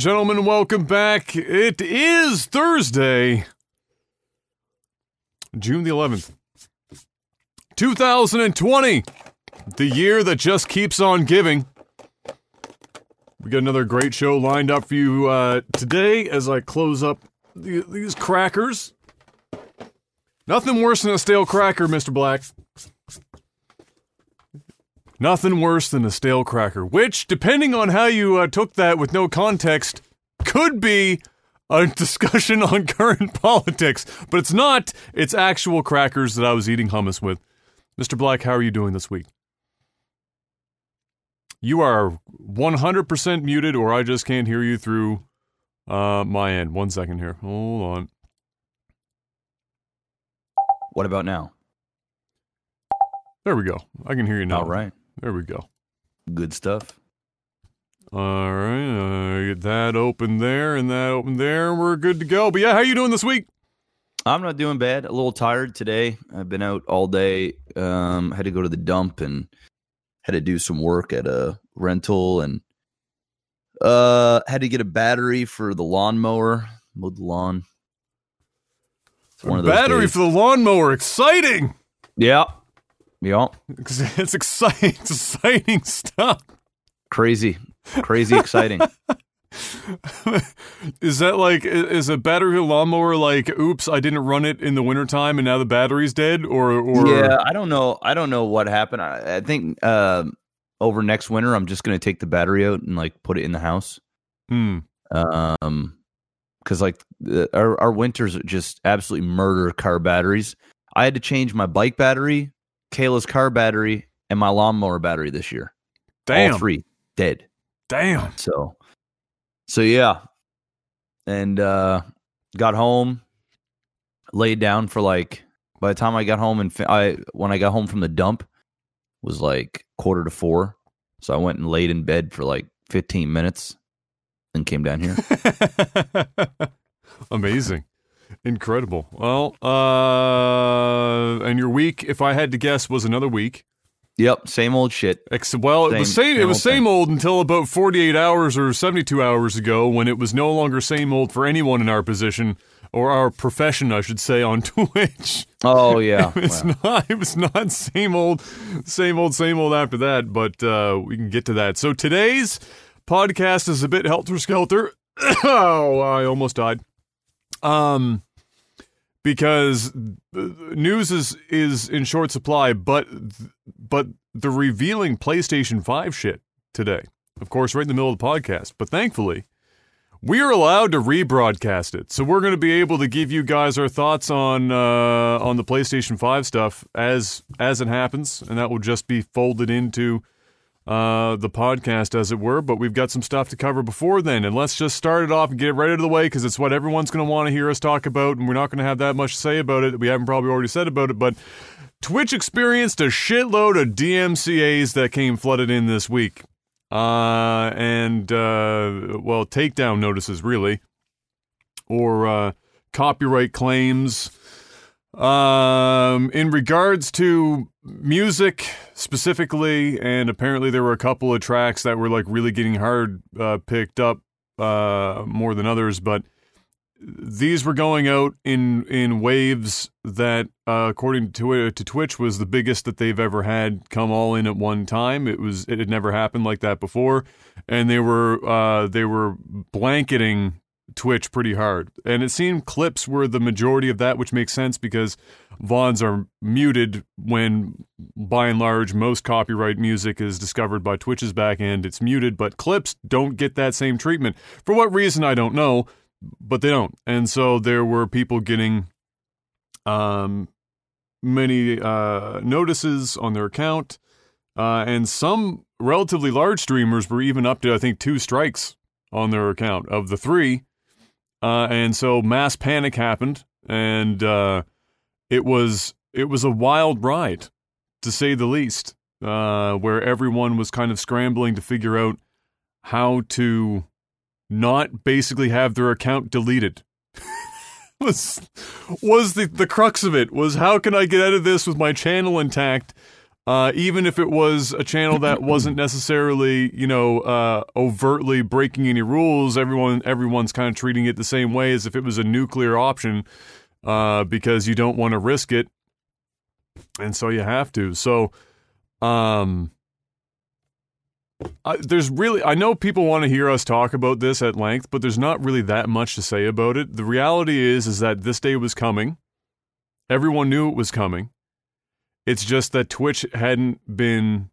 gentlemen. Welcome back. It is Thursday, June the 11th, 2020, the year that just keeps on giving. We got another great show lined up for you uh, today as I close up the, these crackers. Nothing worse than a stale cracker, Mr. Black. Nothing worse than a stale cracker, which, depending on how you uh, took that with no context, could be a discussion on current politics. But it's not. It's actual crackers that I was eating hummus with. Mr. Black, how are you doing this week? You are 100% muted, or I just can't hear you through uh, my end. One second here. Hold on. What about now? There we go. I can hear you now. All right. There we go. Good stuff. All right, uh, get that open there and that open there. We're good to go. But yeah, how you doing this week? I'm not doing bad. A little tired today. I've been out all day. Um, had to go to the dump and had to do some work at a rental and uh had to get a battery for the lawnmower. Mowed the lawn. It's one of those Battery days. for the lawnmower. Exciting. Yeah. Yeah. It's exciting. It's exciting stuff. Crazy. Crazy exciting. is that like is a battery lawnmower like oops i didn't run it in the wintertime and now the battery's dead or or yeah, I don't know. I don't know what happened. I, I think um over next winter I'm just gonna take the battery out and like put it in the house. Hmm. um because like the, our, our winters just absolutely murder car batteries i had to change my bike battery kayla's car battery and my lawnmower battery this year. Damn. all three dead. Damn. So so yeah. And uh got home laid down for like by the time i got home and i when i got home from the dump was like quarter to four. So i went and laid in bed for like 15 minutes and came down here. Amazing. Incredible. Well, uh and your week, if I had to guess, was another week. Yep, same old shit. Ex- well, it was Same- same. It same was old thing. same old until about forty-eight hours or seventy-two hours ago, when it was no longer same old for anyone in our position or our profession, I should say, on Twitch. Oh yeah, It's Wow. not. It was not same old, same old, same old after that. But uh, we can get to that. So today's podcast is a bit helter skelter. oh, I almost died. Um, because news is is in short supply, but but the revealing PlayStation Five shit today, of course, right in the middle of the podcast. But thankfully, we are allowed to rebroadcast it, so we're going to be able to give you guys our thoughts on uh, on the PlayStation Five stuff as as it happens, and that will just be folded into uh, the podcast, as it were. But we've got some stuff to cover before then, and let's just start it off and get it right out of the way because it's what everyone's going to want to hear us talk about, and we're not going to have that much to say about it. We haven't probably already said about it, but Twitch experienced a shitload of DMCA's that came flooded in this week. Uh, and, uh, well, takedown notices, really, or, uh, copyright claims. Um, in regards to music specifically, and apparently there were a couple of tracks that were like really getting hard, uh, picked up, uh, more than others, but these were going out in in waves that, uh, according to to Twitch, was the biggest that they've ever had come all in at one time. It was it had never happened like that before, and they were uh, they were blanketing Twitch pretty hard. And it seemed clips were the majority of that, which makes sense because VODs are muted when, by and large, most copyright music is discovered by Twitch's back end. It's muted, but clips don't get that same treatment. For what reason, I don't know, but they don't. And so there were people getting um, many uh, notices on their account. Uh, and some relatively large streamers were even up to, I think, two strikes on their account of the three. Uh, and so mass panic happened, and uh, it was it was a wild ride, to say the least, uh, where everyone was kind of scrambling to figure out how to not basically have their account deleted. was was the the crux of it was how can I get out of this with my channel intact Uh, even if it was a channel that wasn't necessarily, you know, uh, overtly breaking any rules, everyone everyone's kind of treating it the same way as if it was a nuclear option, uh, because you don't want to risk it, and so you have to. So, um, I, there's really I know people want to hear us talk about this at length, but there's not really that much to say about it. The reality is is that this day was coming. Everyone knew it was coming. It's just that Twitch hadn't been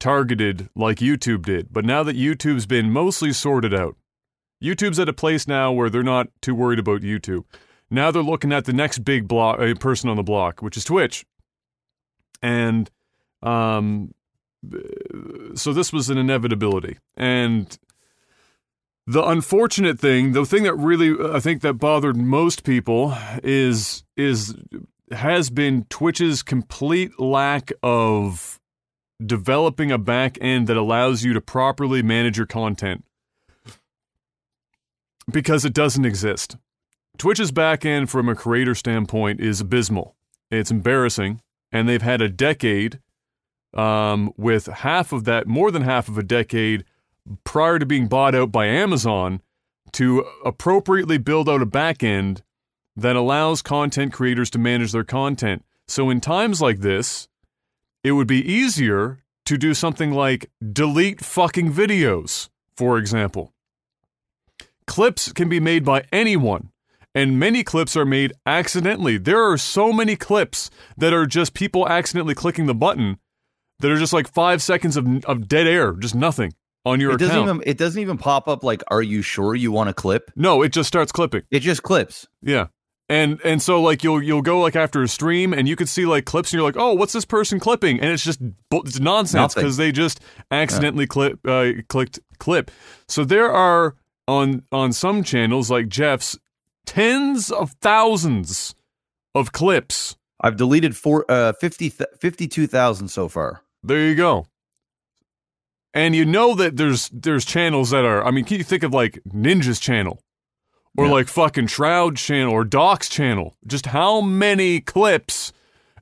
targeted like YouTube did. But now that YouTube's been mostly sorted out, YouTube's at a place now where they're not too worried about YouTube. Now they're looking at the next big block, uh, person on the block, which is Twitch. And um, so this was an inevitability. And the unfortunate thing, the thing that really I think that bothered most people is is has been Twitch's complete lack of developing a back end that allows you to properly manage your content. Because it doesn't exist. Twitch's back end from a creator standpoint is abysmal. It's embarrassing and they've had a decade um, with half of that, more than half of a decade prior to being bought out by Amazon to appropriately build out a back end that allows content creators to manage their content. So, in times like this, it would be easier to do something like delete fucking videos, for example. Clips can be made by anyone, and many clips are made accidentally. There are so many clips that are just people accidentally clicking the button that are just like five seconds of, of dead air, just nothing on your it account. doesn't even it doesn't even pop up like are you sure you want to clip no, it just starts clipping. it just clips Yeah. And and so like you'll you'll go like after a stream and you could see like clips and you're like oh what's this person clipping? And it's just it's nonsense because they just accidentally clip uh, clicked clip. So there are on on some channels like Jeff's tens of thousands of clips. I've deleted four uh 50 th- 52000 so far. There you go. And you know that there's there's channels that are I mean, can you think of like Ninja's channel? Or Yeah. like fucking Shroud channel or Doc's channel. Just how many clips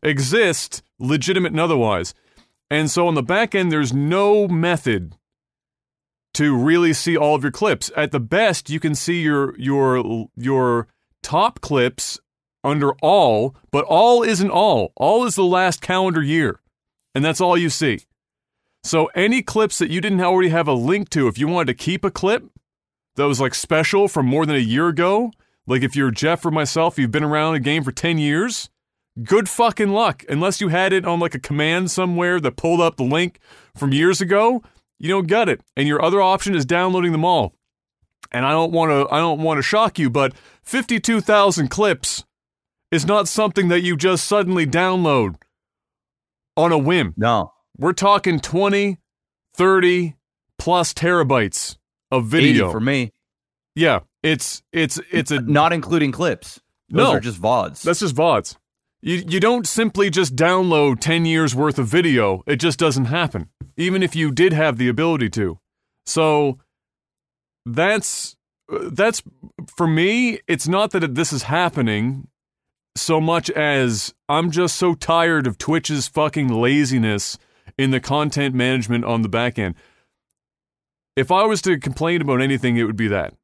exist, legitimate and otherwise. And so on the back end, there's no method to really see all of your clips. At the best, you can see your your your top clips under all, but all isn't all. All is the last calendar year. And that's all you see. So any clips that you didn't already have a link to, if you wanted to keep a clip that was like special from more than a year ago, like if you're Jeff or myself, you've been around a game for 10 years, good fucking luck. Unless you had it on like a command somewhere that pulled up the link from years ago, you don't got it. And your other option is downloading them all. And I don't want to I don't want to shock you, but 52,000 clips is not something that you just suddenly download on a whim. no We're talking 20, 30 plus terabytes 80 video. for me yeah, it's it's it's a not including clips those No. are just vods that's just VODs. You you don't simply just download 10 years worth of video. It just doesn't happen. Even if you did have the ability to. So that's that's for me, it's not that this is happening so much as I'm just so tired of Twitch's fucking laziness in the content management on the back end. If I was to complain about anything, it would be that.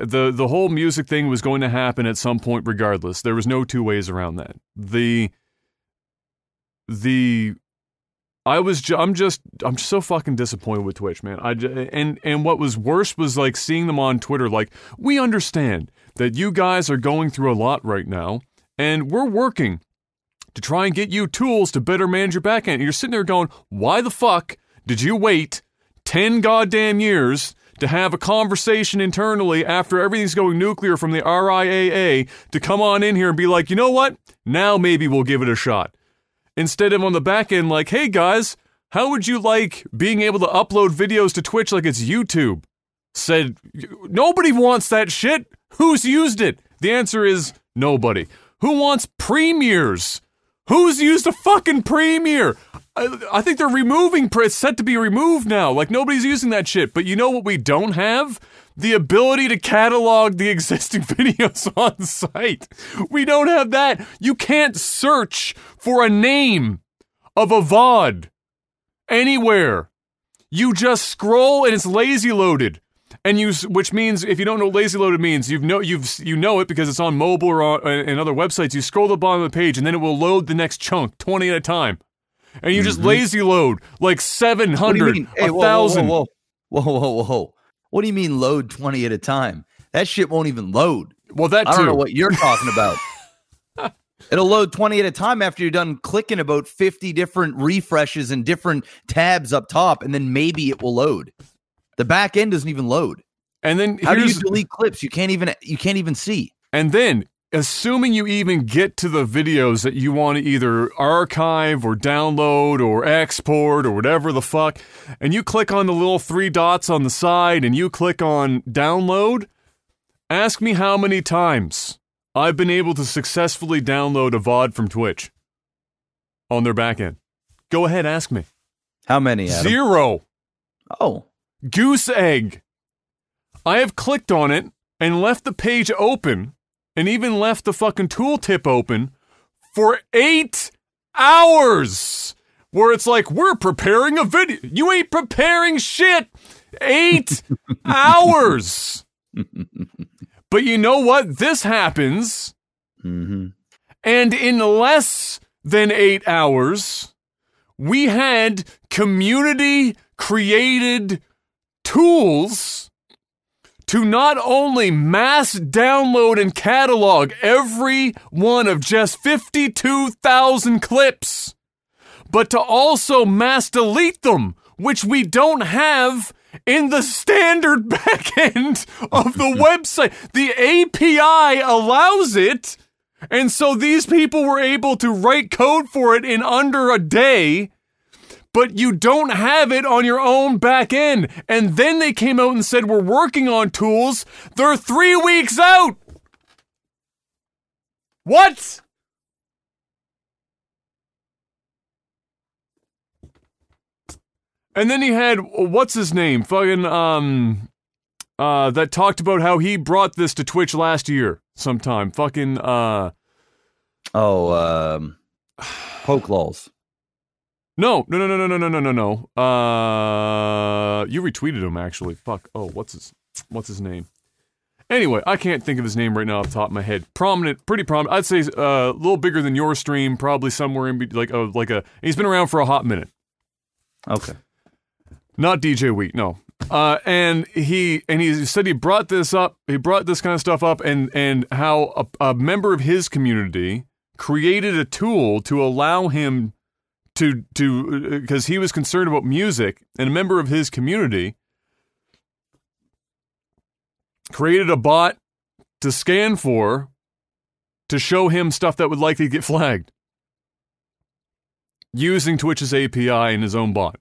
The the whole music thing was going to happen at some point regardless. There was no two ways around that. The the I was ju- I'm just I'm so fucking disappointed with Twitch, man. I and and what was worse was like seeing them on Twitter like we understand that you guys are going through a lot right now and we're working to try and get you tools to better manage your backend. And you're sitting there going, "Why the fuck did you wait 10 goddamn years to have a conversation internally after everything's going nuclear from the RIAA to come on in here and be like, "You know what? Now maybe we'll give it a shot." instead of on the back end like hey guys how would you like being able to upload videos to twitch like it's youtube? Said nobody wants that shit. Who's used it? The answer is nobody. Who wants premieres? Who's used a fucking premiere I, I think they're removing it's set to be removed now like nobody's using that shit but you know what we don't have the ability to catalog the existing videos on site. We don't have that. You can't search for a name of a VOD anywhere. You just scroll and it's lazy loaded. And you, which means if you don't know what lazy loaded means, you've know you've you know it because it's on mobile or on uh, and other websites. You scroll the bottom of the page and then it will load the next chunk, twenty at a time, and you just lazy load like seven Mm-hmm. What do you mean? Hey, a whoa, whoa, thousand. Whoa, whoa, whoa, whoa, whoa. What do you mean load 20 at a time? That shit won't even load. Well, that I too. don't know what you're talking about. It'll load 20 at a time after you're done clicking about 50 different refreshes and different tabs up top, and then maybe it will load. The back end doesn't even load. and then How do you delete clips? You can't even you can't even see. And then, assuming you even get to the videos that you want to either archive or download or export or whatever the fuck, and you click on the little three dots on the side and you click on download, ask me how many times I've been able to successfully download a VOD from Twitch on their backend. Go ahead, ask me. How many? Adam? Zero. Oh, Goose egg. I have clicked on it and left the page open and even left the fucking tooltip open for eight hours. Where it's like, we're preparing a video. You ain't preparing shit. Eight hours. But you know what? This happens, hmm and in less than eight hours, we had community created tools to not only mass download and catalog every one of just 52,000 clips, but to also mass delete them, which we don't have in the standard backend of the website. The API allows it. And so these people were able to write code for it in under a day but you don't have it on your own back end. And then they came out and said, We're working on tools. They're three weeks out. What? And then he had, what's his name? Fucking, um, uh, that talked about how he brought this to Twitch last year sometime. Fucking, uh, oh, um, Pokelawls. No, no, no, no, no, no, no, no, no. Uh, you retweeted him actually. Fuck. Oh, what's his, what's his name? Anyway, I can't think of his name right now off the top of my head. Prominent, pretty prominent. I'd say uh, a little bigger than your stream, probably somewhere in be- like a like a. He's been around for a hot minute. Okay. Not DJ Wheat, no. Uh, and he and he said he brought this up. He brought this kind of stuff up, and and how a, a member of his community created a tool to allow him to to uh, because he was concerned about music, and a member of his community created a bot to scan for to show him stuff that would likely get flagged using Twitch's API and his own bot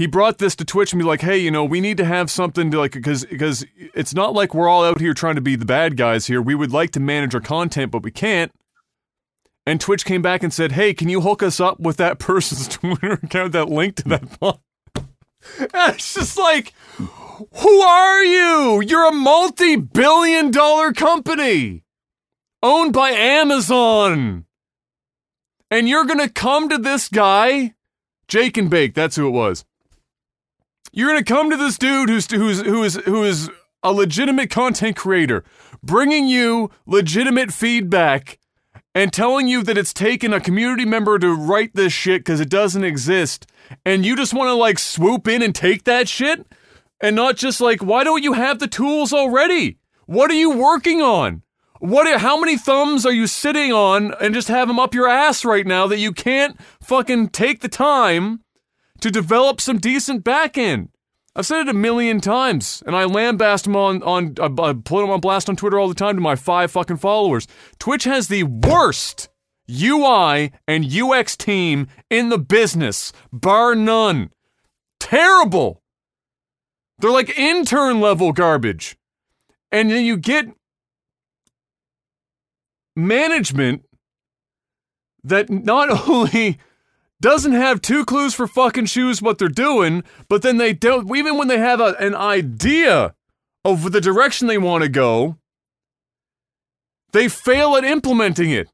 he brought this to Twitch and be like, "Hey, you know, we need to have something to like because because it's not like we're all out here trying to be the bad guys here. We would like to manage our content, but we can't." And Twitch came back and said, "Hey, can you hook us up with that person's Twitter account, that link to that bot?" It's just like, who are you? You're a multi-billion-dollar company owned by Amazon, and you're gonna come to this guy, JakenBake. That's who it was. You're gonna come to this dude who's who's who is who is a legitimate content creator, bringing you legitimate feedback and telling you that it's taken a community member to write this shit because it doesn't exist, and you just want to like swoop in and take that shit, and not just like, why don't you have the tools already? What are you working on? What? How many thumbs are you sitting on and just have them up your ass right now that you can't fucking take the time to develop some decent back end? I've said it a million times, and I lambast them on on I, I put them on blast on Twitter all the time to my five fucking followers. Twitch has the worst UI and UX team in the business, bar none. Terrible. They're like intern level garbage, and then you get management that not only doesn't have two clues for fucking shoes what they're doing, but then they don't, even when they have a, an idea of the direction they want to go, they fail at implementing it.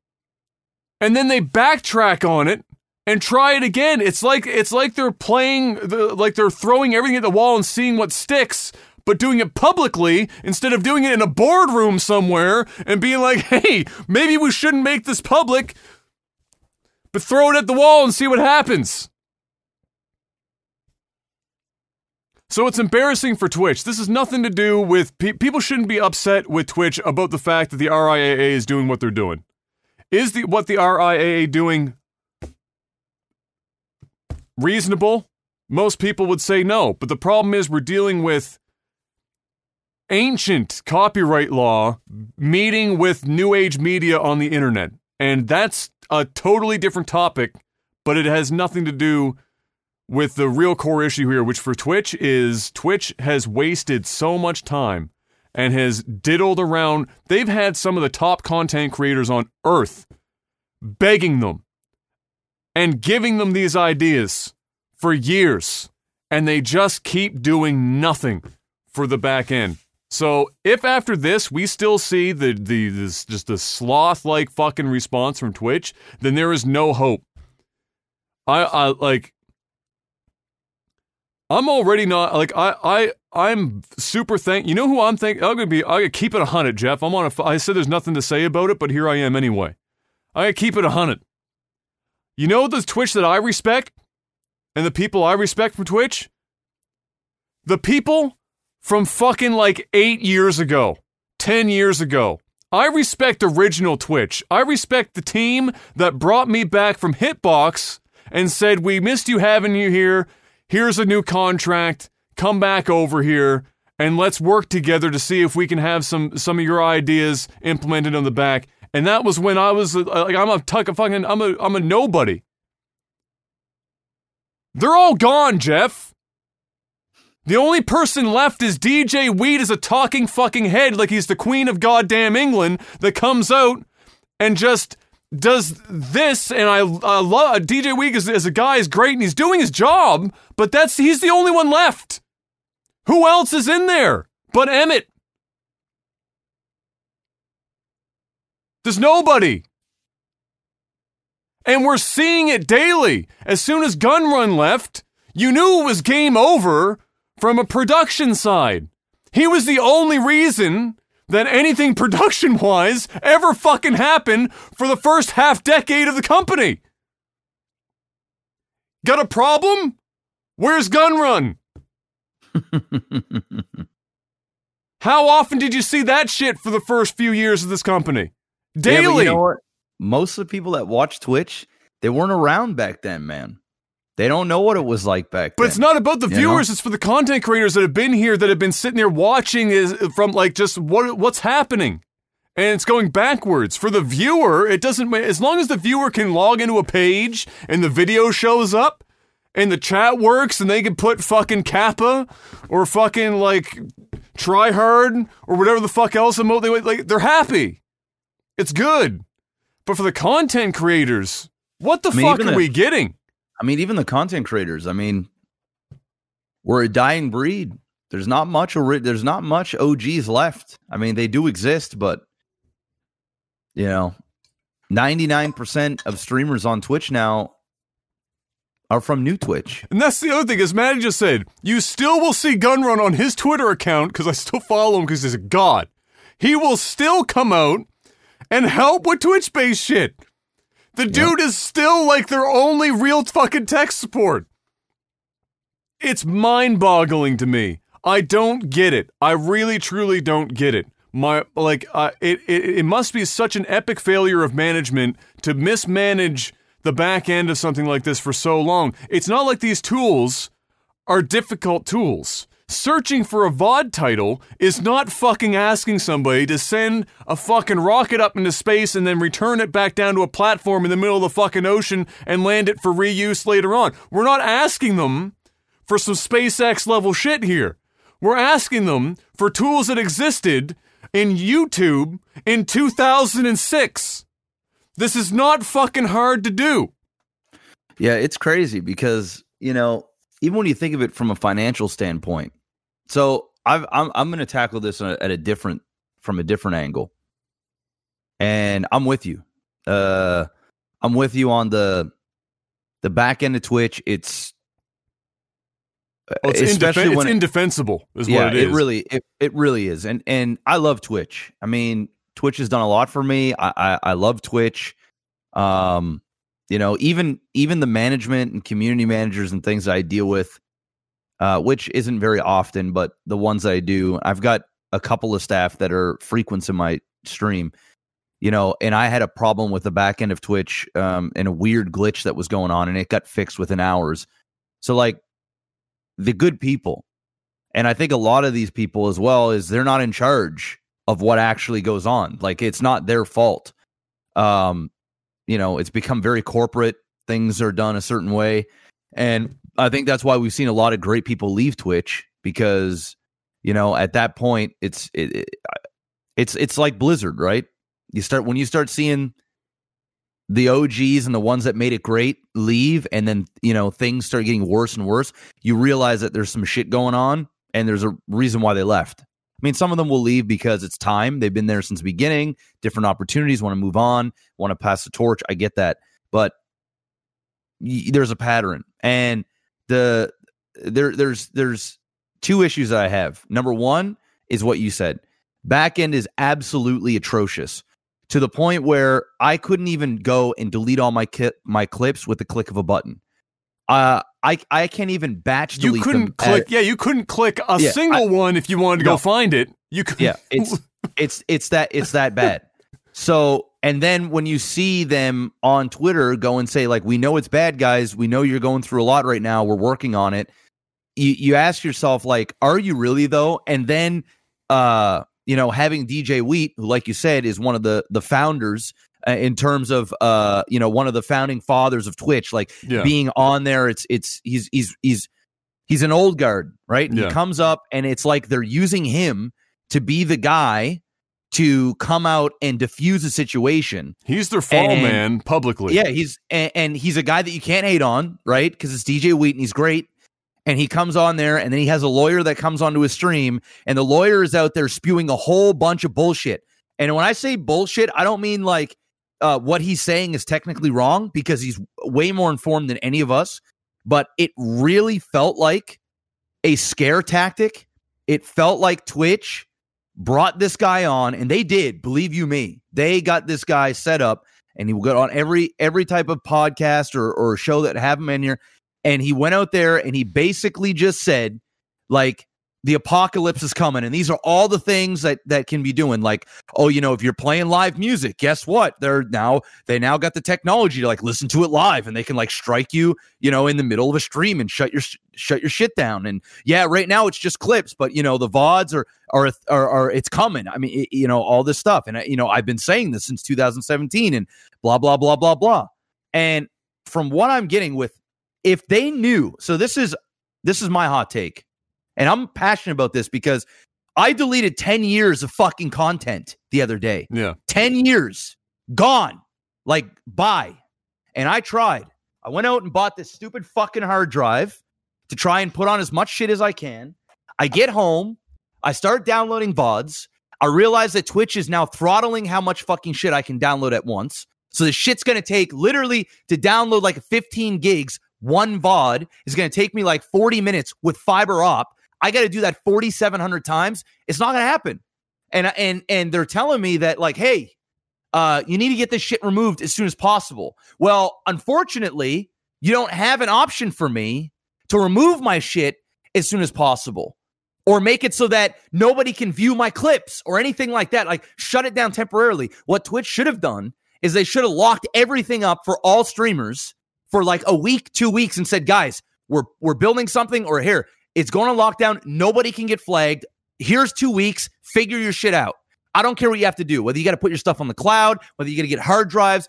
And then they backtrack on it and try it again. It's like it's like they're playing the like they're throwing everything at the wall and seeing what sticks, but doing it publicly instead of doing it in a boardroom somewhere and being like, "Hey, maybe we shouldn't make this public, but throw it at the wall and see what happens." So it's embarrassing for Twitch. This has nothing to do with pe- people shouldn't be upset with Twitch about the fact that the RIAA is doing what they're doing. Is the what the RIAA doing reasonable? Most people would say no, but the problem is we're dealing with ancient copyright law meeting with new age media on the internet. And that's a totally different topic, but it has nothing to do with the real core issue here, which for Twitch is Twitch has wasted so much time and has diddled around. They've had some of the top content creators on earth begging them and giving them these ideas for years, and they just keep doing nothing for the back end. So if after this we still see the the this just the sloth like fucking response from Twitch, then there is no hope. I I like I'm already not like I I I'm super thank. You know who I'm thinking? I'm gonna be. I gotta keep it a hundred, Jeff. I'm on a. I said there's nothing to say about it, but here I am anyway. I gotta keep it a hundred. You know the Twitch that I respect, and the people I respect from Twitch. The people from fucking like eight years ago, ten years ago. I respect original Twitch. I respect the team that brought me back from Hitbox and said we missed you having you here here's a new contract. Come back over here and let's work together to see if we can have some some of your ideas implemented on the back. And that was when I was uh, like, I'm a tuck of fucking, I'm a, I'm a nobody. They're all gone, Jeff. The only person left is DJ Wheat as a talking fucking head, like he's the queen of goddamn England, that comes out and just does this, and I, I love DJ Wheat as, as a guy is great and he's doing his job, but that's he's the only one left. Who else is in there but Emmett? There's nobody. And we're seeing it daily. As soon as Gunrun left, you knew it was game over from a production side. He was the only reason that anything production wise ever fucking happened for the first half decade of the company. Got a problem? Where's Gunrun? How often did you see that shit for the first few years of this company? Daily. Yeah, you know? Most of the people that watch Twitch, they weren't around back then, man. They don't know what it was like back but then. But it's not about the viewers, know? it's for the content creators that have been here that have been sitting there watching is from like just what what's happening. And it's going backwards. For the viewer, it doesn't as long as the viewer can log into a page and the video shows up and the chat works and they can put fucking Kappa or fucking like TriHard or whatever the fuck else emote they like they're happy. It's good. But for the content creators, what the I mean, fuck are we getting? I mean, even the content creators. I mean, we're a dying breed. There's not much. There's not much OGs left. I mean, they do exist, but you know, 99% of streamers on Twitch now are from new Twitch. And that's the other thing, as Maddie just said, you still will see Gunrun on his Twitter account, because I still follow him because he's a god. He will still come out and help with Twitch based shit. The dude is still like their only real fucking tech support. It's mind boggling to me. I don't get it. I really truly don't get it. My like uh, it, it it must be such an epic failure of management to mismanage the back end of something like this for so long. It's not like these tools are difficult tools searching for a VOD title is not fucking asking somebody to send a fucking rocket up into space and then return it back down to a platform in the middle of the fucking ocean and land it for reuse later on. We're not asking them for some SpaceX level shit here. We're asking them for tools that existed in YouTube in 2006. This is not fucking hard to do. Yeah, it's crazy because, you know, even when you think of it from a financial standpoint, so I've, I'm I'm going to tackle this at a different from a different angle, and I'm with you. Uh, I'm with you on the the back end of Twitch, it's Well, it's, especially indefen- it's it- indefensible, is yeah, what it is. really it, it really is. And and I love Twitch. I mean, Twitch has done a lot for me. I I, I love Twitch. Um, you know, even even the management and community managers and things that I deal with, uh, which isn't very often, but the ones I do, I've got a couple of staff that are frequents in my stream. You know, and I had a problem with the back end of Twitch, um, and a weird glitch that was going on, and it got fixed within hours. So, like, the good people, and I think a lot of these people as well is they're not in charge of what actually goes on. Like it's not their fault. Um, you know, it's become very corporate. Things are done a certain way. And I think that's why we've seen a lot of great people leave Twitch because, you know, at that point it's it, it, it's it's like Blizzard, right? You start when you start seeing the OGs and the ones that made it great leave and then, you know, things start getting worse and worse, you realize that there's some shit going on and there's a reason why they left. I mean, some of them will leave because it's time. They've been there since the beginning, different opportunities, want to move on, want to pass the torch. I get that. But y- there's a pattern. And the there there's there's two issues that I have. Number 1 is what you said. Back end is absolutely atrocious to the point where I couldn't even go and delete all my ki- my clips with the click of a button. Uh, I I can't even batch delete You couldn't them click. at- yeah, you couldn't click a Yeah, single one if you wanted to No. go find it. You could. yeah it's it's it's that it's that bad so and then when you see them on twitter go and say like we know it's bad guys we know you're going through a lot right now we're working on it you you ask yourself like are you really though and then uh you know having dj wheat who like you said is one of the the founders uh, in terms of uh you know one of the founding fathers of twitch like yeah. being on there. It's it's he's he's he's he's an old guard, right? And Yeah. He comes up and it's like they're using him to be the guy to come out and diffuse a situation. He's their fall And- man publicly. Yeah, he's and, and he's a guy that you can't hate on, right? Because it's DJ Wheat and he's great. And he comes on there and then he has a lawyer that comes onto his stream, and the lawyer is out there spewing a whole bunch of bullshit. And when I say bullshit, I don't mean like uh, what he's saying is technically wrong because he's way more informed than any of us. But it really felt like a scare tactic. It felt like Twitch brought this guy on, and they did, believe you me. They got this guy set up, and he will go on every every type of podcast or, or show that have him in here. And he went out there and he basically just said, like, the apocalypse is coming, and these are all the things that that can be doing. Like, oh, you know, if you're playing live music, guess what? They're now they now got the technology to like listen to it live, and they can like strike you, you know, in the middle of a stream and shut your shut your shit down. And yeah, right now it's just clips, but you know, the vods are are are, are it's coming. I mean, it, you know, all this stuff, and uh, you know, I've been saying this since 2017, and blah blah blah blah blah. And from what I'm getting with, if they knew, so this is this is my hot take, and I'm passionate about this because I deleted 10 years of fucking content the other day. Yeah. 10 years gone, like bye. And I tried. I went out and bought this stupid fucking hard drive to try and put on as much shit as I can. I get home, I start downloading VODs. I realize that Twitch is now throttling how much fucking shit I can download at once. So the shit's gonna take literally to download like 15 gigs, one VOD is gonna take me like 40 minutes with fiber op. I gotta do that 4,700 times. It's not gonna happen. And and and they're telling me that like, hey, uh, you need to get this shit removed as soon as possible. Well, unfortunately, you don't have an option for me to remove my shit as soon as possible or make it so that nobody can view my clips or anything like that. Like, shut it down temporarily. What Twitch should have done is they should have locked everything up for all streamers for like a week, two weeks, and said, guys, we're we're building something, or here, it's going to lockdown. Nobody can get flagged. Here's two weeks. Figure your shit out. I don't care what you have to do, whether you got to put your stuff on the cloud, whether you got to get hard drives,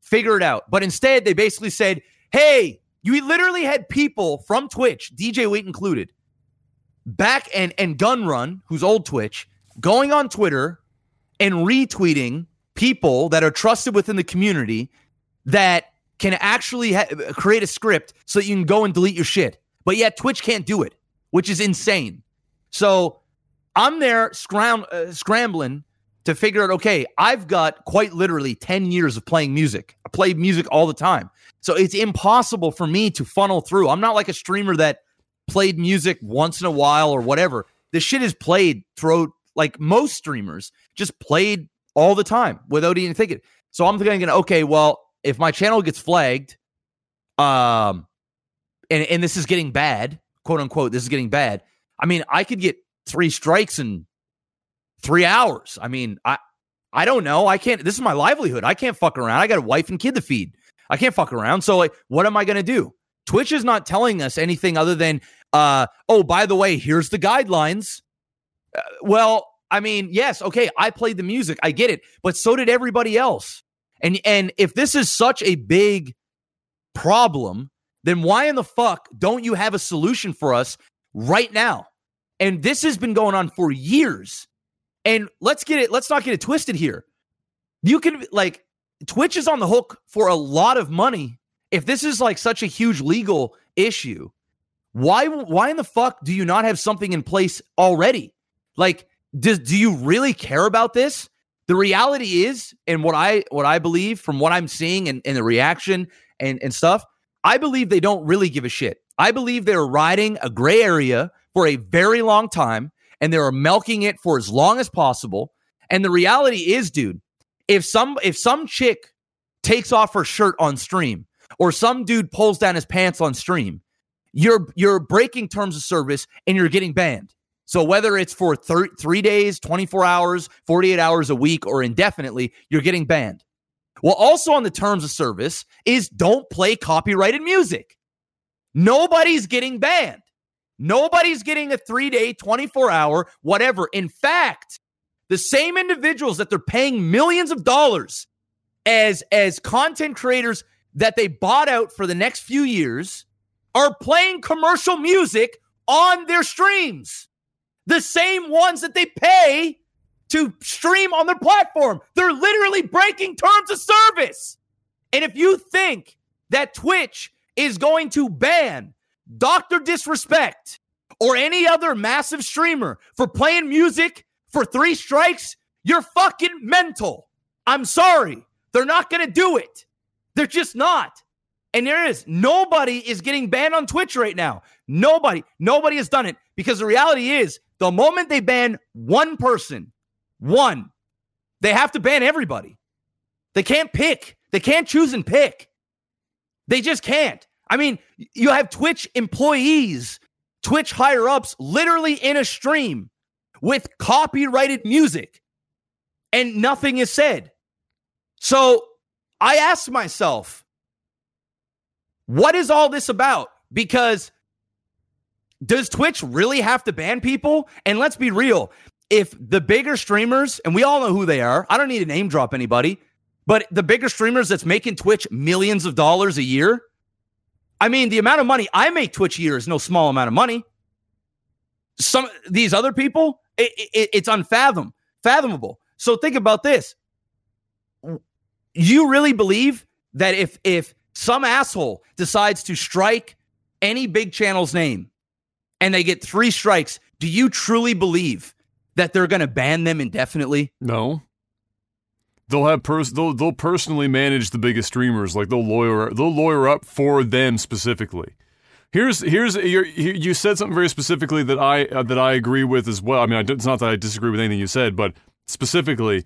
figure it out. But instead, they basically said, hey, you literally had people from Twitch, DJ Wheat included, back and and Gunrun, who's old Twitch, going on Twitter and retweeting people that are trusted within the community that can actually ha- create a script so that you can go and delete your shit. But yet Twitch can't do it, which is insane. So I'm there scram- uh, scrambling to figure out, okay, I've got quite literally 10 years of playing music. I play music all the time. So it's impossible for me to funnel through. I'm not like a streamer that played music once in a while or whatever. This shit is played throughout, like most streamers, just played all the time without even thinking. So I'm thinking, okay, well, if my channel gets flagged, um, and and this is getting bad, quote unquote, this is getting bad. I mean, I could get three strikes in three hours. I mean, I I don't know. I can't. This is my livelihood. I can't fuck around. I got a wife and kid to feed. I can't fuck around. So like, what am I gonna do? Twitch is not telling us anything other than, uh, oh, by the way, here's the guidelines. Uh, well, I mean, yes, okay, I played the music, I get it, but so did everybody else. And and if this is such a big problem, then why in the fuck don't you have a solution for us right now? And this has been going on for years. And let's get it, let's not get it twisted here. You can like Twitch is on the hook for a lot of money. If this is like such a huge legal issue, why why in the fuck do you not have something in place already? Like, does do you really care about this? The reality is, and what I what I believe from what I'm seeing and, and the reaction and, and stuff, I believe they don't really give a shit. I believe they're riding a gray area for a very long time and they're milking it for as long as possible. And the reality is, dude, if some if some chick takes off her shirt on stream or some dude pulls down his pants on stream, you're you're breaking terms of service and you're getting banned. So whether it's for thir- 3 days, 24 hours, 48 hours a week or indefinitely, you're getting banned. Well, also on the terms of service is don't play copyrighted music. Nobody's getting banned. Nobody's getting a three day, 24 hour, whatever. In fact, the same individuals that they're paying millions of dollars as, as content creators that they bought out for the next few years are playing commercial music on their streams. The same ones that they pay to stream on their platform. They're literally breaking terms of service. And if you think that Twitch is going to ban Dr. Disrespect or any other massive streamer for playing music for three strikes, you're fucking mental. I'm sorry. They're not going to do it. They're just not. And there is nobody is getting banned on Twitch right now. Nobody, nobody has done it because the reality is the moment they ban one person, one, they have to ban everybody. They can't pick. They can't choose and pick. They just can't. I mean, you have Twitch employees, Twitch higher ups, literally in a stream with copyrighted music, and nothing is said. So I asked myself, what is all this about? Because does Twitch really have to ban people? And let's be real. If the bigger streamers, and we all know who they are, I don't need to name drop anybody, but the bigger streamers that's making Twitch millions of dollars a year, I mean, the amount of money I make Twitch a year is no small amount of money. Some these other people, it, it, it's unfathom, fathomable. So think about this. You really believe that if if some asshole decides to strike any big channel's name and they get three strikes, do you truly believe that they're going to ban them indefinitely? No. They'll have pers- they'll they'll personally manage the biggest streamers. Like they'll lawyer they'll lawyer up for them specifically. Here's here's you said something very specifically that I uh, that I agree with as well. I mean, it's not that I disagree with anything you said, but specifically,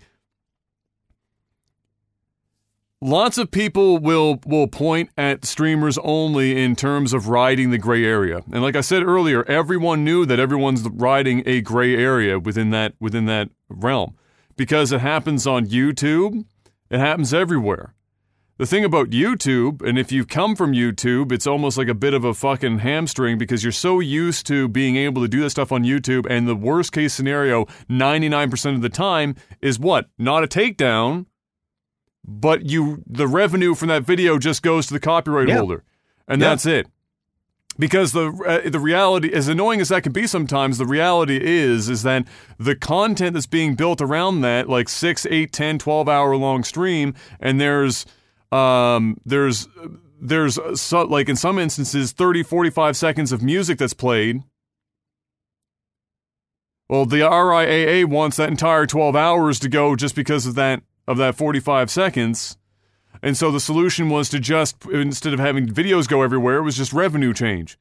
lots of people will will point at streamers only in terms of riding the gray area. And like I said earlier, everyone knew that everyone's riding a gray area within that within that realm because it happens on YouTube, it happens everywhere. The thing about YouTube, and if you come from YouTube, it's almost like a bit of a fucking hamstring because you're so used to being able to do that stuff on YouTube. And the worst case scenario, 99% of the time, is what? Not a takedown, but you the revenue from that video just goes to the copyright Yeah. holder. And Yeah. that's it because the uh, the reality as annoying as that can be sometimes the reality is is that the content that's being built around that like 6 8 10 12 hour long stream and there's um there's there's uh, so, like in some instances 30 45 seconds of music that's played Well, the RIAA wants that entire 12 hours to go just because of that of that 45 seconds. And so the solution was to just instead of having videos go everywhere, it was just revenue change.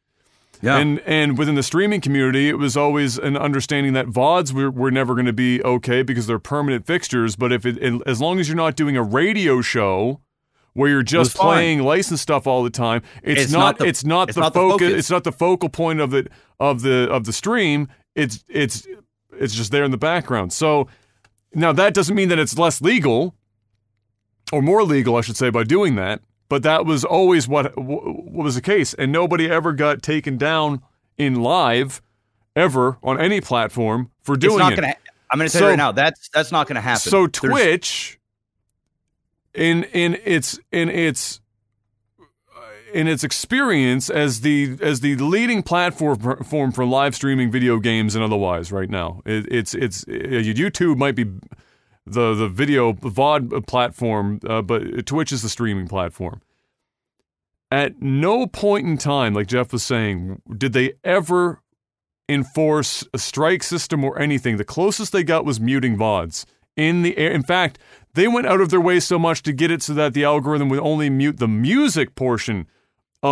Yeah. And and within the streaming community, it was always an understanding that VODs were, were never going to be okay because they're permanent fixtures. But if it, as long as you're not doing a radio show where you're just was fine. playing licensed stuff all the time, it's, It's not, not the- it's not it's the not the focus, focus. It's not the focal point of the of the of the stream. It's it's it's just there in the background. So now that doesn't mean that it's less legal or more legal, I should say, by doing that. But that was always what what was the case, and nobody ever got taken down in live ever on any platform for doing it. gonna. I'm gonna tell So- right now. That's that's not gonna happen. So There's- Twitch, in in its in its in its experience as the as the leading platform form for live streaming video games and otherwise right now, it, it's it's uh, YouTube might be the the video VOD platform, uh, but Twitch is the streaming platform. At no point in time, like Jeff was saying, did they ever enforce a strike system or anything. The closest they got was muting VODs in the air. In fact, they went out of their way so much to get it so that the algorithm would only mute the music portion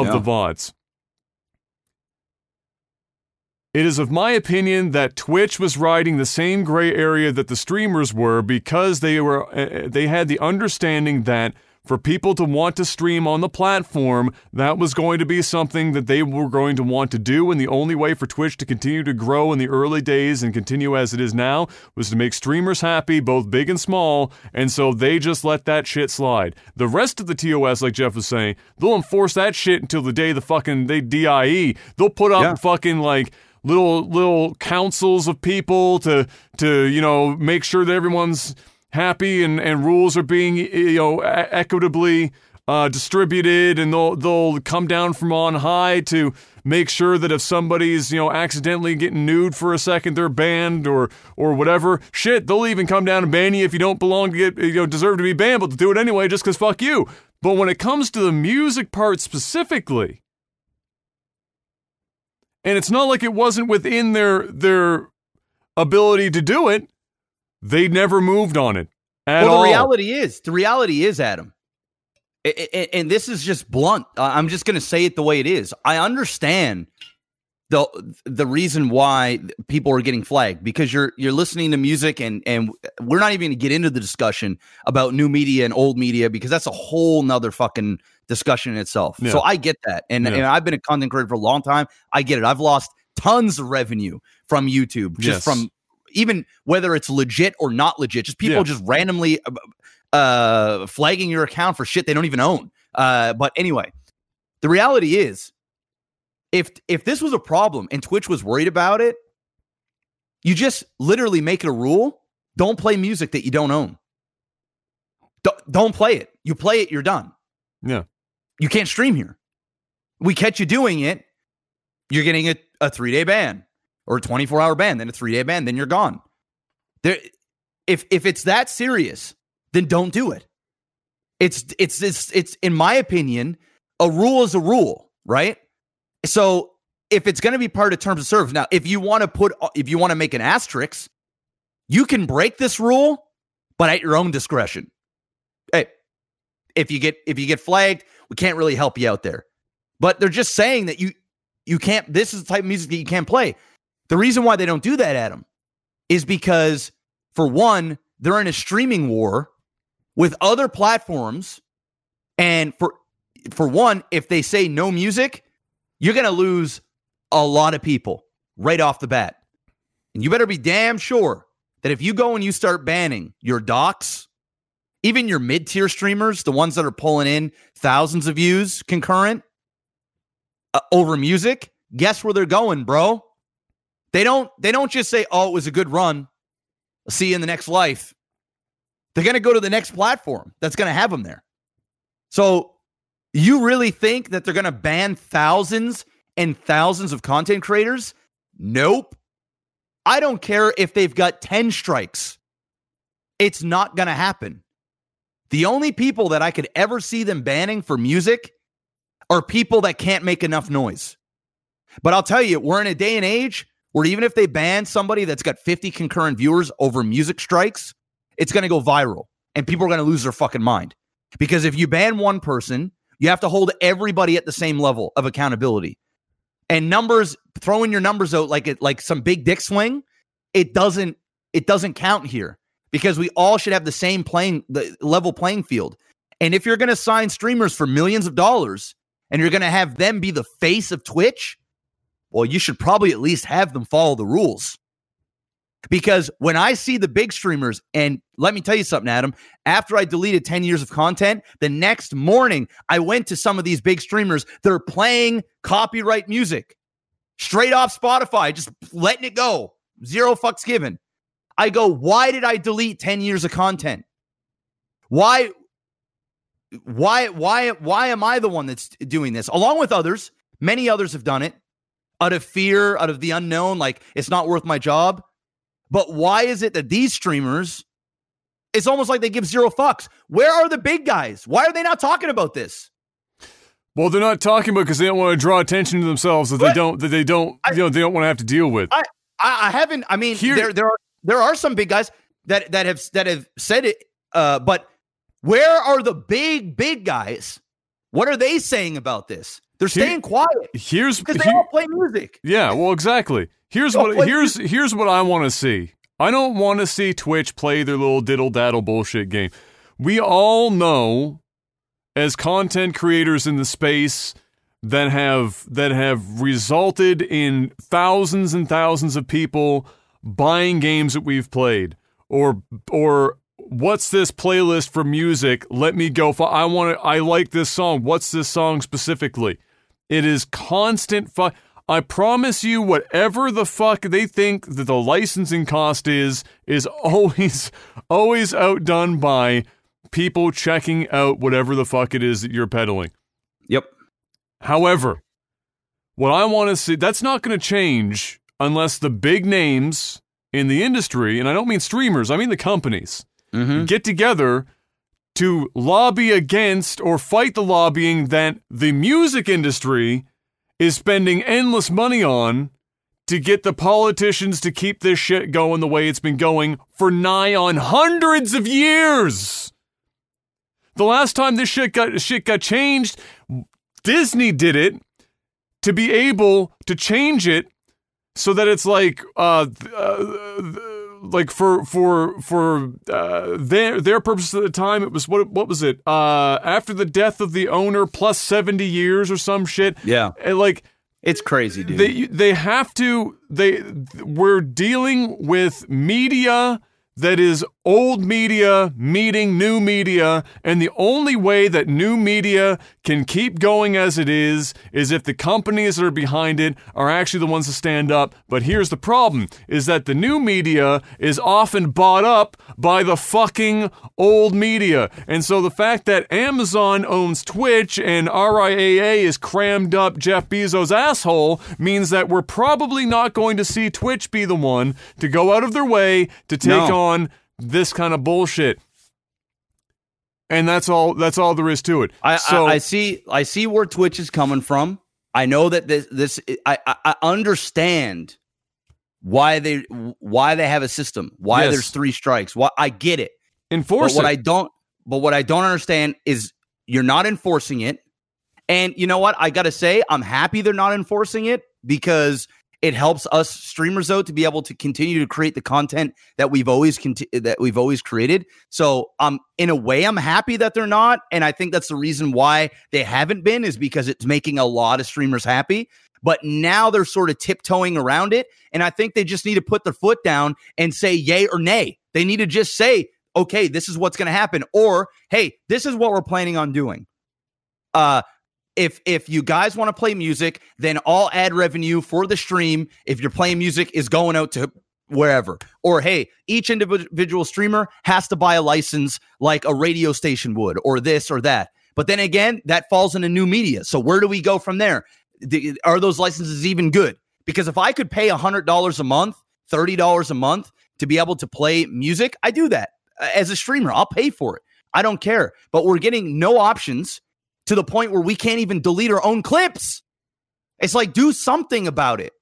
of the VODs. It is of my opinion that Twitch was riding the same gray area that the streamers were because they were uh, they had the understanding that for people to want to stream on the platform, that was going to be something that they were going to want to do. And the only way for Twitch to continue to grow in the early days and continue as it is now was to make streamers happy, both big and small. And so they just let that shit slide. The rest of the TOS, like Jeff was saying, they'll enforce that shit until the day the fucking they DIE. They'll put up Yeah. fucking like little little councils of people to to you know make sure that everyone's happy and and rules are being you know equitably uh, distributed and they'll they'll come down from on high to make sure that if somebody's you know accidentally getting nude for a second they're banned or or whatever shit they'll even come down and ban you if you don't belong to get you know deserve to be banned but they'll do it anyway just because fuck you but when it comes to the music part specifically and it's not like it wasn't within their their ability to do it. They never moved on it at well, all. the reality is, the reality is, Adam, and this is just blunt. I'm just going to say it the way it is. I understand the the reason why people are getting flagged because you're you're listening to music and and we're not even going to get into the discussion about new media and old media because that's a whole nother fucking discussion in itself. Yeah. So I get that, and, Yeah. and I've been a content creator for a long time. I get it. I've lost tons of revenue from YouTube just Yes. from even whether it's legit or not legit, just people Yeah. just randomly uh, flagging your account for shit they don't even own. Uh, but anyway, the reality is, if if this was a problem and Twitch was worried about it, you just literally make it a rule: don't play music that you don't own. Don't, don't play it. You play it, you're done. Yeah. You can't stream here. We catch you doing it, you're getting a, a three day ban or a 24 hour ban, then a three day ban, then you're gone. There, if if it's that serious, then don't do it. It's it's it's it's in my opinion, a rule is a rule, right? So if it's going to be part of terms of service, now if you want to put if you want to make an asterisk, you can break this rule, but at your own discretion. Hey, if you get if you get flagged, we can't really help you out there. But they're just saying that you you can't. This is the type of music that you can't play. The reason why they don't do that, Adam, is because for one, they're in a streaming war with other platforms, and for for one, if they say no music, you're gonna lose a lot of people right off the bat, and you better be damn sure that if you go and you start banning your docs, even your mid tier streamers, the ones that are pulling in thousands of views concurrent uh, over music, guess where they're going, bro? They don't they don't just say, "Oh, it was a good run. I'll see you in the next life." They're going to go to the next platform that's going to have them there. So, you really think that they're going to ban thousands and thousands of content creators? Nope. I don't care if they've got 10 strikes. It's not going to happen. The only people that I could ever see them banning for music are people that can't make enough noise. But I'll tell you, we're in a day and age where even if they ban somebody that's got 50 concurrent viewers over music strikes, it's going to go viral and people are going to lose their fucking mind. Because if you ban one person, you have to hold everybody at the same level of accountability. And numbers, throwing your numbers out like it like some big dick swing, it doesn't it doesn't count here because we all should have the same playing the level playing field. And if you're going to sign streamers for millions of dollars and you're going to have them be the face of Twitch, well, you should probably at least have them follow the rules. Because when I see the big streamers, and let me tell you something, Adam, after I deleted 10 years of content, the next morning I went to some of these big streamers. They're playing copyright music straight off Spotify, just letting it go. Zero fucks given. I go, why did I delete 10 years of content? Why why why why am I the one that's doing this? Along with others, many others have done it out of fear, out of the unknown, like it's not worth my job. But why is it that these streamers, it's almost like they give zero fucks? Where are the big guys? Why are they not talking about this? Well, they're not talking about because they don't want to draw attention to themselves that they don't that they don't I, you know they don't want to have to deal with. I, I, I haven't. I mean, Here, there there are there are some big guys that that have that have said it. Uh, but where are the big big guys? What are they saying about this? They're staying quiet. Here's because they all play music. Yeah, well, exactly. Here's what here's here's what I want to see. I don't want to see Twitch play their little diddle daddle bullshit game. We all know as content creators in the space that have that have resulted in thousands and thousands of people buying games that we've played or or what's this playlist for music let me go for i want to i like this song what's this song specifically it is constant fu- I promise you, whatever the fuck they think that the licensing cost is, is always, always outdone by people checking out whatever the fuck it is that you're peddling. Yep. However, what I want to see, that's not going to change unless the big names in the industry, and I don't mean streamers, I mean the companies, mm-hmm. get together to lobby against or fight the lobbying that the music industry is spending endless money on to get the politicians to keep this shit going the way it's been going for nigh on hundreds of years. The last time this shit got shit got changed, Disney did it to be able to change it so that it's like uh, uh like for for for uh, their their purposes at the time, it was what what was it? Uh, after the death of the owner, plus seventy years or some shit. Yeah, and like it's crazy, dude. They they have to. They we're dealing with media that is old media meeting new media, and the only way that new media can keep going as it is is if the companies that are behind it are actually the ones to stand up. But here's the problem is that the new media is often bought up by the fucking old media. And so the fact that Amazon owns Twitch and RIAA is crammed up Jeff Bezos' asshole means that we're probably not going to see Twitch be the one to go out of their way to take no. on this kind of bullshit. And that's all. That's all there is to it. I, so, I, I see. I see where Twitch is coming from. I know that this. This. I. I understand why they why they have a system. Why yes. there's three strikes. Why I get it. Enforce but what it. I don't. But what I don't understand is you're not enforcing it. And you know what? I got to say, I'm happy they're not enforcing it because it helps us streamers though to be able to continue to create the content that we've always conti- that we've always created. So um in a way I'm happy that they're not and I think that's the reason why they haven't been is because it's making a lot of streamers happy. But now they're sort of tiptoeing around it and I think they just need to put their foot down and say yay or nay. They need to just say okay, this is what's going to happen or hey, this is what we're planning on doing. Uh if if you guys want to play music, then all ad revenue for the stream, if you're playing music, is going out to wherever. Or hey, each individual streamer has to buy a license like a radio station would, or this or that. But then again, that falls into new media. So where do we go from there? Are those licenses even good? Because if I could pay $100 a month, $30 a month to be able to play music, I do that as a streamer. I'll pay for it. I don't care. But we're getting no options to the point where we can't even delete our own clips. It's like, do something about it.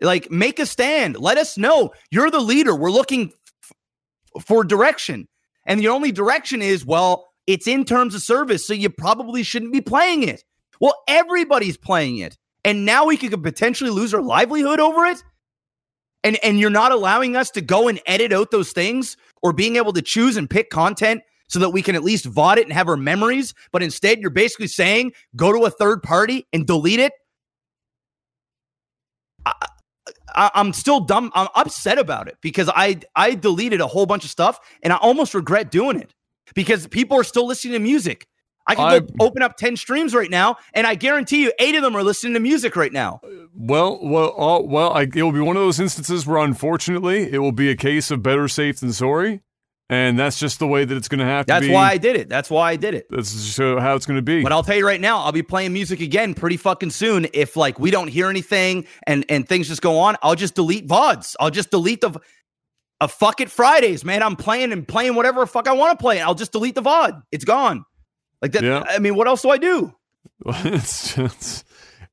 Like, make a stand. Let us know. You're the leader. We're looking f- for direction. And the only direction is, well, it's in terms of service, so you probably shouldn't be playing it. Well, everybody's playing it. And now we could potentially lose our livelihood over it. And and you're not allowing us to go and edit out those things or being able to choose and pick content so that we can at least VOD it and have our memories. But instead, you're basically saying go to a third party and delete it. I, I, I'm still dumb. I'm upset about it because I I deleted a whole bunch of stuff and I almost regret doing it because people are still listening to music. I can I- go open up 10 streams right now, and I guarantee you eight of them are listening to music right now. Well, well, uh, well. I, it will be one of those instances where, unfortunately, it will be a case of better safe than sorry, and that's just the way that it's going to have to That's be. why I did it. That's why I did it. That's just how it's going to be. But I'll tell you right now, I'll be playing music again pretty fucking soon. If like we don't hear anything and and things just go on, I'll just delete VODs. I'll just delete the a fuck it Fridays, man. I'm playing and playing whatever fuck I want to play. I'll just delete the VOD. It's gone. Like that. Yeah. I mean, what else do I do? it's just,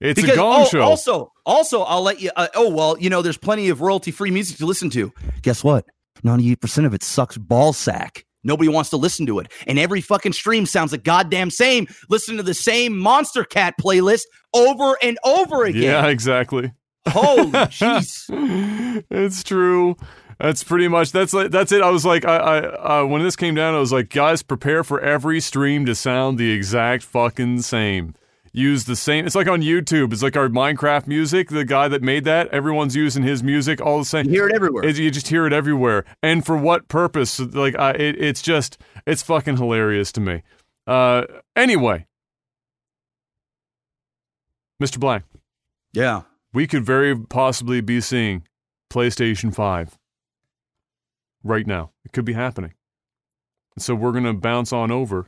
it's because a gong oh, show. also, also, I'll let you. Uh, oh well, you know, there's plenty of royalty free music to listen to. Guess what? Ninety eight percent of it sucks ball sack. Nobody wants to listen to it, and every fucking stream sounds the goddamn same. Listen to the same Monstercat playlist over and over again. yeah, exactly. Holy jeez. it's true. That's pretty much that's like that's it. I was like, I, I uh, when this came down, I was like, guys, prepare for every stream to sound the exact fucking same. Use the same. It's like on YouTube. It's like our Minecraft music. The guy that made that, everyone's using his music all the same. You hear it everywhere. It- you just hear it everywhere. And for what purpose? Like, I, it, it's just, it's fucking hilarious to me. Uh, anyway, Mr. Black, yeah. we could very possibly be seeing PlayStation 5 right now. It could be happening. So we're going to bounce on over.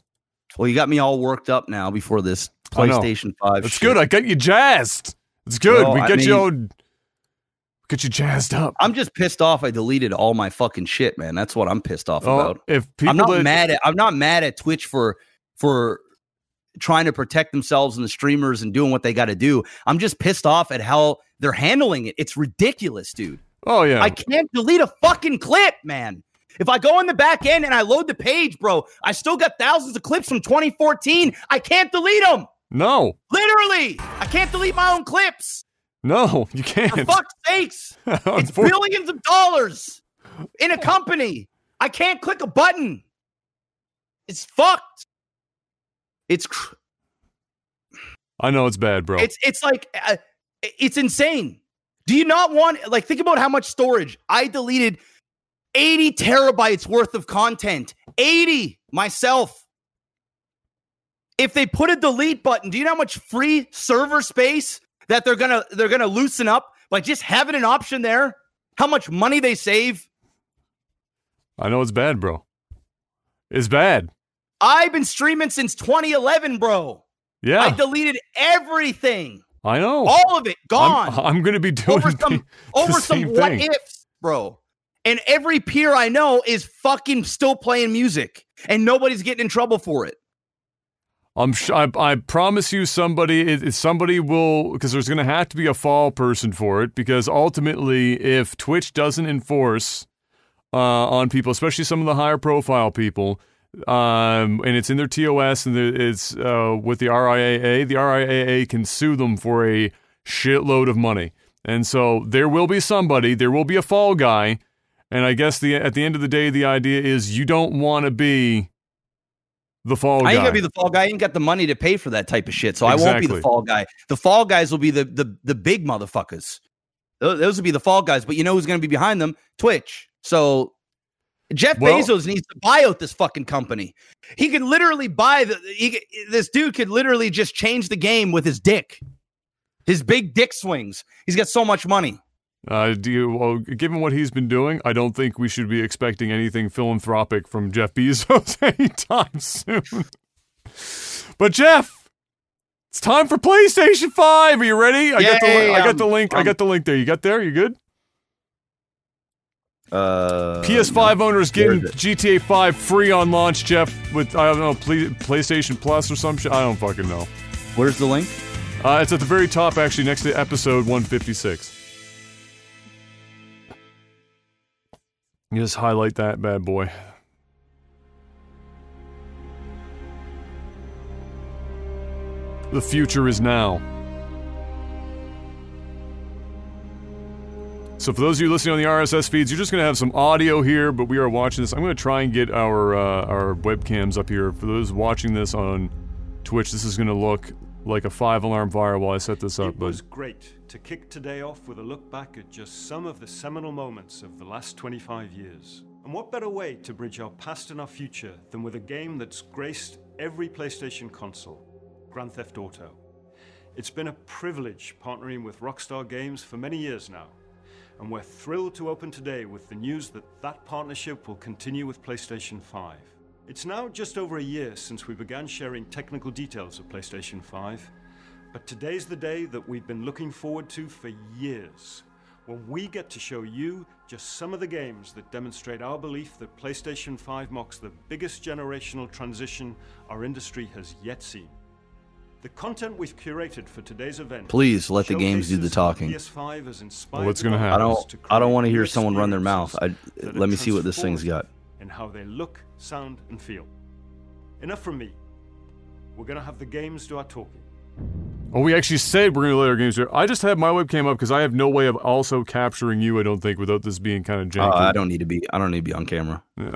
Well, you got me all worked up now before this PlayStation Five. It's good. I got you jazzed. It's good. Well, we I get you mean- all, get you jazzed up. I'm just pissed off. I deleted all my fucking shit, man. That's what I'm pissed off Oh, about. if people I'm not that- mad at I'm not mad at Twitch for for trying to protect themselves and the streamers and doing what they got to do. I'm just pissed off at how they're handling it. It's ridiculous, dude. Oh yeah. I can't delete a fucking clip, man. If I go in the back end and I load the page, bro, I still got thousands of clips from 2014. I can't delete them. no. Literally, I can't delete my own clips. No, you can't. fuck's sakes. It's billions of dollars in a company. I can't click a button. It's fucked. It's cr- I know it's bad, bro. it's it's like uh, it's insane. Do you not want like think about how much storage I deleted 80 terabytes worth of content. 80 myself. If they put a delete button, do you know how much free server space that they're going to they're going to loosen up by just having an option there? How much money they save? I know it's bad, bro. It's bad. I've been streaming since 2011, bro. Yeah, I deleted everything. I know. All of it gone. I'm, I'm going to be doing over the- some over some what thing. ifs, bro. And every peer I know is fucking still playing music, and nobody's getting in trouble for it. I'm sh- I, I promise you somebody somebody will because there's going to have to be a fall person for it because ultimately if Twitch doesn't enforce uh, on people especially some of the higher profile people um, and it's in their TOS and it's uh, with the RIAA the RIAA can sue them for a shitload of money and so there will be somebody there will be a fall guy and I guess the at the end of the day the idea is you don't want to be the fall I ain't guy gonna be the fall guy. I ain't got the money to pay for that type of shit, so I won't be the fall guy. The fall guys will be the the the big motherfuckers. Those, those will be the fall guys. But you know who's gonna be behind them? Twitch. So Jeff Well- Bezos needs to buy out this fucking company. He could literally buy the. He, this dude could literally just change the game with his dick, his big dick swings. He's got so much money. Uh, do you, well, given what he's been doing, I don't think we should be expecting anything philanthropic from Jeff Bezos anytime soon. but Jeff, it's time for PlayStation Five. Are you ready? I got the Yay, I got the link. I got the link there. You got there? You good? Uh, PS5 owners getting GTA 5 free on launch. Jeff with I don't know Play, PlayStation Plus or some shit. I don't fucking know. Where's the link? Uh, it's at the very top, actually, next to episode 156. Just highlight that bad boy. The future is now. So for those of you listening on the RSS feeds, you're just going to have some audio here, but we are watching this. I'm going to try and get our uh, our webcams up here. For those watching this on Twitch, this is going to look like a five alarm fire while I set this up. It But was great to kick today off with a look back at just some of the seminal moments of the last 25 years. And what better way to bridge our past and our future than with a game that's graced every PlayStation console Grand Theft Auto. It's been a privilege partnering with Rockstar Games for many years now. And we're thrilled to open today with the news that that partnership will continue with PlayStation 5. It's now just over a year since we began sharing technical details of PlayStation 5, but today's the day that we've been looking forward to for years. When we get to show you just some of the games that demonstrate our belief that PlayStation 5 marks the biggest generational transition our industry has yet seen. The content we've curated for today's event. Please let the games do the talking. PS5 has inspired what's gonna happen? I don't. I don't want to hear someone run their mouth. I, let me see what this thing's got. Transformative in how they look, sound, and feel. Enough from me. We're gonna have the games do our talking. oh, we actually said we're going to let our games do. I just have my webcam up because I have no way of also capturing you. I don't think without this being kind of janky. Uh, I don't need to be. I don't need to be on camera. Yeah.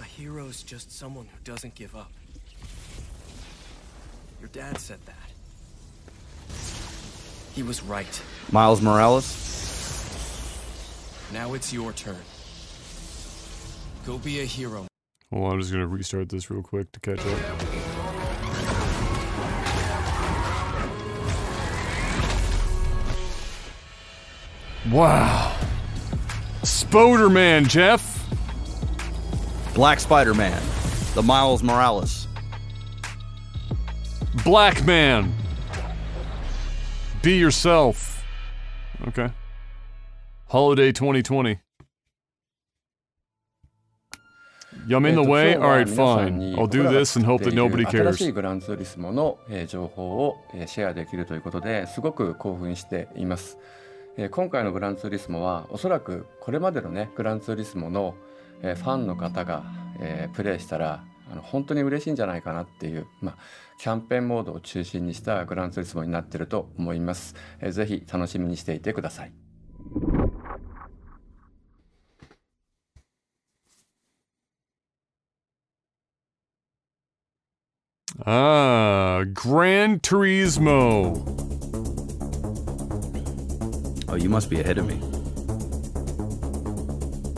A hero's just someone who doesn't give up. Your dad said that. He was right. Miles Morales. Now it's your turn. Go be a hero. Well, I'm just going to restart this real quick to catch up. Wow. Spoderman, Jeff. Black Spider Man. The Miles Morales. Black man. Be yourself. Okay. Holiday 2020. You I'm in the way? Alright, fine. に I'll 僕 do this and hope that nobody 新しい cares. グランツーリスモの、えー情報を、えーシェアできるということですごく興奮しています、えー今回のグランツーリスモはおそらくこれまでのねグランツーリスモの、えーファンの方が、えープレイしたらあの本当に嬉しいんじゃないかなっていう、まあ、キャンペーンモードを中心にしたグランツーリスモになっていると思います、えーぜひ楽しみにしていてください Ah, Gran Turismo. Oh, you must be ahead of me.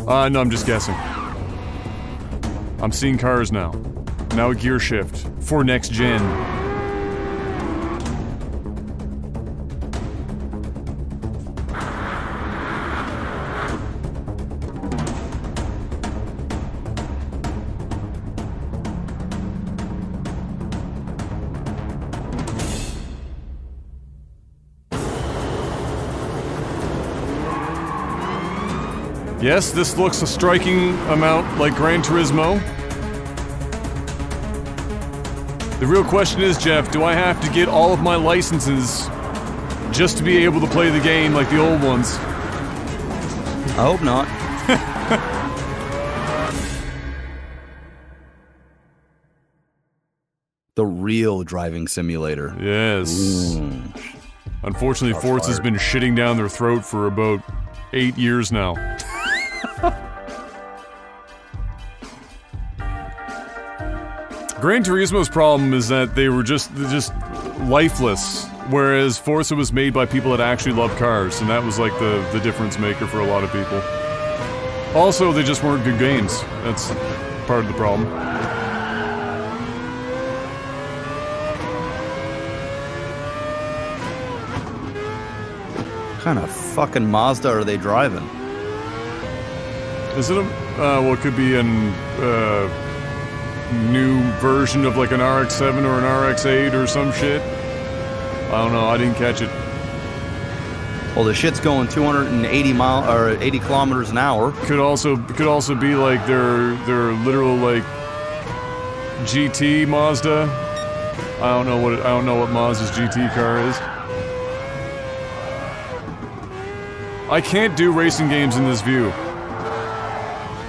Uh, no, I'm just guessing. I'm seeing cars now. Now a gear shift for next gen. Yes, this looks a striking amount like Gran Turismo. The real question is, Jeff, do I have to get all of my licenses just to be able to play the game like the old ones? I hope not. the real driving simulator. Yes. Unfortunately, Forza's been shitting down their throat for about eight years now. Gran Turismo's problem is that they were just just lifeless, whereas Forza was made by people that actually love cars, and that was like the the difference maker for a lot of people. Also, they just weren't good games. That's part of the problem. What kind of fucking Mazda are they driving? Is it a? Uh, well, it could be an uh, new version of like an RX-7 or an RX-8 or some shit. I don't know. I didn't catch it. Well, the shit's going 280 mile or 80 kilometers an hour. Could also could also be like their their literal like GT Mazda. I don't know what it, I don't know what Mazda's GT car is. I can't do racing games in this view.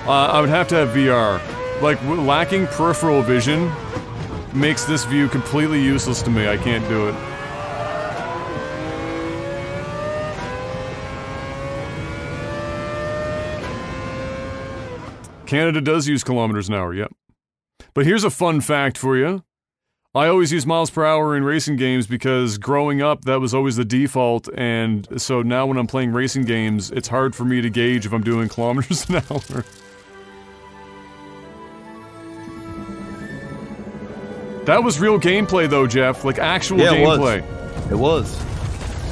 Uh, I would have to have VR. Like lacking peripheral vision makes this view completely useless to me. I can't do it. Canada does use kilometers an hour, yep. But here's a fun fact for you. I always use miles per hour in racing games because growing up, that was always the default. And so now when I'm playing racing games, it's hard for me to gauge if I'm doing kilometers an hour. That was real gameplay, though, Jeff. Like actual Yeah, it was. gameplay. It was.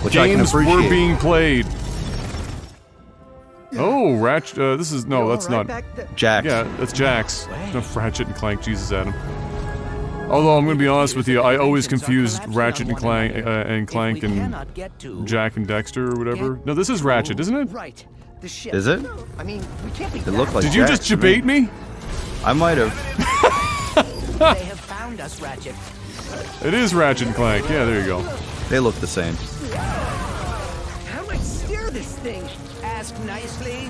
Which I can Games were being played. Oh, Ratchet. Uh, this is no, that's not. Jak. Yeah, that's Jax. No, Ratchet and Clank. Jesus, Adam. Although I'm gonna be honest with you, I always confused Ratchet and Clank uh, and Clank and Jak and Daxter or whatever. No, this is Ratchet, isn't it? Right. The ship. Is it? I mean, we can't be It looked like Did you Jax just to debate me? I might have. They have found us, Ratchet. It is Ratchet and Clank. Yeah, there you go. They look the same. How do I steer this thing? Ask nicely.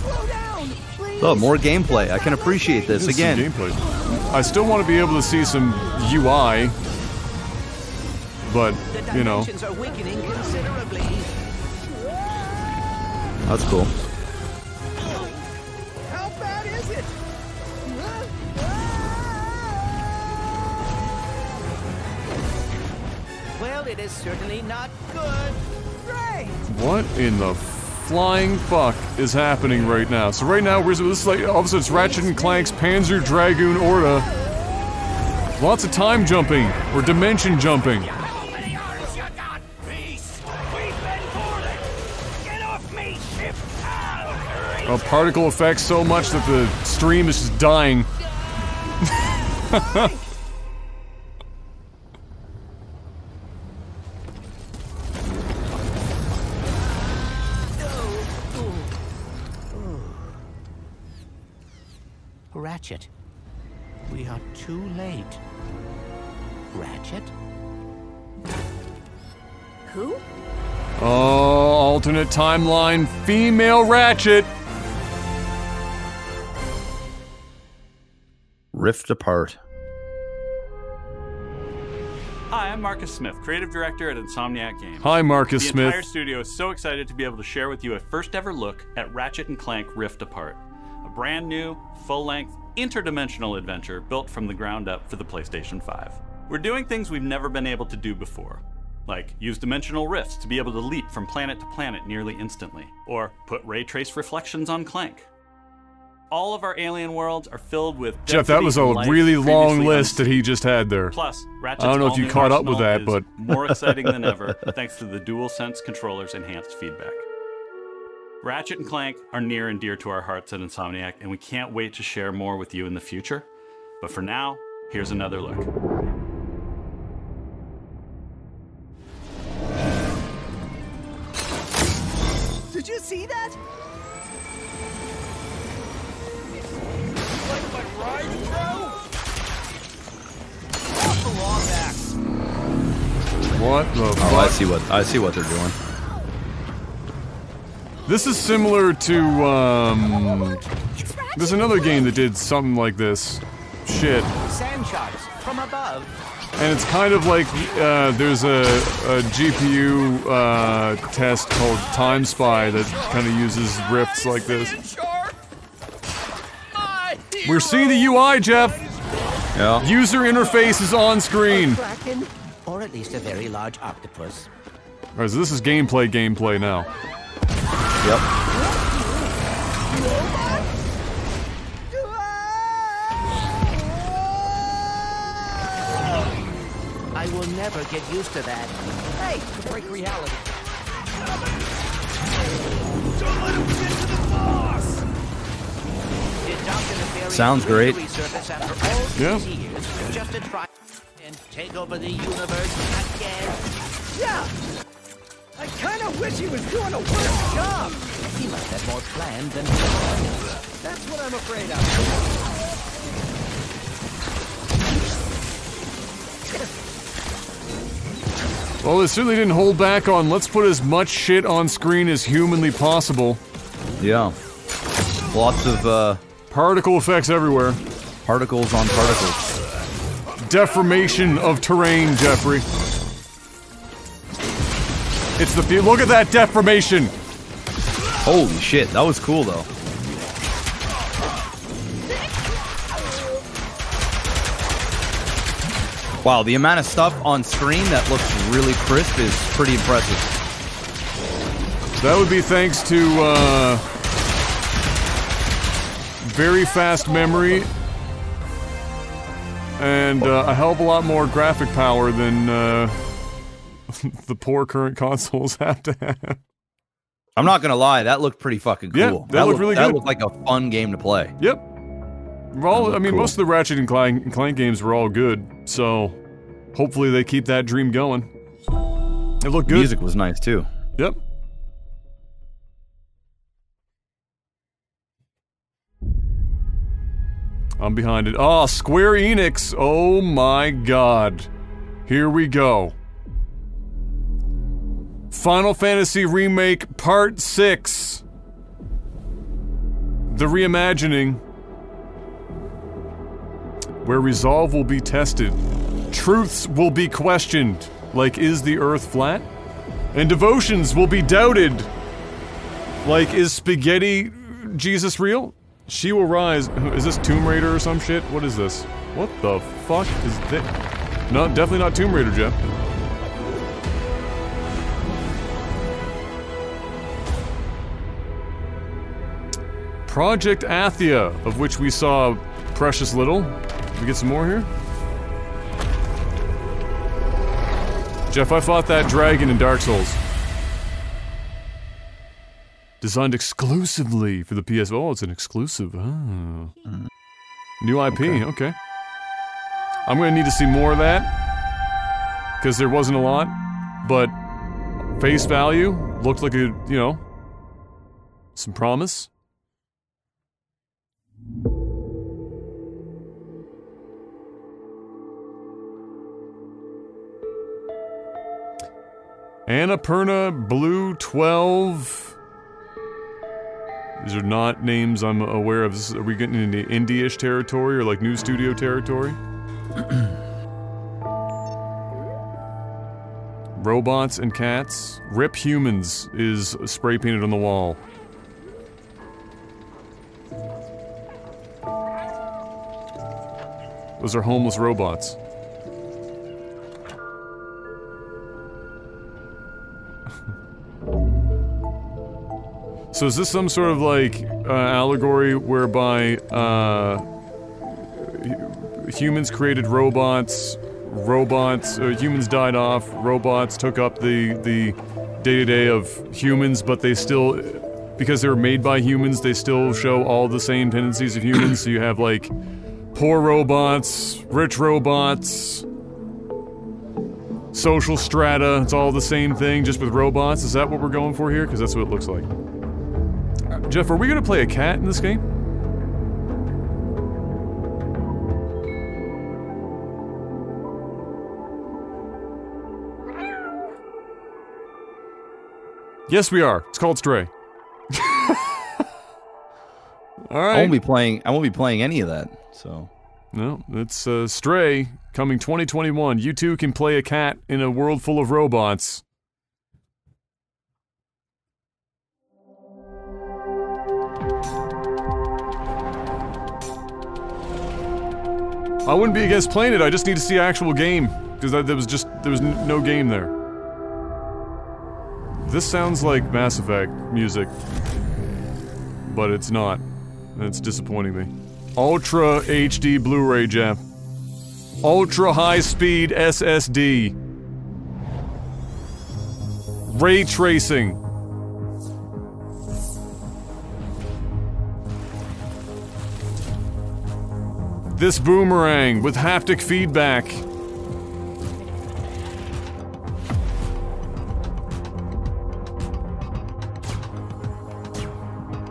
Slow down, please. Oh, more gameplay. I can appreciate this This is some again. gameplay. I still want to be able to see some UI, but you know, dimensions are weakening considerably. That's cool. Well, it is certainly not good. Great. what in the flying fuck is happening right now? So right now, we're this is like all of a sudden it's Ratchet and Clank's Panzer Dragoon Orta. Lots of time jumping or dimension jumping. Uh, particle effects so much that the stream is just dying. Ratchet, we are too late. Ratchet? Who? Oh, alternate timeline, female Ratchet. Rift apart. Hi, I'm Marcus Smith, creative director at Insomniac Games. Hi, Marcus the Smith. entire studio is so excited to be able to share with you a first ever look at Ratchet and Clank Rift Apart, a brand new, full length, interdimensional adventure built from the ground up for the PlayStation 5. We're doing things we've never been able to do before, like use dimensional rifts to be able to leap from planet to planet nearly instantly, or put ray trace reflections on Clank. All of our alien worlds are filled with Jeff, that was a really long list that he just had there. Plus, Ratchet's I don't know if you caught up with that, but more exciting than ever thanks to the DualSense controller's enhanced feedback. Ratchet and Clank are near and dear to our hearts at Insomniac, and we can't wait to share more with you in the future. But for now, here's another look. Did you see that? like my ride, bro? what the Oh, fuck? I see what I see what they're doing. This is similar to um. There's another game that did something like this. Shit. Sand sharks from above. And it's kind of like uh, there's a, a GPU uh, test called Time Spy that kind of uses rifts like this. We're seeing the UI, Jeff. Yeah. User interface is on screen. Or at least a very large octopus. All right, so this is gameplay, gameplay now. Yep. I will never get used to that. Hey, break reality. Don't let him get to the boss! Did Sounds great. resurface after all Yeah. years just to try and take over the universe again? Yeah. I kind of wish he was doing a worse job. He must have more planned than planned. That's what I'm afraid of. Well, they certainly didn't hold back on let's put as much shit on screen as humanly possible. Yeah. Lots of uh, Particle effects everywhere. particles on particles. Deformation of terrain, Jeffrey. It's the look at that deformation. Holy shit, that was cool though. Wow, the amount of stuff on screen that looks really crisp is pretty impressive. That would be thanks to uh, very fast memory and uh, a hell of a lot more graphic power than uh, the poor current consoles have to have. I'm not gonna lie, that looked pretty fucking cool. Yeah, that looked really That good. looked like a fun game to play. Yep. All, I mean, looked most of the Ratchet and Clank, Clank games were all good, so hopefully they keep that dream going. It looked The good. music was nice too. Yep. I'm behind it. Oh, Square Enix. Oh my god. Here we go. Final Fantasy Remake Part 6. The reimagining. Where resolve will be tested. Truths will be questioned. Like, is the earth flat? and devotions will be doubted. Like, is spaghetti Jesus real? She will rise. Is this Tomb Raider or some shit? What is this? What the fuck is this? No, definitely not Tomb Raider, Jeff. Project Athia, of which we saw precious little. We get some more here? Jeff, I fought that dragon in Dark Souls. Designed exclusively for the PS. Oh, it's an exclusive. Oh. New IP, okay. I'm gonna need to see more of that. Because there wasn't a lot. But face value looked like a, you know, some promise. Annapurna Blue 12. These are not names I'm aware of. Are we getting into indie-ish territory or like new studio territory? Robots and cats. Rip humans is spray painted on the wall. Those are homeless robots. So is this some sort of like uh, allegory whereby uh, humans created robots, robots, uh, humans died off, robots took up the the day to day of humans, but they still, because they were made by humans, they still show all the same tendencies of humans. so you have like poor robots, rich robots, social strata. It's all the same thing, just with robots. Is that what we're going for here? Because that's what it looks like. Uh, Jeff, are we gonna play a cat in this game? Yes, we are. It's called Stray. All I won't be playing. I won't be playing any of that. So No, it's uh, Stray coming 2021. You too can play a cat in a world full of robots. I wouldn't be against playing it. I just need to see actual game because there was just there was n- no game there. This sounds like Mass Effect music, but it's not. It's disappointing me. Ultra HD Blu-ray, Jeff. Ultra high speed SSD. Ray tracing. This boomerang with haptic feedback.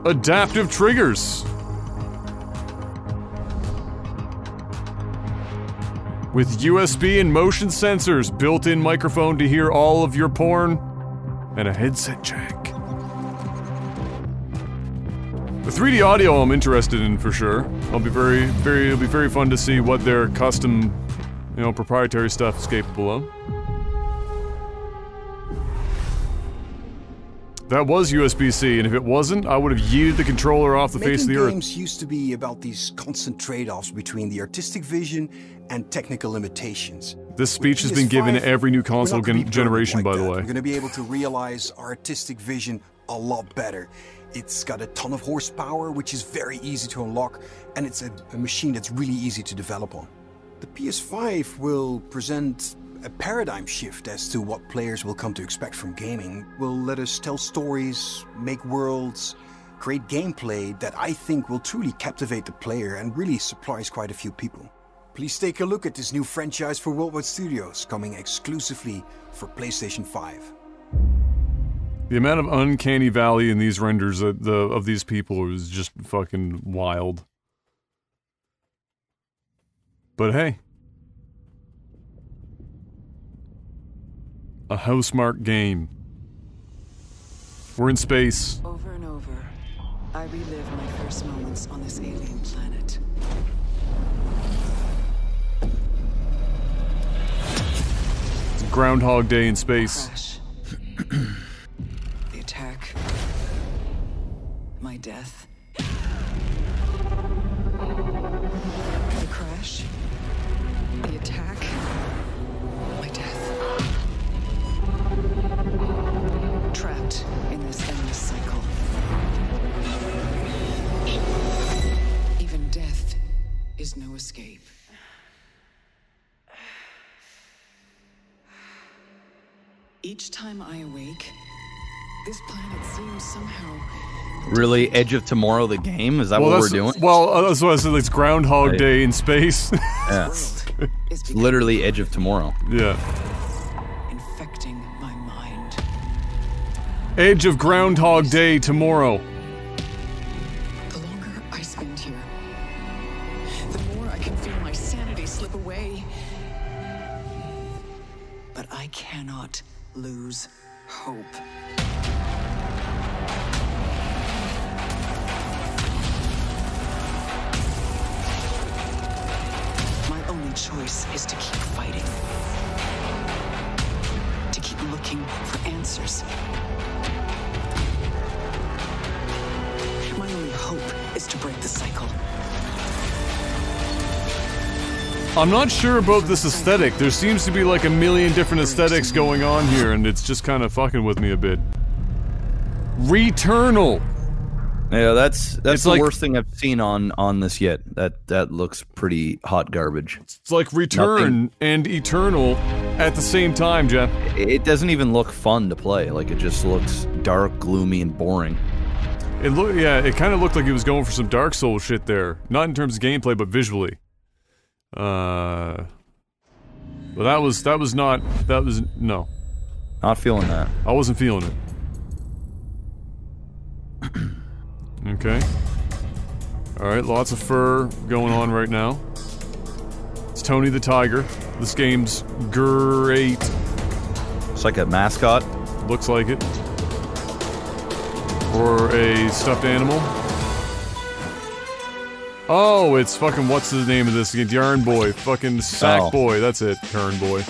Adaptive triggers. With USB and motion sensors, built in microphone to hear all of your porn, and a headset jack. The 3D audio I'm interested in for sure. I'll be very, very, it'll be very fun to see what their custom, you know, proprietary stuff is capable of. That was USB-C, and if it wasn't, I would have yeeted the controller off the face of the Making earth. games used to be about these constant trade-offs between the artistic vision and technical limitations. This speech has been given to every new console gen- generation, like by the way. We're going to be able to realize our artistic vision a lot better. It's got a ton of horsepower, which is very easy to unlock, and it's a, a machine that's really easy to develop on. The PS5 will present a paradigm shift as to what players will come to expect from gaming. Will let us tell stories, make worlds, create gameplay that I think will truly captivate the player and really surprise quite a few people. Please take a look at this new franchise for Worldwide Studios coming exclusively for PlayStation 5. The amount of uncanny valley in these renders of, the, of these people is just fucking wild. But hey. A Housemarque game. We're in space. Over and over, I relive my first moments on this alien planet. It's Groundhog Day in space. The attack. My death. Each time I awake, this planet seems somehow Really, Edge of Tomorrow, the game? Is that well, what we're doing? Well, uh, that's what I said. It's Groundhog Right. Day in space. Yeah. It's literally Edge of Tomorrow. yeah. infecting my mind. Edge of Groundhog Day tomorrow. Lose hope. My only choice is to keep fighting. To keep looking for answers. My only hope is to break the cycle. I'm not sure about this aesthetic. There seems to be like a million different aesthetics going on here, and it's just kind of fucking with me a bit. Returnal. Yeah, that's that's It's the like- worst thing I've seen on on this yet. That that looks pretty hot garbage. It's like Return and Eternal at the same time, Jeff. It doesn't even look fun to play. Like it just looks dark, gloomy, and boring. It look yeah, it kind of looked like it was going for some Dark Souls shit there. Not in terms of gameplay, but visually. Uh, but that was that was not that was no. Not feeling that. I wasn't feeling it. okay. All right, lots of fur going on right now. It's Tony the Tiger. This game's great. It's like a mascot. Looks like it. Or a stuffed animal. Oh, it's fucking what's the name of this again? Yarn Boy. Fucking Sack Oh. Boy. That's it. Yarn Boy.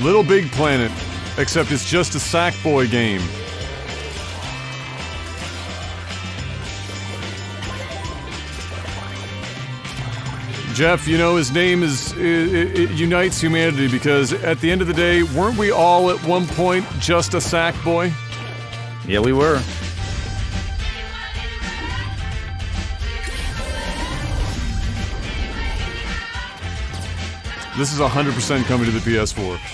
Little Big Planet, except it's just a Sackboy game. Jeff, you know his name is it, it unites humanity because at the end of the day, weren't we all at one point just a sack boy? Yeah, we were. This is 100% coming to the PS4.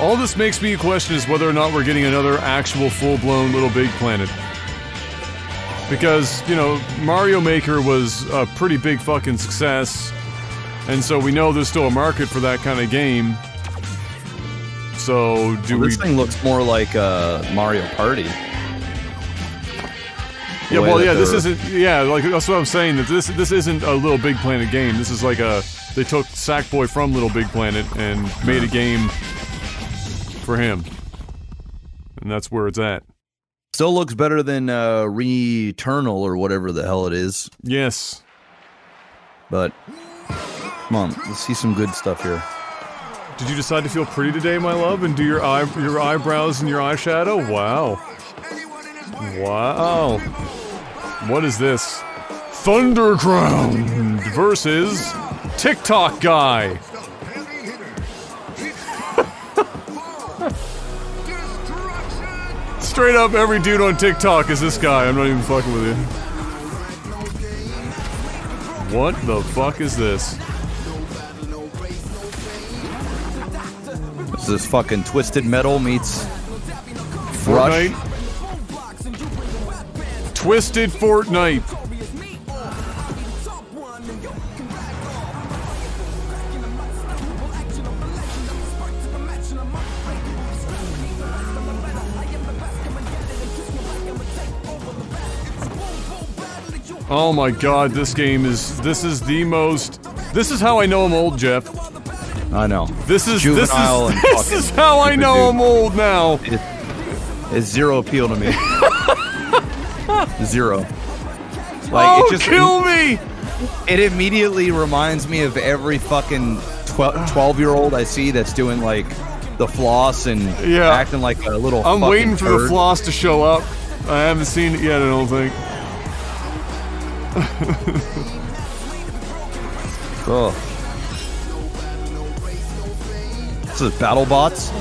All this makes me question is whether or not we're getting another actual full-blown Little Big Planet. Because, you know, Mario Maker was a pretty big fucking success, and so we know there's still a market for that kind of game. So, do Well, we... this thing looks more like uh, Mario Party. Yeah, well, yeah, this isn't. Yeah, like that's what I'm saying. That this this isn't a Little Big Planet game. This is like a they took Sackboy from Little Big Planet and made a game for him, and that's where it's at. Still looks better than uh, Returnal or whatever the hell it is. Yes. But come on, let's see some good stuff here. Did you decide to feel pretty today, my love, and do your eye your eyebrows and your eyeshadow? Wow. Wow. What is this? Thunderground versus TikTok guy. Straight up, every dude on TikTok is this guy. I'm not even fucking with you. What the fuck is this? This is fucking Twisted Metal meets Rush. Fortnite? Twisted Fortnite. Oh my god, this game is this is the most this is how I know I'm old, Jeff. I know. This is Juvenile this and is this is how I know dude. I'm old now. It, it's zero appeal to me. zero. Like oh, it just kill me! It immediately reminds me of every fucking 12 year old I see that's doing like the floss and Yeah. acting like a little. I'm waiting for the floss to show up. I haven't seen it yet, I don't think. Ugh. This is battle bots.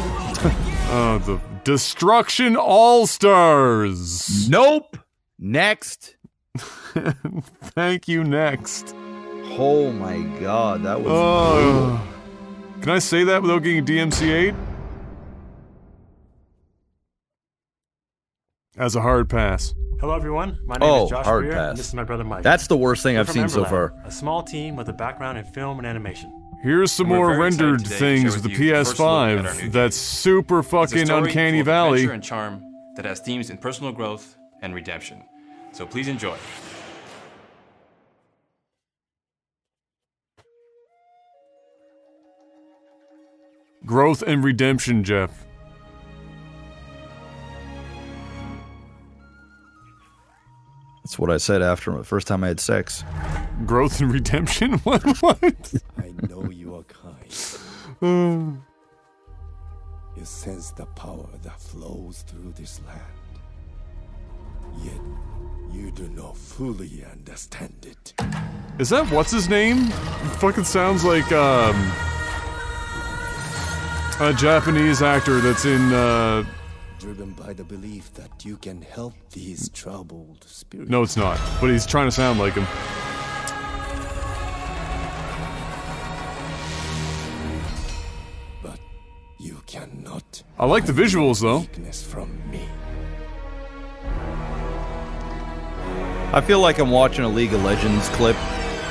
uh, the Destruction All Stars. Nope. Next. Thank you. Next. Oh my god, that was. Oh. Can I say that without getting DMCA'd? As a hard pass. Hello, everyone. My name Oh, is Josh hard Grier, pass. and this is my brother Mike. That's the worst thing We're I've from seen so Ember Lab, far. A small team with a background in film and animation. Here's some more rendered things with with the you the first look at our new PS5 that's super fucking Uncanny Valley. adventure and charm that has themes in personal growth and redemption. So please enjoy. Growth and redemption, Jeff. That's what I said after the first time I had sex. Growth and redemption? What? What? I know you are kind. Uh, You sense the power that flows through this land. Yet, you do not fully understand it. Is that what's his name? It fucking sounds like um a Japanese actor that's in uh Driven by the belief that you can help these troubled spirits. No, it's not. But he's trying to sound like him. But you cannot. I like the visuals though. Weakness from me. I feel like I'm watching a League of Legends clip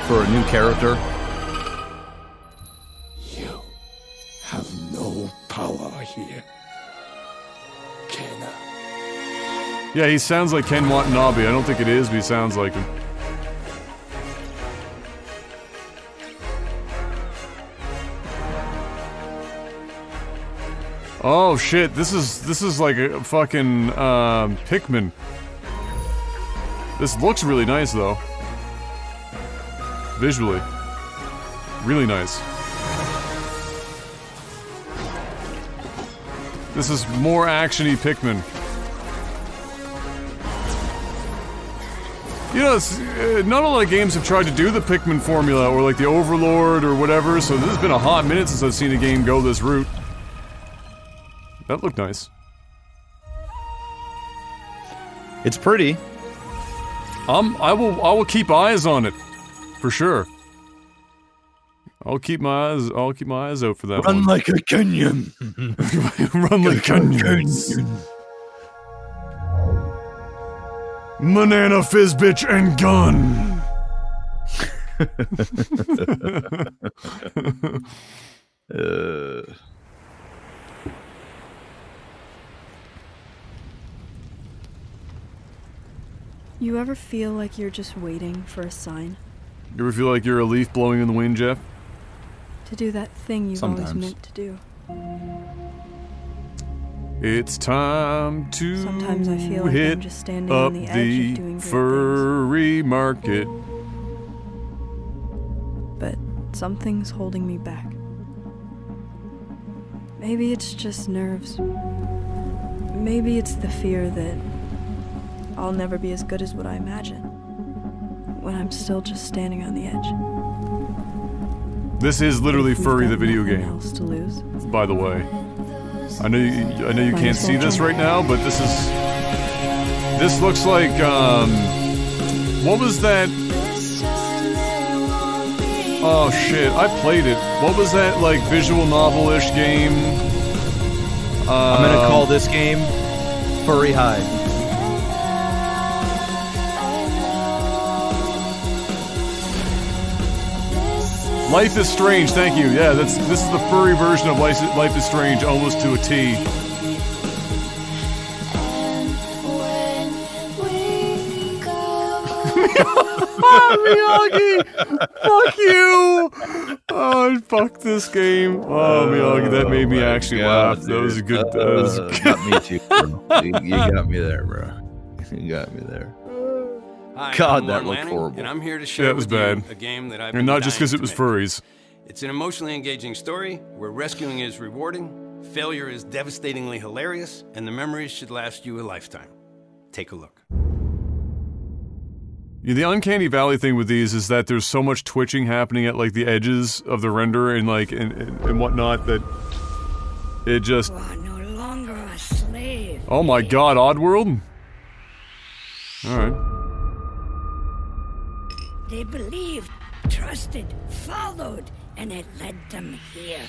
for a new character. You have no power here. Yeah, he sounds like Ken Watanabe. I don't think it is, but he sounds like him. Oh shit! This is this is like a fucking um, Pikmin. This looks really nice though. Visually, really nice. This is more actiony Pikmin. You know, uh, not a lot of games have tried to do the Pikmin formula or like the Overlord or whatever, so this has been a hot minute since I've seen a game go this route. That looked nice. It's pretty. Um, I will I will keep eyes on it, for sure. I'll keep my eyes. I'll keep my eyes out for that Run one. like a canyon. Run like canyons. Banana fizz bitch and gun. uh, You ever feel like you're just waiting for a sign You ever feel like you're a leaf blowing in the wind, Jeff? To do that thing you've always meant to do? It's time to Sometimes I feel like I'm hit just standing on up the edge of doing furry market. But something's holding me back. Maybe it's just nerves. Maybe it's the fear that I'll never be as good as what I imagine when I'm still just standing on the edge. This is literally furry the video game. to lose. By the way, I know you, I know you can't see this right now, but this is this looks like um, what was that? Oh shit! I played it. What was that like visual novel-ish game? I'm gonna Um, call this game Furry High. Life is Strange. Thank you. Yeah, that's this is the furry version of Life, Life is Strange, almost to a T. Miyagi! Fuck you! Oh, fuck this game. Oh, Miyagi, that made me my actually God, laugh. That was a dude. good. That was Uh, got me too, bro. you, you got me there, bro. You got me there. Hi, God, I'm that Lon looked horrible. And I'm here to share Yeah, it was with you bad. a game that I've And been not just because it was make. furries. It's an emotionally engaging story where rescuing is rewarding, failure is devastatingly hilarious, and the memories should last you a lifetime. Take a look. Yeah, the uncanny valley thing with these is that there's so much twitching happening at like the edges of the render and like and, and, and whatnot that it just no longer a slave. oh my god oddworld all right They believed, trusted, followed, and it led them here.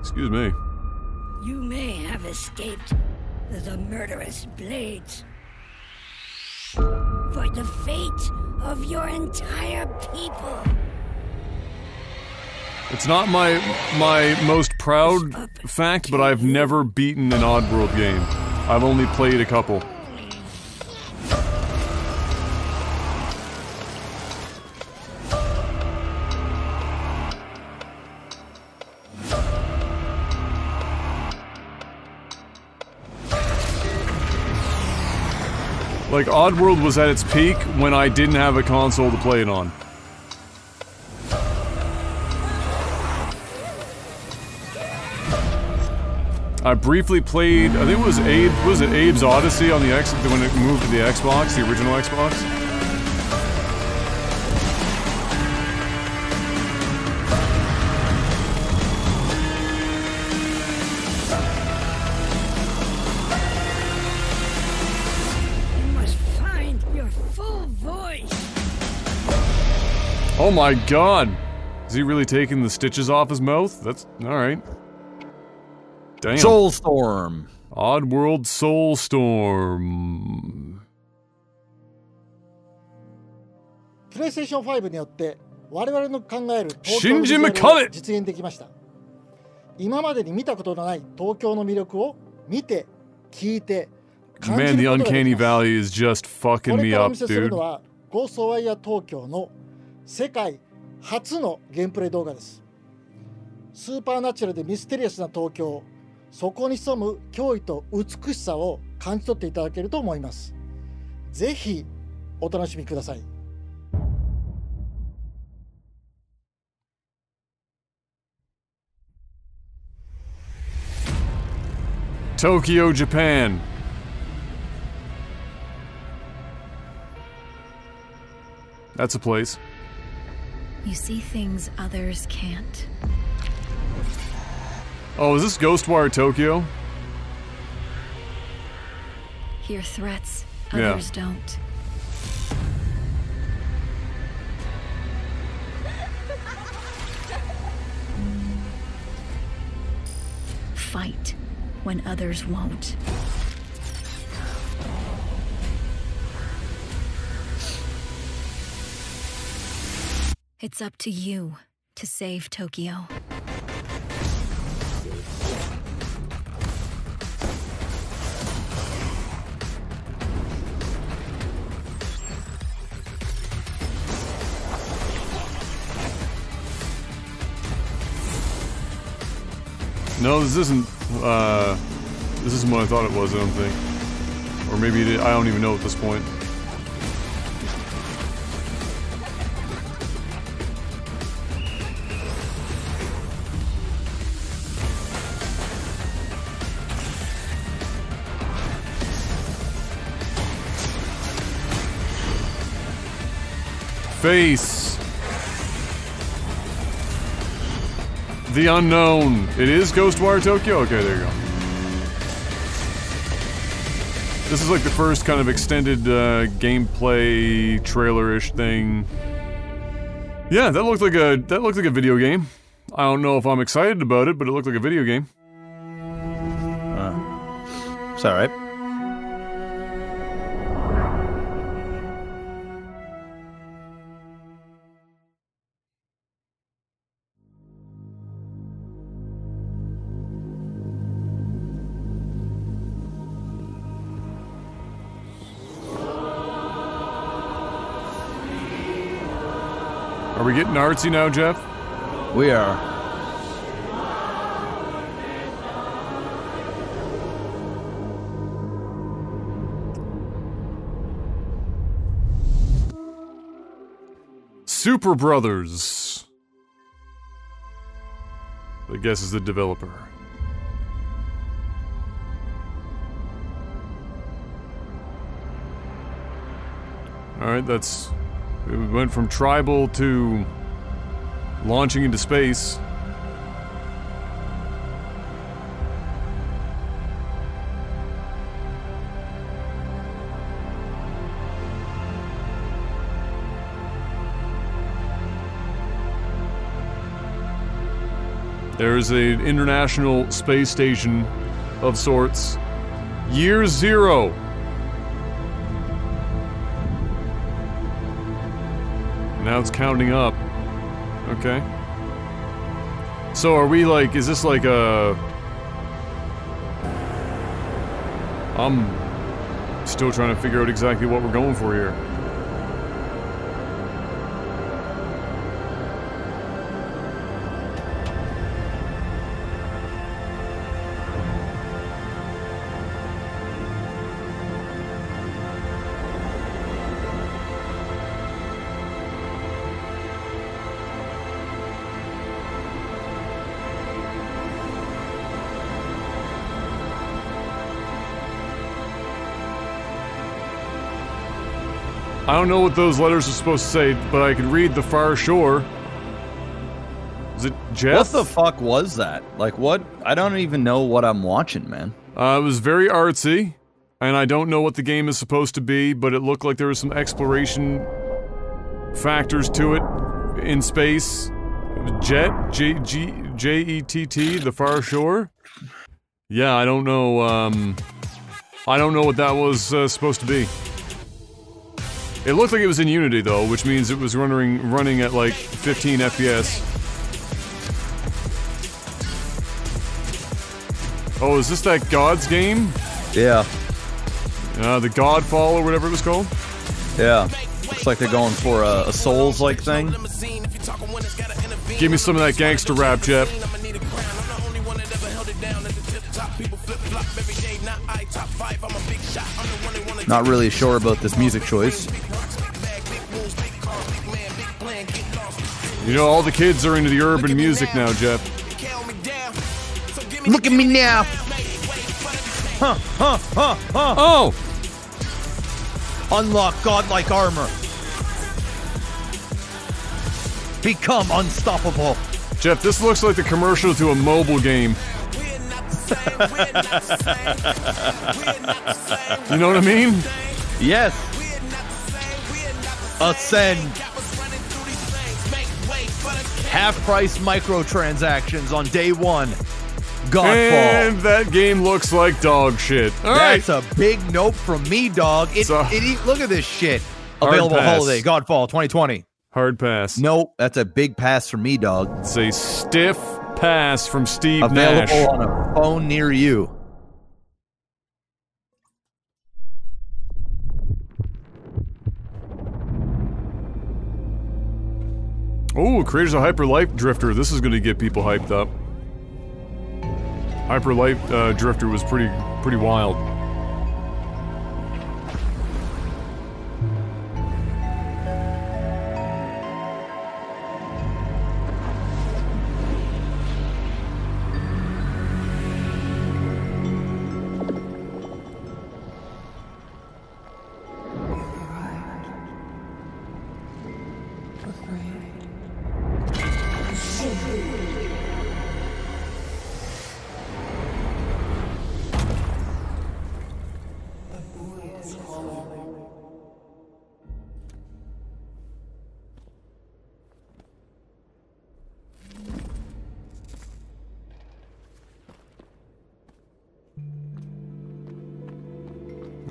excuse me You may have escaped the murderous blades. For the fate of your entire people. it's not my my most proud fact but I've never beaten an oddworld game I've only played a couple Like Oddworld was at its peak when I didn't have a console to play it on. I briefly played. I think it was Abe. Was it Abe's Oddysee on the X when it moved to the Xbox, the original Xbox? Oh my god! Is he really taking the stitches off his mouth? That's alright. Damn. Soulstorm. Oddworld Soulstorm. プレイステーション5によって我々の考える東京の魅力を実現できました今までに見たことのない東京の魅力を見て聞いて感じることができます Man, the uncanny valley is just fucking me up, dude. これからお見せするのはゴーストワイヤー東京の世界初のゲームプレイ動画ですスーパーナチュラルでミステリアスな東京そこに潜む驚異と美しさを感じ取っていただけると思いますぜひお楽しみください Tokyo, Japan. That's a place. You see things others can't. Oh, is this Ghostwire Tokyo? Hear threats others yeah. don't. Fight when others won't. It's up to you to save Tokyo. No, this isn't. Uh, this isn't what I thought it was. I don't think, or maybe I don't even know at this point. Face. The unknown. It is Ghostwire Tokyo? Okay, there you go. This is like the first kind of extended uh, gameplay trailer-ish thing. Yeah, that looked like a that looked like a video game. I don't know if I'm excited about it, but it looked like a video game. Uh, it's all right. Getting artsy now, Jeff? We are. Superbrothers. I guess is the developer. All right, that's we went from tribal to launching into space. There's an international space station of sorts. Year zero. Now it's counting up. Okay. So are we like, is this like a. I'm still trying to figure out exactly what we're going for here. Don't know what those letters are supposed to say, but I can read the far shore. Is it Jeff? What the fuck was that? Like, what? I don't even know what I'm watching, man. Uh, it was very artsy, and I don't know what the game is supposed to be, but it looked like there was some exploration factors to it in space. Jett, J G J E T T, the far shore. Yeah, I don't know. Um, I don't know what that was uh, supposed to be. It looked like it was in Unity though, which means it was running running at like 15 FPS. Oh, is this that God's game? Yeah. Uh, the Godfall or whatever it was called? Yeah. Looks like they're going for a, a Souls like thing. Give me some of that gangster rap, Jep. Not really sure about this music choice. You know, all the kids are into the urban music now, Jeff. Look at me now. Huh, huh, huh, huh. Oh! Unlock godlike armor. Become unstoppable. Jeff, this looks like the commercial to a mobile game. You know what I mean? Yes. Ascend. Half price microtransactions on day one. Godfall. And that game looks like dog shit. All right. That's a big nope from me, dog. It, So- it, it- look at this shit. Available pass. holiday, Godfall 2020. Hard pass. Nope, that's a big pass for me, dog. It's a stiff pass from Steve Available Nash. on a phone near you. Oh, creators of Hyper Light Drifter. This is going to get people hyped up. Hyper Light uh, Drifter was pretty pretty wild.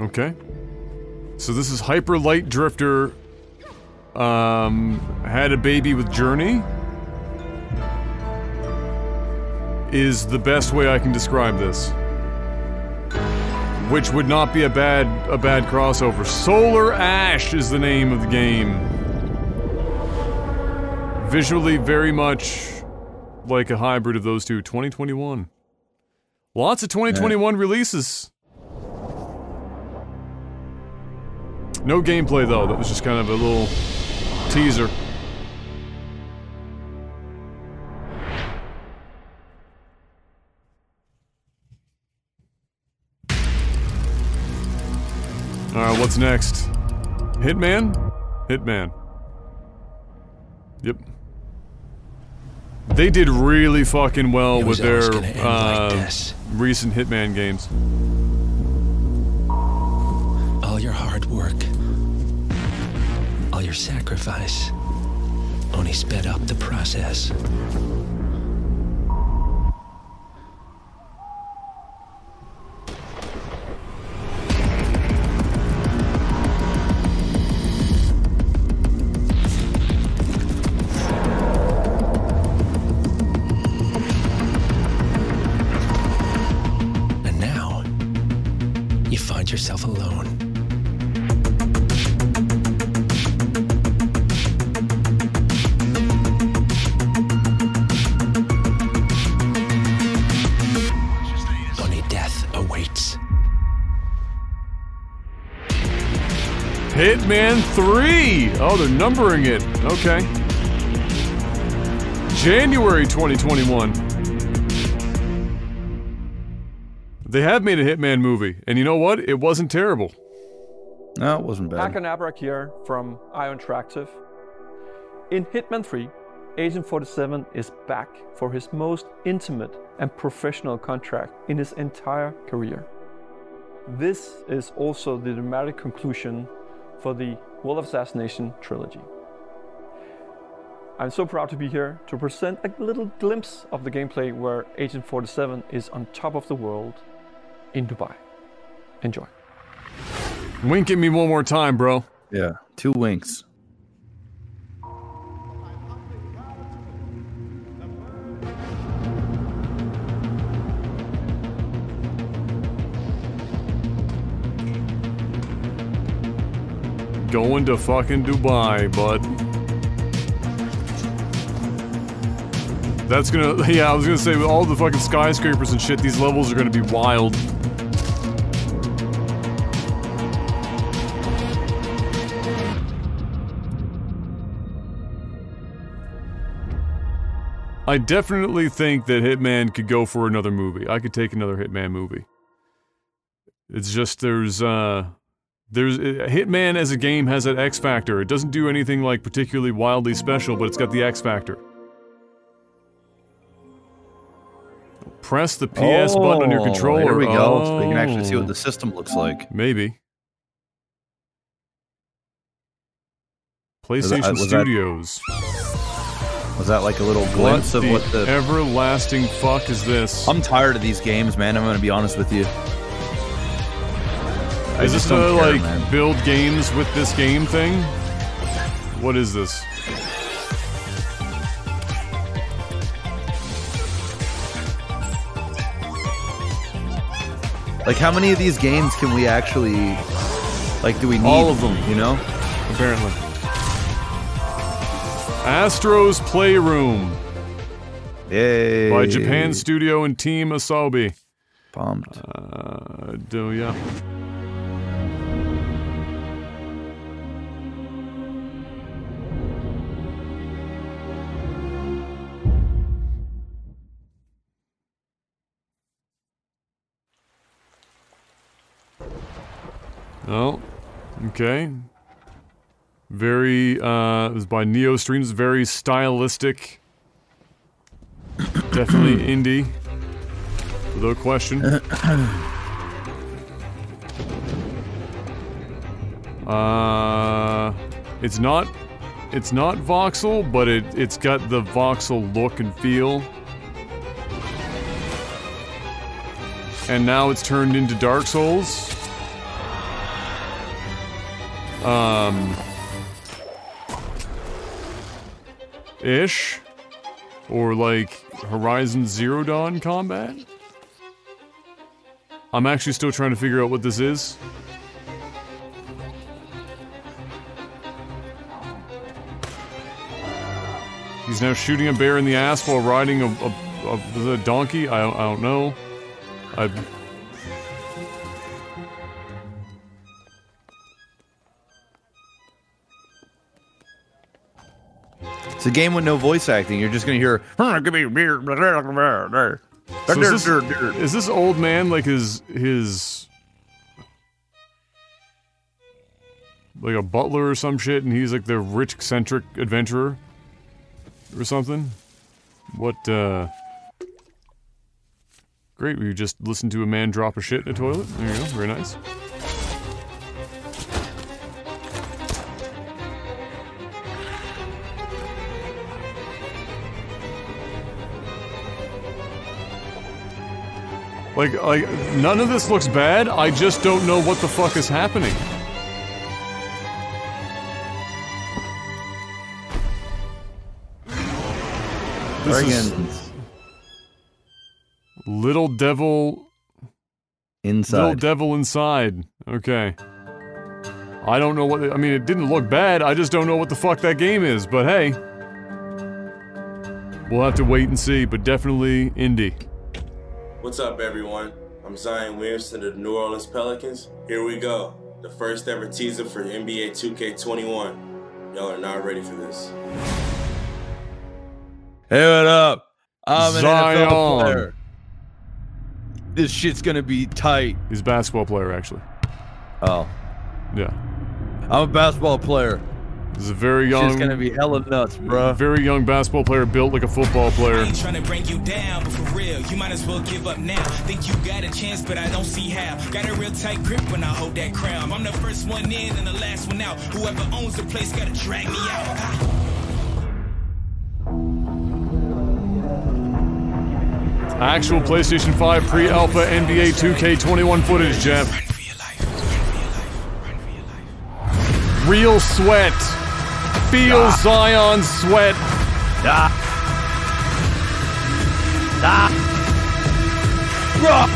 Okay. So this is Hyper Light Drifter. Um, had a baby with Journey. Is the best way I can describe this. Which would not be a bad a bad crossover. Solar Ash is the name of the game. Visually very much like a hybrid of those two. 2021. Lots of 2021 releases. No gameplay though. That was just kind of a little teaser. All right, what's next? Hitman? Hitman. Yep. They did really fucking well with their gonna like uh, recent Hitman games. All your hard work, your sacrifice, only sped up the process. Oh, they're numbering it. Okay. January 2021. They have made a Hitman movie, and you know what? It wasn't terrible. No, it wasn't bad. Hakan Abrak here from IO Interactive. In Hitman 3, Agent 47 is back for his most intimate and professional contract in his entire career. This is also the dramatic conclusion for the World of Assassination trilogy. I'm so proud to be here to present a little glimpse of the gameplay where Agent 47 is on top of the world in Dubai. Enjoy. Wink at me one more time, bro. Yeah, two winks. Going to fucking Dubai, bud. That's gonna, yeah, I was gonna say, with all the fucking skyscrapers and shit, these levels are gonna be wild. I definitely think that Hitman could go for another movie. I could take another Hitman movie. It's just there's uh there's uh, Hitman as a game has that X factor. It doesn't do anything like particularly wildly special, but it's got the X factor. Press the PS button on your Oh, controller. There we go. So we can actually see Oh. what the system looks like. Maybe. Was that- PlayStation was Studios. Was Was that like a little glimpse what of what the? everlasting fuck is this? I'm tired of these games, man. I'm gonna be honest with you. I is this just don't the care, like man. build games with this game thing? What is this? Like, how many of these games can we actually, like, do we need? All of them. you know. Apparently. Astro's Playroom Yay! by Japan Studio and Team Asobi. Pumped. Uh, do ya? Oh, okay. Very, uh, it was by Neo Streams, very stylistic. Definitely indie. Without question. Uh, it's not, it's not voxel, but it, it's got the voxel look and feel. And now it's turned into Dark Souls. Um, ish, or like Horizon Zero Dawn combat. I'm actually still trying to figure out what this is. He's now shooting a bear in the ass while riding a, a, a, a donkey. I, I don't know. I. It's a game with no voice acting. You're just gonna hear. Give me beer. So is, this, is this old man like his his like a butler or some shit, and he's like the rich eccentric adventurer or something? What? uh... Great, we just listened to a man drop a shit in a toilet. There you go, very nice. Like, like none of this looks bad. I just don't know what the fuck is happening. This is Little Devil Inside. Little Devil Inside. Okay. I don't know what I mean it didn't look bad. I just don't know what the fuck that game is, but hey. We'll have to wait and see, but definitely indie. What's up, everyone? I'm Zion Williamson of the New Orleans Pelicans. Here we go. The first ever teaser for NBA 2K21. Y'all are not ready for this. Hey, what up? I'm an Zion. NFL player. This shit's gonna be tight. He's a basketball player actually. Oh. Yeah. I'm a basketball player. He's a very young Shit's gonna be hella nuts, bruh. Very young basketball player built like a football player. Trying to bring you down, but for real, you might as well give up now. Think you got a chance, but I don't see how. Got a real tight grip when I hold that crown. I'm the first one in and the last one out. Whoever owns the place gotta drag me out. Ha. Actual PlayStation 5 pre-alpha NBA 2K21 footage, Jeff. Real sweat. Feel Ah. Zion's sweat. Ah. Ah. Bruh.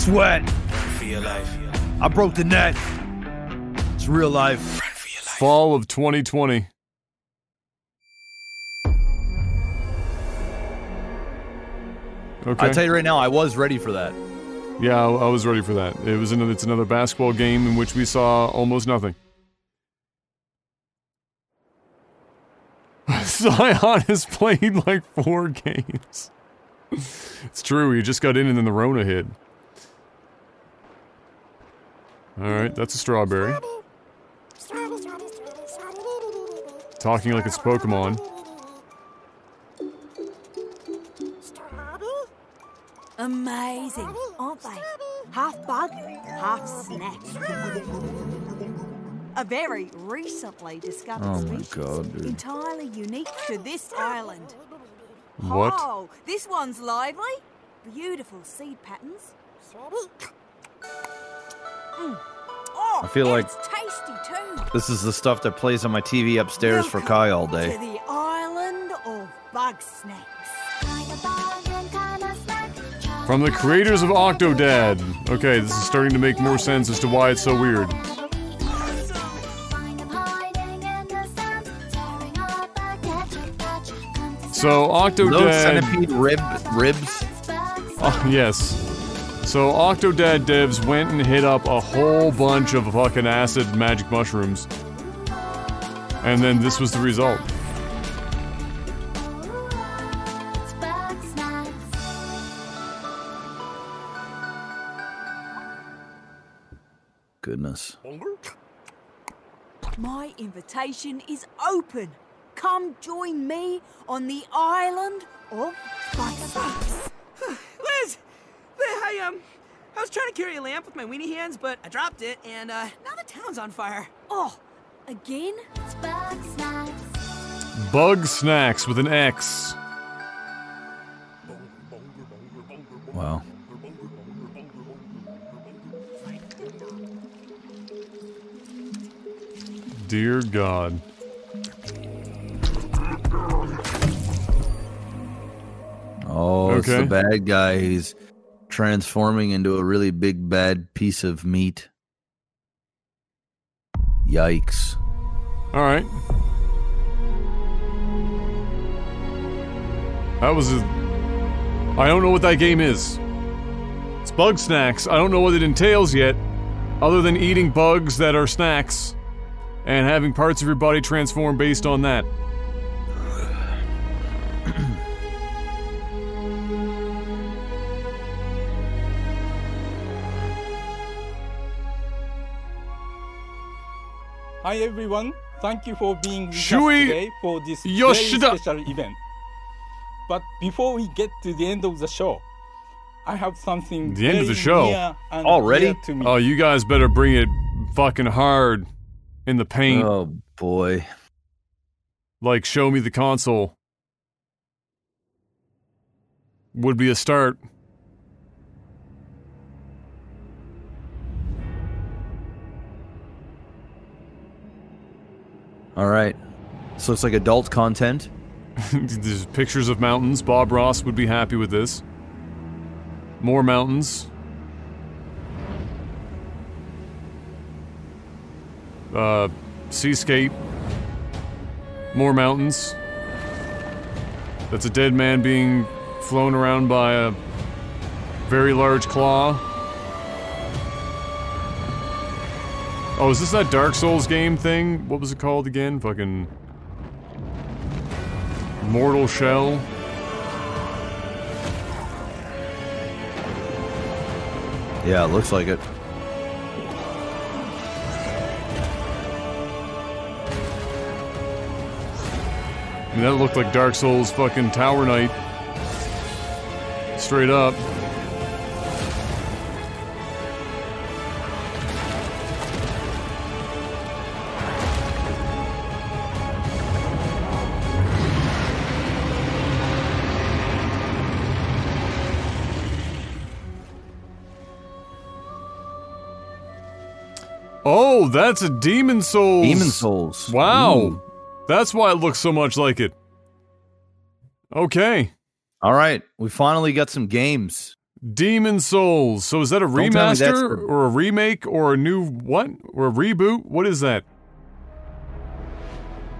Sweat. Feel life. I broke the net. It's real life. Fall of 2020. Okay. I tell you right now, I was ready for that. Yeah, I, I was ready for that. It was another. It's another basketball game in which we saw almost nothing. Zion has played like four games. it's true. He just got in and then the Rona hit. All right, that's a strawberry. Talking like it's Pokemon. Amazing, aren't they? Half bug, half snack. A very recently discovered Oh my species. God, dude. Entirely unique to this island. What? Oh, this one's lively. Beautiful seed patterns. Mm. Oh, I feel like it's tasty too. this is the stuff that plays on my TV upstairs for Kai all To day. the island of Bugsnax. From the creators of Octodad. Okay, this is starting to make more sense as to why it's so weird. So Those Octodad. centipede rib ribs. Oh, yes. So Octodad devs went and hit up a whole bunch of fucking acid magic mushrooms. And then this was the result. Goodness. My invitation is open. Come join me on the island of Bugsnax. Liz! Liz, I, um, I was trying to carry a lamp with my weenie hands, but I dropped it, and, uh, now the town's on fire. Oh, again? Bugsnax with an X. Wow. Dear God. Oh, it's the bad guy. He's transforming into a really big bad piece of meat. Yikes. All right. That was a. I don't know what that game is. It's Bugsnax. I don't know what it entails yet, other than eating bugs that are snacks and having parts of your body transform based on that. Hi everyone, thank you for being with Shuhei us today for this Yoshida. very special event. But before we get to the end of the show, I have something The end of the very show. near and dear to me. Oh, you guys better bring it fucking hard in the paint. Oh boy. Like show me the console. Would be a start. All right. So it's like adult content. There's pictures of mountains. Bob Ross would be happy with this. More mountains. Uh, seascape. More mountains. That's a dead man being flown around by a very large claw. Oh, is this that Dark Souls game thing? What was it called again? Fucking. Mortal Shell. Yeah, it looks like it. I mean, that looked like Dark Souls fucking Tower Knight. Straight up. Oh, that's a Demon's Souls. Demon's Souls. Wow. Ooh. That's why it looks so much like it. Okay. All right, we finally got some games. Demon's Souls. So is that a Don't tell me that's remaster the- or a remake or a new what? Or a reboot? What is that?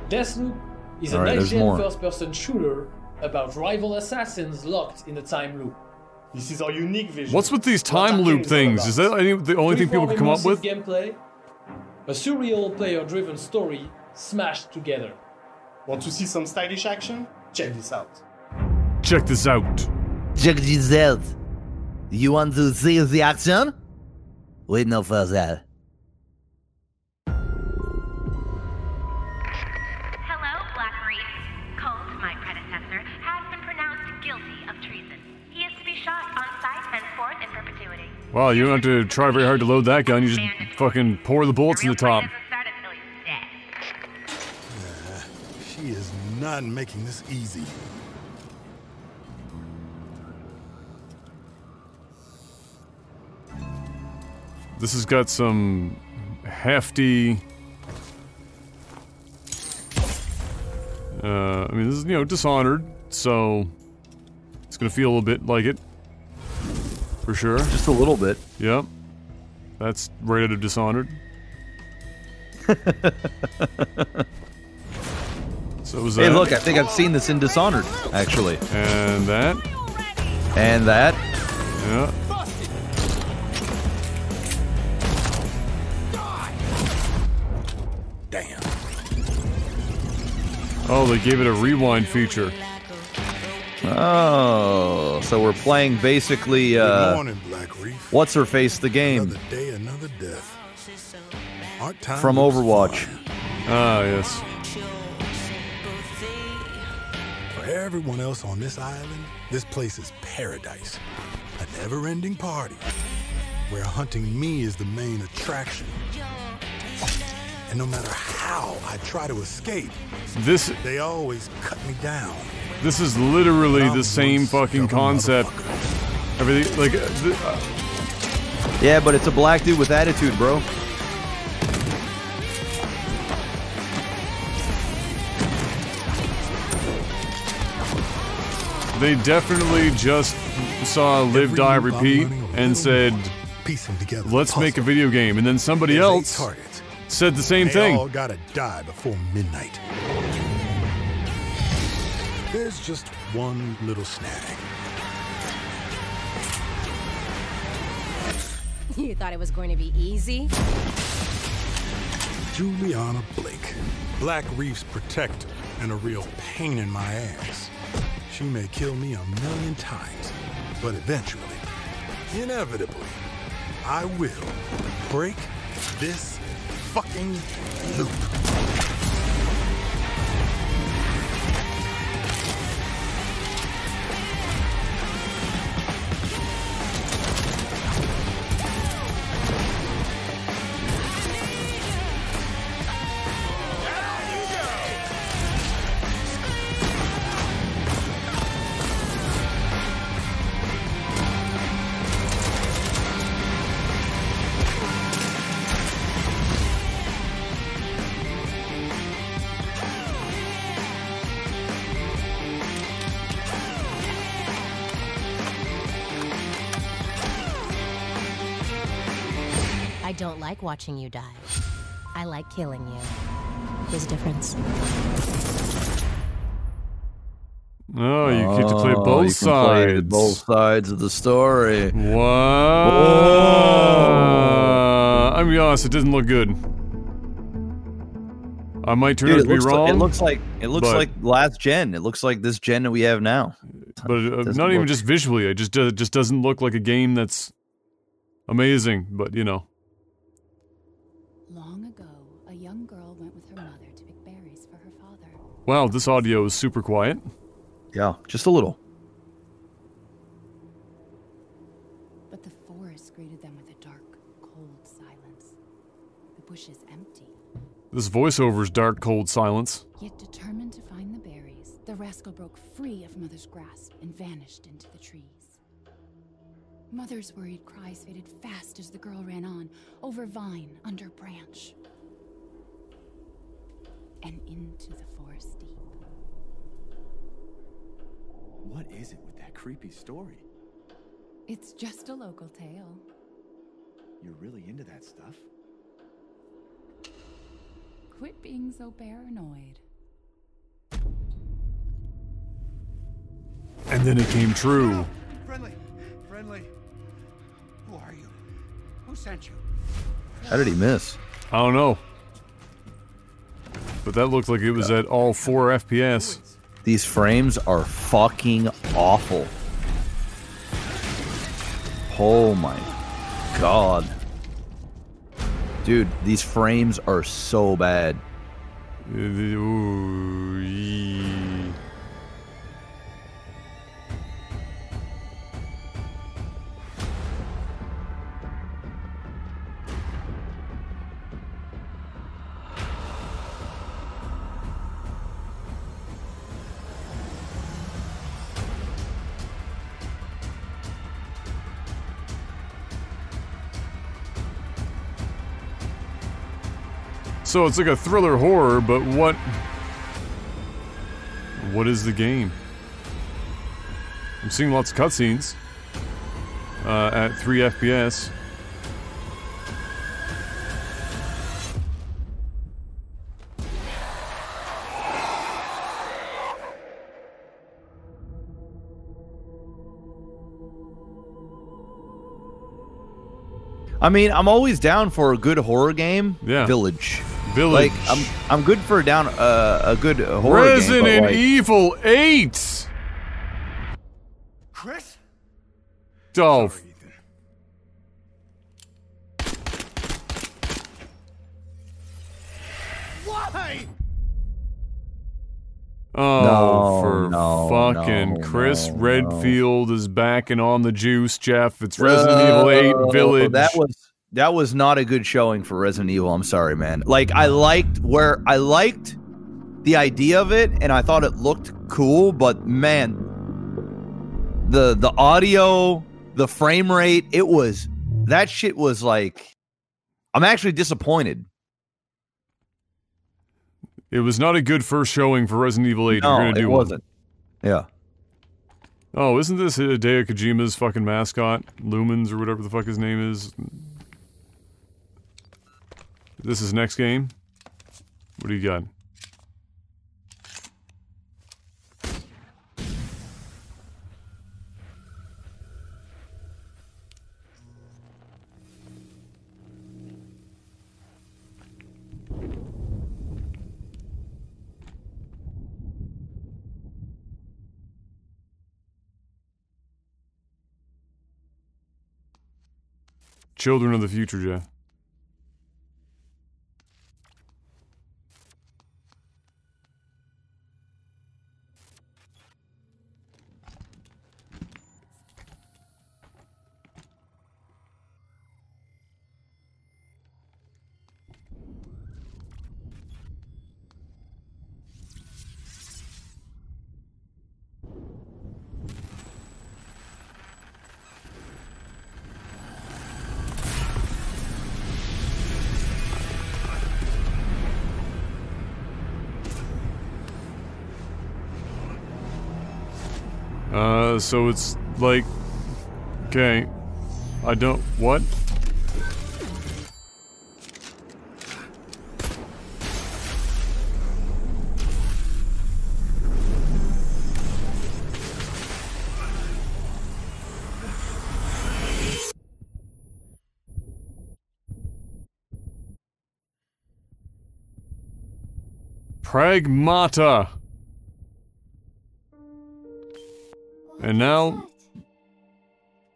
Deathloop is a Alright, there's next-gen first-person shooter about rival assassins locked in a time loop. This is our unique vision. What's with these time loop things? Is that any, the only thing people can come up with? gameplay, a surreal player-driven story smashed together. Want to see some stylish action? Check this out. Check this out. Check this out. You want to see the action? Wait no further. Wow, you don't have to try very hard to load that gun. You just fucking pour the bullets in the top. Uh, she is not making this easy. This has got some hefty. Uh, I mean, this is, you know, Dishonored, so it's gonna feel a little bit like it for sure. Just a little bit. Yep. That's rated of Dishonored. so was that? Hey, look, I think I've seen this in Dishonored, actually. And that. And that. Yeah. Damn. Oh, they gave it a rewind feature. Oh, so we're playing basically. Uh, Good morning, Blackreef. What's her face? The game Another day, another death. Aren't from Overwatch. Ah, yes. For everyone else on this island, this place is paradise. A never-ending party where hunting me is the main attraction. And no matter how I try to escape, This they always cut me down. this is literally the same fucking concept. Everything like. Uh, th- uh, Yeah, but it's a black dude with attitude, bro. They definitely just saw Live, Die, Repeat and said, let's make a video game. And then somebody else targets. Said the same they thing. all gotta die before midnight. There's just one little snag. You thought it was going to be easy? Julianna Blake. Black Reef's protector and a real pain in my ass. She may kill me a million times, but eventually, inevitably, I will break this fucking loop. Like watching you die. I like killing you. There's a difference. Oh, you get to play Oh, both you can play sides. both sides of the story. What? I'm gonna be honest, it doesn't look good. I might turn Dude, out to be wrong. like, it looks like it looks but- like last gen. It looks like this gen that we have now. but uh, doesn't not even look- just visually. It just it just doesn't look like a game that's amazing. But you know, Long ago, a young girl went with her mother to pick berries for her father. Wow, this audio is super quiet. Yeah, just a little. But the forest greeted them with a dark, cold silence. The bushes empty. This voiceover's dark, cold silence. Yet determined to find the berries, the rascal broke free of Mother's grasp and vanished into the trees. Mother's worried cries faded fast as the girl ran on, over vine, under branch, and into the forest deep. What is it with that creepy story? It's just a local tale. You're really into that stuff? Quit being so paranoid. And then it came true. Friendly, friendly. Who are you? Who sent you? How did he miss? I don't know. But that looked like it was at all four FPS. These frames are fucking awful. Oh my god. Dude, these frames are so bad. So it's like a thriller horror, but what? What is the game? I'm seeing lots of cutscenes uh, at 3 FPS. I mean, I'm always down for a good horror game. Yeah. Village. Village. Like I'm, I'm good for down uh, a good horror Resident game. but, like, Evil 8! Chris? Oh. Why? Oh, No, for no, fucking no, Chris no, Redfield is back and on the juice, Jeff. It's Resident Evil 8 Oh, Village. That was that was not a good showing for Resident Evil. I'm sorry, man. Like I liked where I liked the idea of it, and I thought it looked cool, but man, the the audio, the frame rate, it was that shit was like. I'm actually disappointed. It was not a good first showing for Resident Evil 8. No, it one. wasn't. Yeah. Oh, isn't this Hideo Kojima's fucking mascot? Ludens or whatever the fuck his name is. This is next game. What do you got? Children of the Future, Jeff. Uh, so it's like, okay, I don't what? Pragmata. And now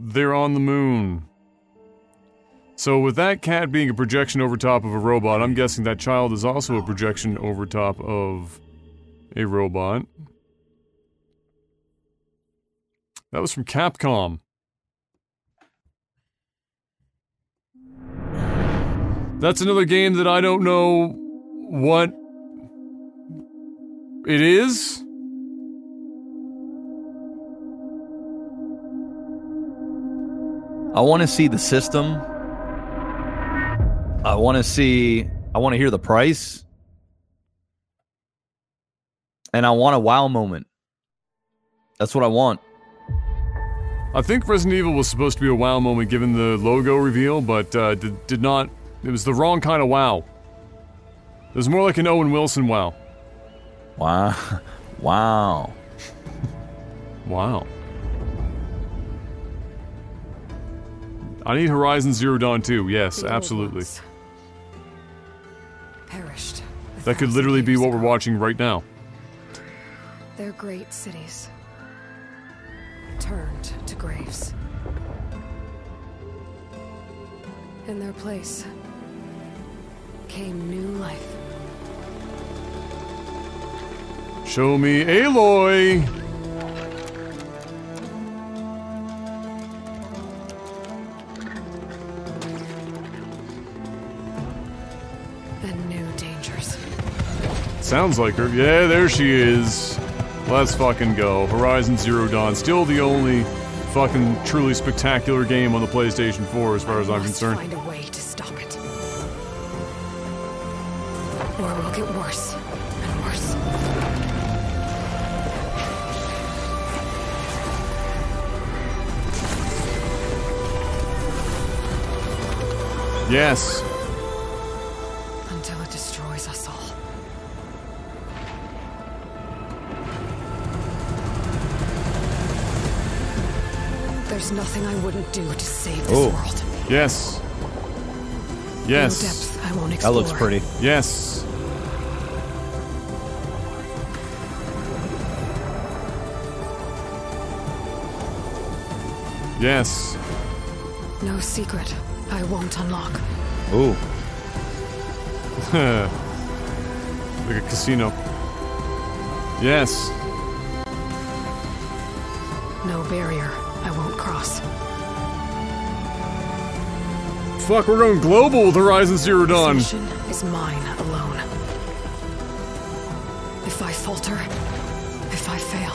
they're on the moon. So with that cat being a projection over top of a robot, I'm guessing that child is also a projection over top of a robot. That was from Capcom. That's another game that I don't know what it is. I want to see the system. I want to see. I want to hear the price, and I want a wow moment. That's what I want. I think Resident Evil was supposed to be a wow moment given the logo reveal, but uh, did, did not. It was the wrong kind of wow. It was more like an Owen Wilson wow. Wow. Wow. Wow. I need Horizon Zero Dawn 2. Yes, The absolutely. Perished. That could literally be what we're watching right now. Their great cities turned to graves. In their place came new life. Show me Aloy! Sounds like her. Yeah, there she is. Let's fucking go. Horizon Zero Dawn. Still the only fucking truly spectacular game on the PlayStation 4 as far as I'm concerned. Find a way to stop it. Or it will get worse and worse. Yes. There's nothing I wouldn't do to save this Oh. world. Yes. Yes. Depth I won't That looks pretty. Yes. Yes. No secret I won't unlock. Ooh. like a casino. Yes. No barrier I won't cross. Fuck, we're going global with Horizon Zero Dawn. This mission is mine alone. If I falter, if I fail,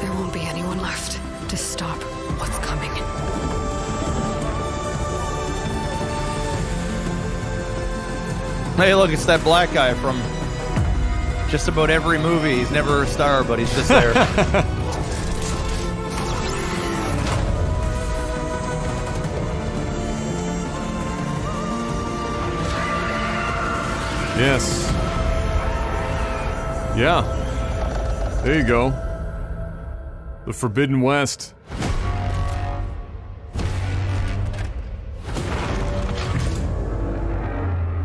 there won't be anyone left to stop what's coming. Hey, look, it's that black guy from just about every movie. He's never a star, but he's just there. Yes. Yeah. There you go. The Forbidden West.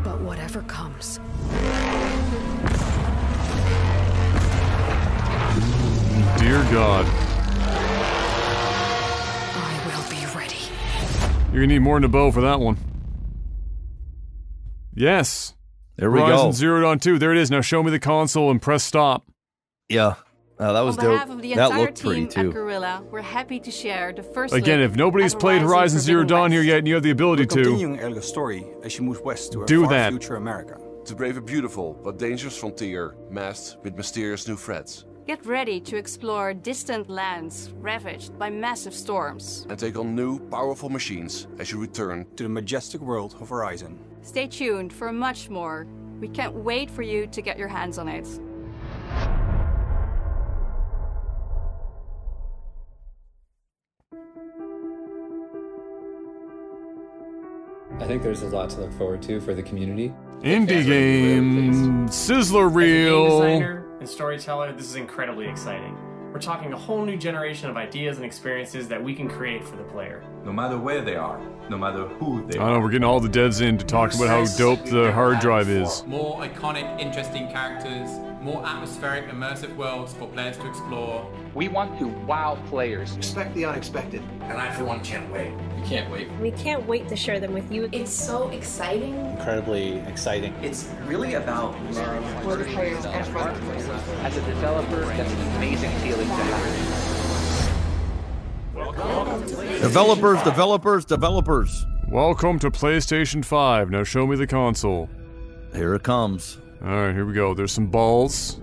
But whatever comes, Dear God. I will be ready. You're gonna need more than a bow for that one. Yes. There we Horizon go. Zero Dawn 2. There it is. Now show me the console and press stop. Yeah. Oh, that was On dope. behalf of the that entire looked pretty team too. at Guerrilla, we're happy to share the first Again, if nobody's played Horizon Zero Forbidden Dawn here yet and you have the ability to, continuing Aloy's story as she moves west to a Do that. future America. To brave a beautiful but dangerous frontier masked with mysterious new threats. Get ready to explore distant lands ravaged by massive storms. And take on new, powerful machines as you return to the majestic world of Horizon. Stay tuned for much more. We can't wait for you to get your hands on it. I think there's a lot to look forward to for the community. Indie game, Sizzler As a game Reel. Designer and storyteller, this is incredibly exciting. We're talking a whole new generation of ideas and experiences that we can create for the player. No matter where they are, no matter who they are. I don't know, we're getting all the devs in to talk about how dope the hard drive is. More iconic, interesting characters, more atmospheric, immersive worlds for players to explore. We want to wow players. Expect the unexpected. And I, for one, can't wait. You can't wait. We can't wait to share them with you. It's so exciting. Incredibly exciting. It's really about love For the players and for the players. As a developer, that's an amazing feeling to have. Developers, developers, developers. Welcome to PlayStation 5. Now show me the console. Here it comes. All right, here we go. There's some balls.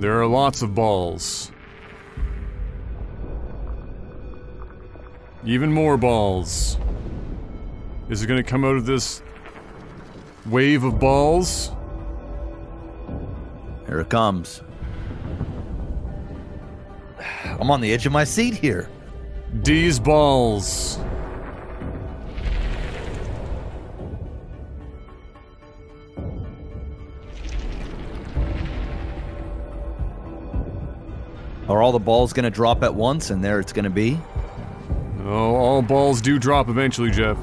There are lots of balls. Even more balls. Is it going to come out of this wave of balls? Here it comes. I'm on the edge of my seat here. D's balls. Are all the balls going to drop at once and there it's going to be? Oh, all balls do drop eventually, Jeff.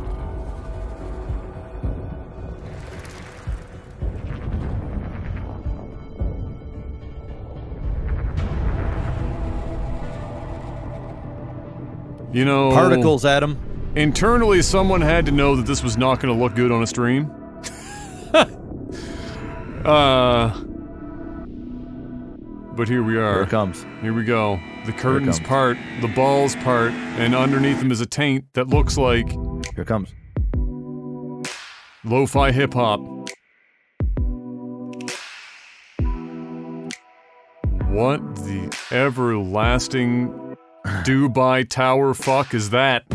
You know, Particles, Adam. Internally, someone had to know that this was not going to look good on a stream. uh, but here we are. Here it comes. Here we go. The curtains part, the balls part, and underneath them is a taint that looks like. Here it comes. Lo-fi hip hop. What the everlasting Dubai Tower fuck is that?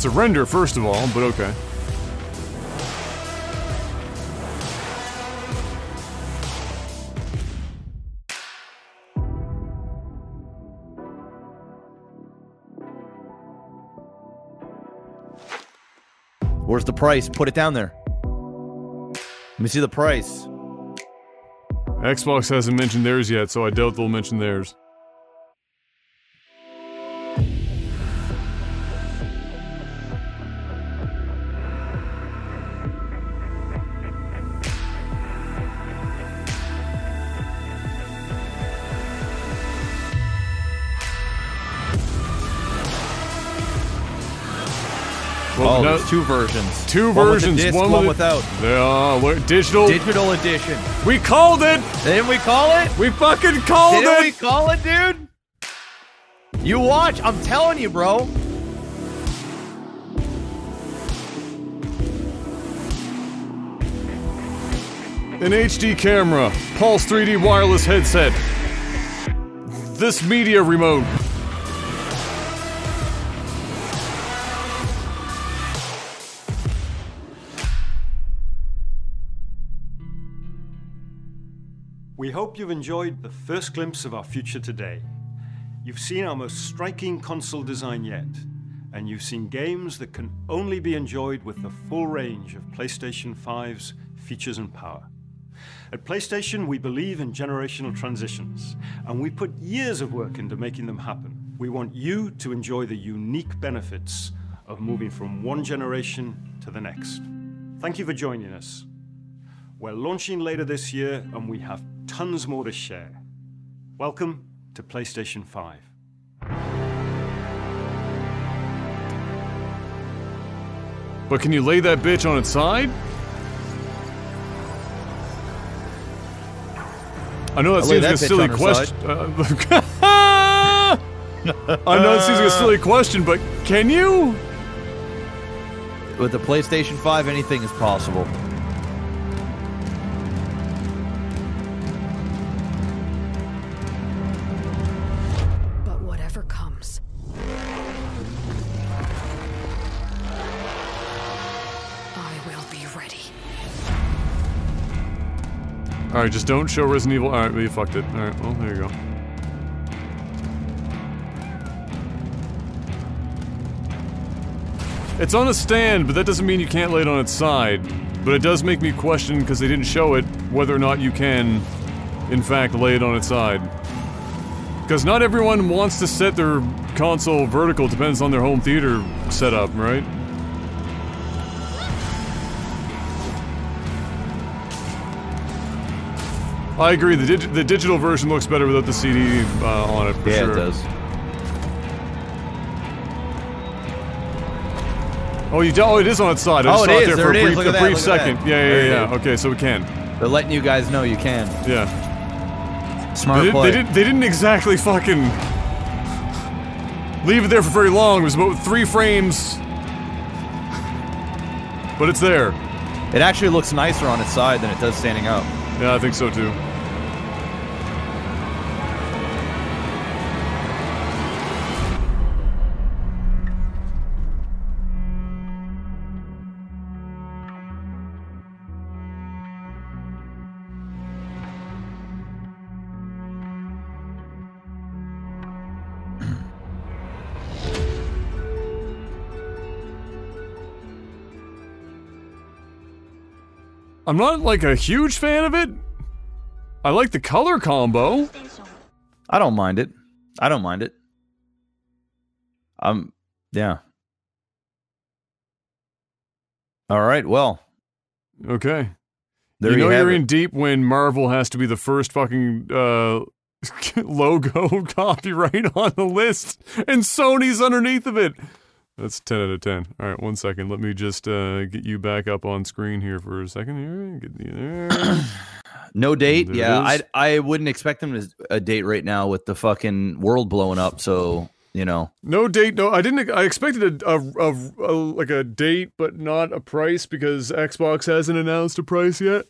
It's a render, first of all, but okay. Where's the price? Put it down there. Let me see the price. Xbox hasn't mentioned theirs yet, so I doubt they'll mention theirs. Oh, no- two versions. Two One with versions, disc, one, one with without. Are digital. Digital edition. we called it. Didn't we call it? We fucking called Didn't it. we call it, dude? You watch. I'm telling you, bro. An HD camera, Pulse 3D wireless headset. This media remote. We hope you've enjoyed the first glimpse of our future today. You've seen our most striking console design yet, and you've seen games that can only be enjoyed with the full range of PlayStation 5's features and power. At PlayStation, we believe in generational transitions, and we put years of work into making them happen. We want you to enjoy the unique benefits of moving from one generation to the next. Thank you for joining us. We're launching later this year, and we have tons more to share. Welcome to PlayStation 5. But can you lay that bitch on its side? I know that I'll lay seems like a that bitch silly question. Uh, I know it seems like a silly question, but can you? With the PlayStation 5, anything is possible. All right, just don't show Resident Evil. All right, well, you fucked it. All right, well, there you go. It's on a stand, but that doesn't mean you can't lay it on its side. But it does make me question, because they didn't show it, whether or not you can, in fact, lay it on its side. Because not everyone wants to set their console vertical, depends on their home theater setup, right? I agree. The, dig- the digital version looks better without the CD uh, on it. For Yeah, it does. Oh, you oh, it is on its side. I Oh, just it saw it there There for a brief, a that. brief second. that. Yeah, yeah, yeah. Okay, so we can. They're letting you guys know you can. Yeah. Smart they, did, play. they didn't. They didn't exactly fucking leave it there for very long. It was about three frames, but it's there. It actually looks nicer on its side than it does standing up. Yeah, I think so too. I'm not like a huge fan of it. I like the color combo. I don't mind it. I don't mind it. Um, yeah. All right. Well, Okay. There you you know you're it. in deep when Marvel has to be the first fucking uh, logo copyright on the list, and Sony's underneath of it. That's ten out of ten. All right, one second. Let me just uh, get you back up on screen here for a second. Here, get you there. no date. Yeah. I I wouldn't expect them to a date right now with the fucking world blowing up. So you know, No date. No, I didn't. I expected a, a, a, a like a date, but not a price because Xbox hasn't announced a price yet.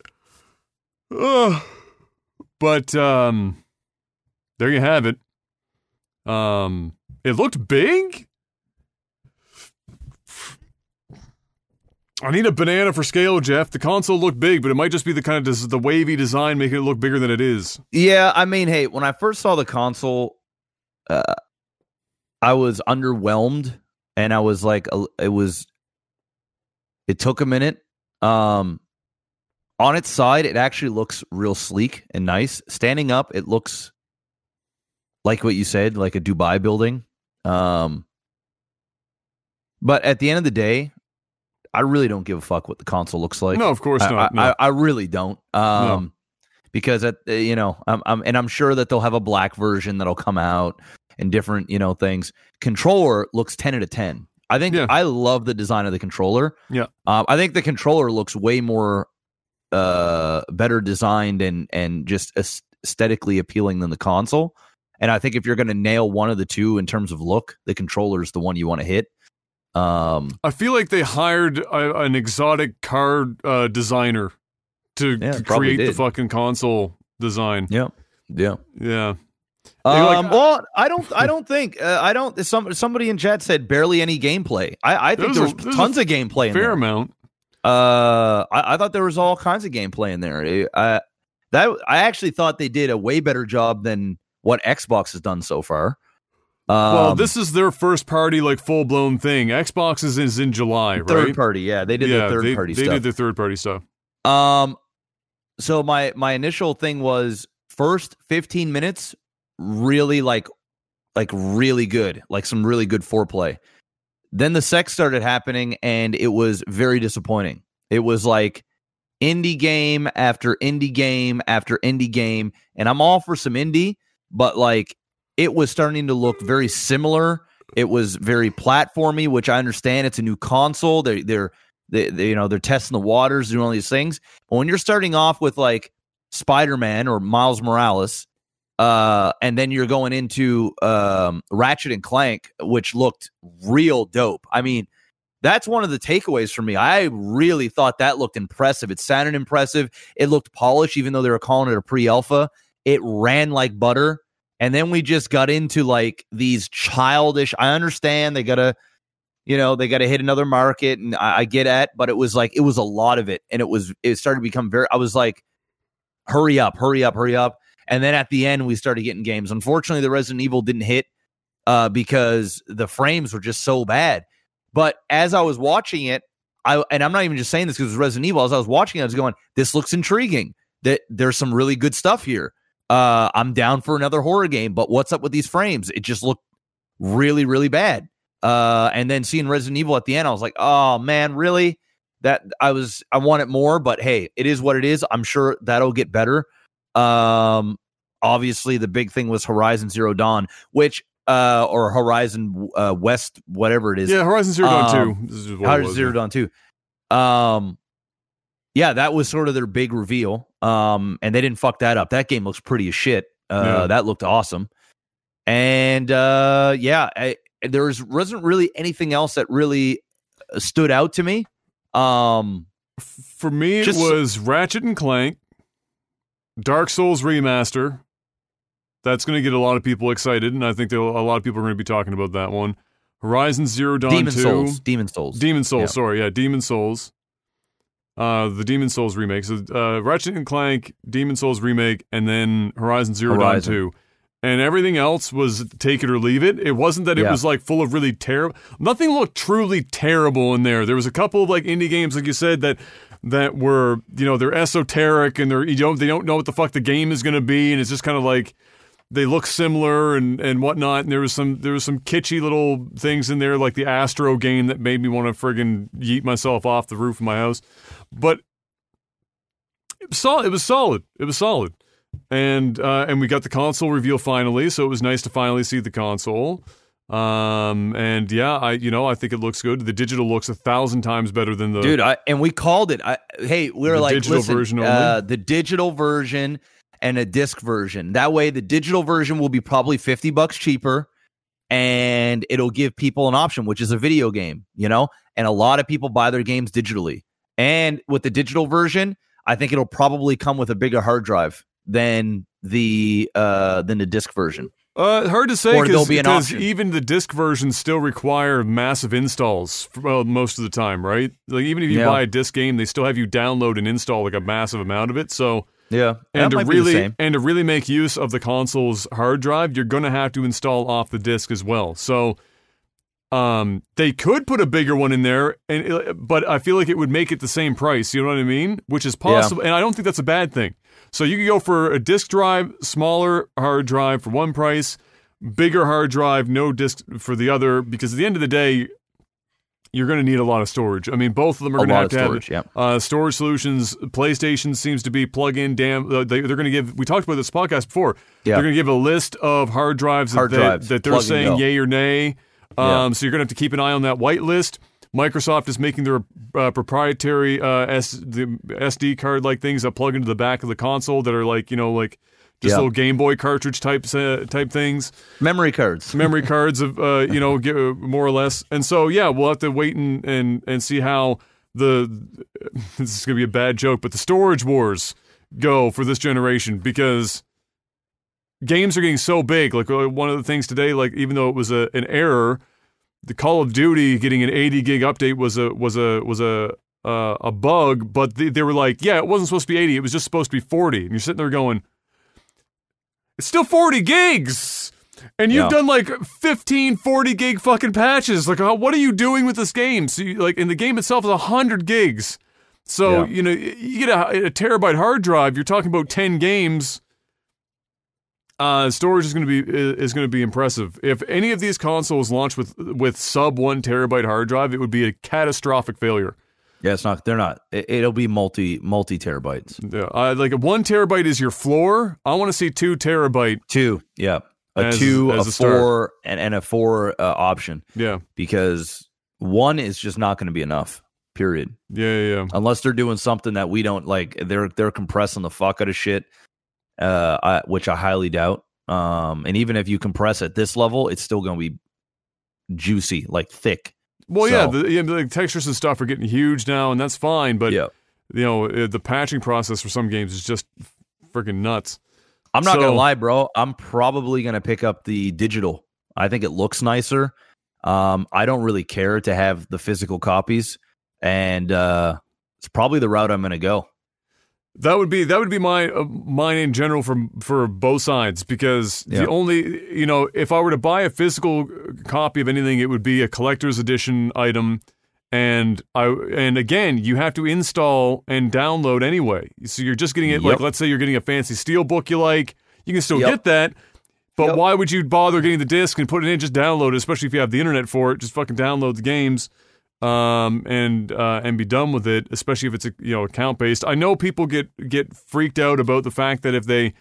Ugh. But um, there you have it. Um, it looked big. I need a banana for scale, Jeff. The console looked big, but it might just be the kind of des- the wavy design making it look bigger than it is. Yeah, I mean, hey, when I first saw the console, uh, I was underwhelmed, and I was like, uh, it was. It took a minute. Um, on its side, it actually looks real sleek and nice. Standing up, it looks like what you said, like a Dubai building. Um, but at the end of the day, I really don't give a fuck what the console looks like. No, of course I- not, I, no. I, I really don't. Um, because at uh, you know, I'm, I'm and I'm sure that they'll have a black version that'll come out and different you know things. Controller looks ten out of ten. I think I love the design of the controller. Yeah. Um, I think the controller looks way more uh better designed and and just aesthetically appealing than the console. And I think if you're going to nail one of the two in terms of look, the controller is the one you want to hit. Um, I feel like they hired a, an exotic car uh, designer to, Yeah, to probably create the fucking console design. Yeah, yeah, yeah. Um, well, I don't. I don't think. Uh, I don't. Some somebody in chat said barely any gameplay. I, I think There's a- there was there's tons of gameplay. In fair there. amount. Uh, I, I thought there was all kinds of gameplay in there. It- I that I actually thought they did a way better job than what Xbox has done so far. Um, well, this is their first party, like full blown thing. Xbox is, is in July, right? third party. Yeah, they did yeah, their third they, party they stuff. did their third party stuff. Um, so my my initial thing was first 15 minutes really like like really good, like some really good foreplay. Then the sex started happening and it was very disappointing. It was like indie game after indie game after indie game and I'm all for some indie, but like it was starting to look very similar. It was very platformy, which I understand. It's a new console. They they're they, they you know they're testing the waters, doing all these things. But when you're starting off with like Spider Man or Miles Morales, uh, and then you're going into um, Ratchet and Clank, which looked real dope. I mean, that's one of the takeaways for me. I really thought that looked impressive. It sounded impressive. It looked polished, even though they were calling it a pre-alpha. It ran like butter. And then we just got into like these childish. I understand they gotta, you know, they gotta hit another market, and I, I get at, but it was like it was a lot of it, and it was it started to become very. I was like, hurry up, hurry up, hurry up. And then at the end, we started getting games. Unfortunately, the Resident Evil didn't hit uh, because the frames were just so bad. But as I was watching it, I and I'm not even just saying this because it's Resident Evil. As I was watching it, I was going, "This looks intriguing. That there's some really good stuff here. Uh, I'm down for another horror game, but what's up with these frames? It just looked really, really bad. Uh, and then seeing Resident Evil at the end, I was like, "Oh man, really?" That I was, I want it more, but hey, it is what it is. I'm sure that'll get better. Um, obviously, the big thing was Horizon Zero Dawn, which uh, or Horizon uh, West, whatever it is. Yeah, Horizon Zero Dawn Um, 2. This is what it Horizon Zero. Dawn two. Um, yeah, that was sort of their big reveal. Um, and they didn't fuck that up. That game looks pretty as shit. Uh, Yeah. that looked awesome. And uh, yeah, I, there was wasn't really anything else that really uh, stood out to me. Um, For me, it Just- was Ratchet and Clank, Dark Souls remaster. That's going to get a lot of people excited, and I think a lot of people are going to be talking about that one. Horizon Zero Dawn Demon 2. Souls, Demon's Souls, Demon's Souls, Yeah. sorry, yeah, Demon's Souls. Uh, the Demon's Souls remake. So, uh, Ratchet and Clank, Demon's Souls remake, and then Horizon Zero Horizon. Dawn 2. And everything else was take it or leave it. It wasn't that it Yeah. was like full of really terrible. Nothing looked truly terrible in there. There was a couple of like indie games, like you said, that that were you know they're esoteric and they're you don't they don't know what the fuck the game is going to be, and it's just kind of like they look similar and and whatnot. And there was some there was some kitschy little things in there, like the Astro game that made me want to friggin' yeet myself off the roof of my house. But it was solid. It was solid. It was solid. And uh, and we got the console reveal finally, so it was nice to finally see the console. Um and yeah, I you know I think it looks good. The digital looks a thousand times better than the dude I, and we called it I, hey we were The like digital listen, uh, the digital version and a disc version that way the digital version will be probably 50 bucks cheaper and it'll give people an option which is a video game you know and a lot of people buy their games digitally and with the digital version i think it'll probably come with a bigger hard drive than the uh than the disc version Uh, hard to say because be an option. even the disc versions still require massive installs for, well, most of the time, right? Like even if you Yeah. buy a disc game, they still have you download and install like a massive amount of it. So Yeah, and to might be the really and to really make use of the console's hard drive, you're going to have to install off the disc as well. So um, they could put a bigger one in there, and but I feel like it would make it the same price. You know what I mean? Which is possible, and I don't think that's a bad thing. So you could go for a disk drive, smaller hard drive for one price, bigger hard drive, no disk for the other. Because at the end of the day, you're going to need a lot of storage. I mean, both of them are going to have to storage, have yeah. uh, storage solutions. PlayStation seems to be plug-in. Damn, uh, they, they're going to give. We talked about this podcast before. Yeah. They're going to give a list of hard drives Hard that, drives, that they're saying yay or nay. Um, Yeah. So you're going to have to keep an eye on that white list. Microsoft is making their uh, proprietary uh, S, the SD card like things that plug into the back of the console that are like you know like just Yeah. little Game Boy cartridge types uh, type things Memory cards. memory cards of uh, you know get, uh, more or less and so yeah we'll have to wait and and, and see how the this is gonna be a bad joke but the storage wars go for this generation because games are getting so big like uh, one of the things today like even though it was a, an error the call of duty getting an 80 gig update was a was a was a uh, a bug but they, they were like yeah it wasn't supposed to be 80 it was just supposed to be 40 and you're sitting there going it's still 40 gigs. And you've Yeah. done like 15, 40 gig fucking patches. Like, uh, what are you doing with this game? So, you, like, in the game itself is 100 gigs. So, Yeah. you know, you get a, a terabyte hard drive, you're talking about 10 games. Uh, storage is going to be is going to be impressive. If any of these consoles launch with with sub one terabyte hard drive, it would be a catastrophic failure. Yeah, it's not. They're not. It, it'll be multi multi terabytes. Yeah, uh, like a one terabyte is your floor. I want to see two terabyte. Two. Yeah, a As- two, as a a four, and, and a four uh, option. Yeah, because one is just not going to be enough. Period. yeah, yeah. yeah. Unless they're doing something that we don't like. They're they're compressing the fuck out of shit, uh, I, which I highly doubt. Um, and even if you compress at this level, it's still going to be juicy, like thick. Well, yeah, So- the, yeah, the textures and stuff are getting huge now, and that's fine. But Yeah. you know, uh, the patching process for some games is just freaking nuts. I'm not So- gonna lie, bro. I'm probably gonna pick up the digital. I think it looks nicer. Um, I don't really care to have the physical copies, and uh, it's probably the route I'm gonna go. That would be that would be my uh, mine in general for for both sides because the only you know if I were to buy a physical copy of anything, it would be a collector's edition item, and I and again you have to install and download anyway. So you're just getting it like let's say you're getting a fancy steel book you like, you can still Yep. get that. But why would you bother getting the disc and put it in? Just download it, especially if you have the internet for it. Just fucking download the games, um, and uh, and be done with it. Especially if it's a, you know account based. I know people get get freaked out about the fact that if they,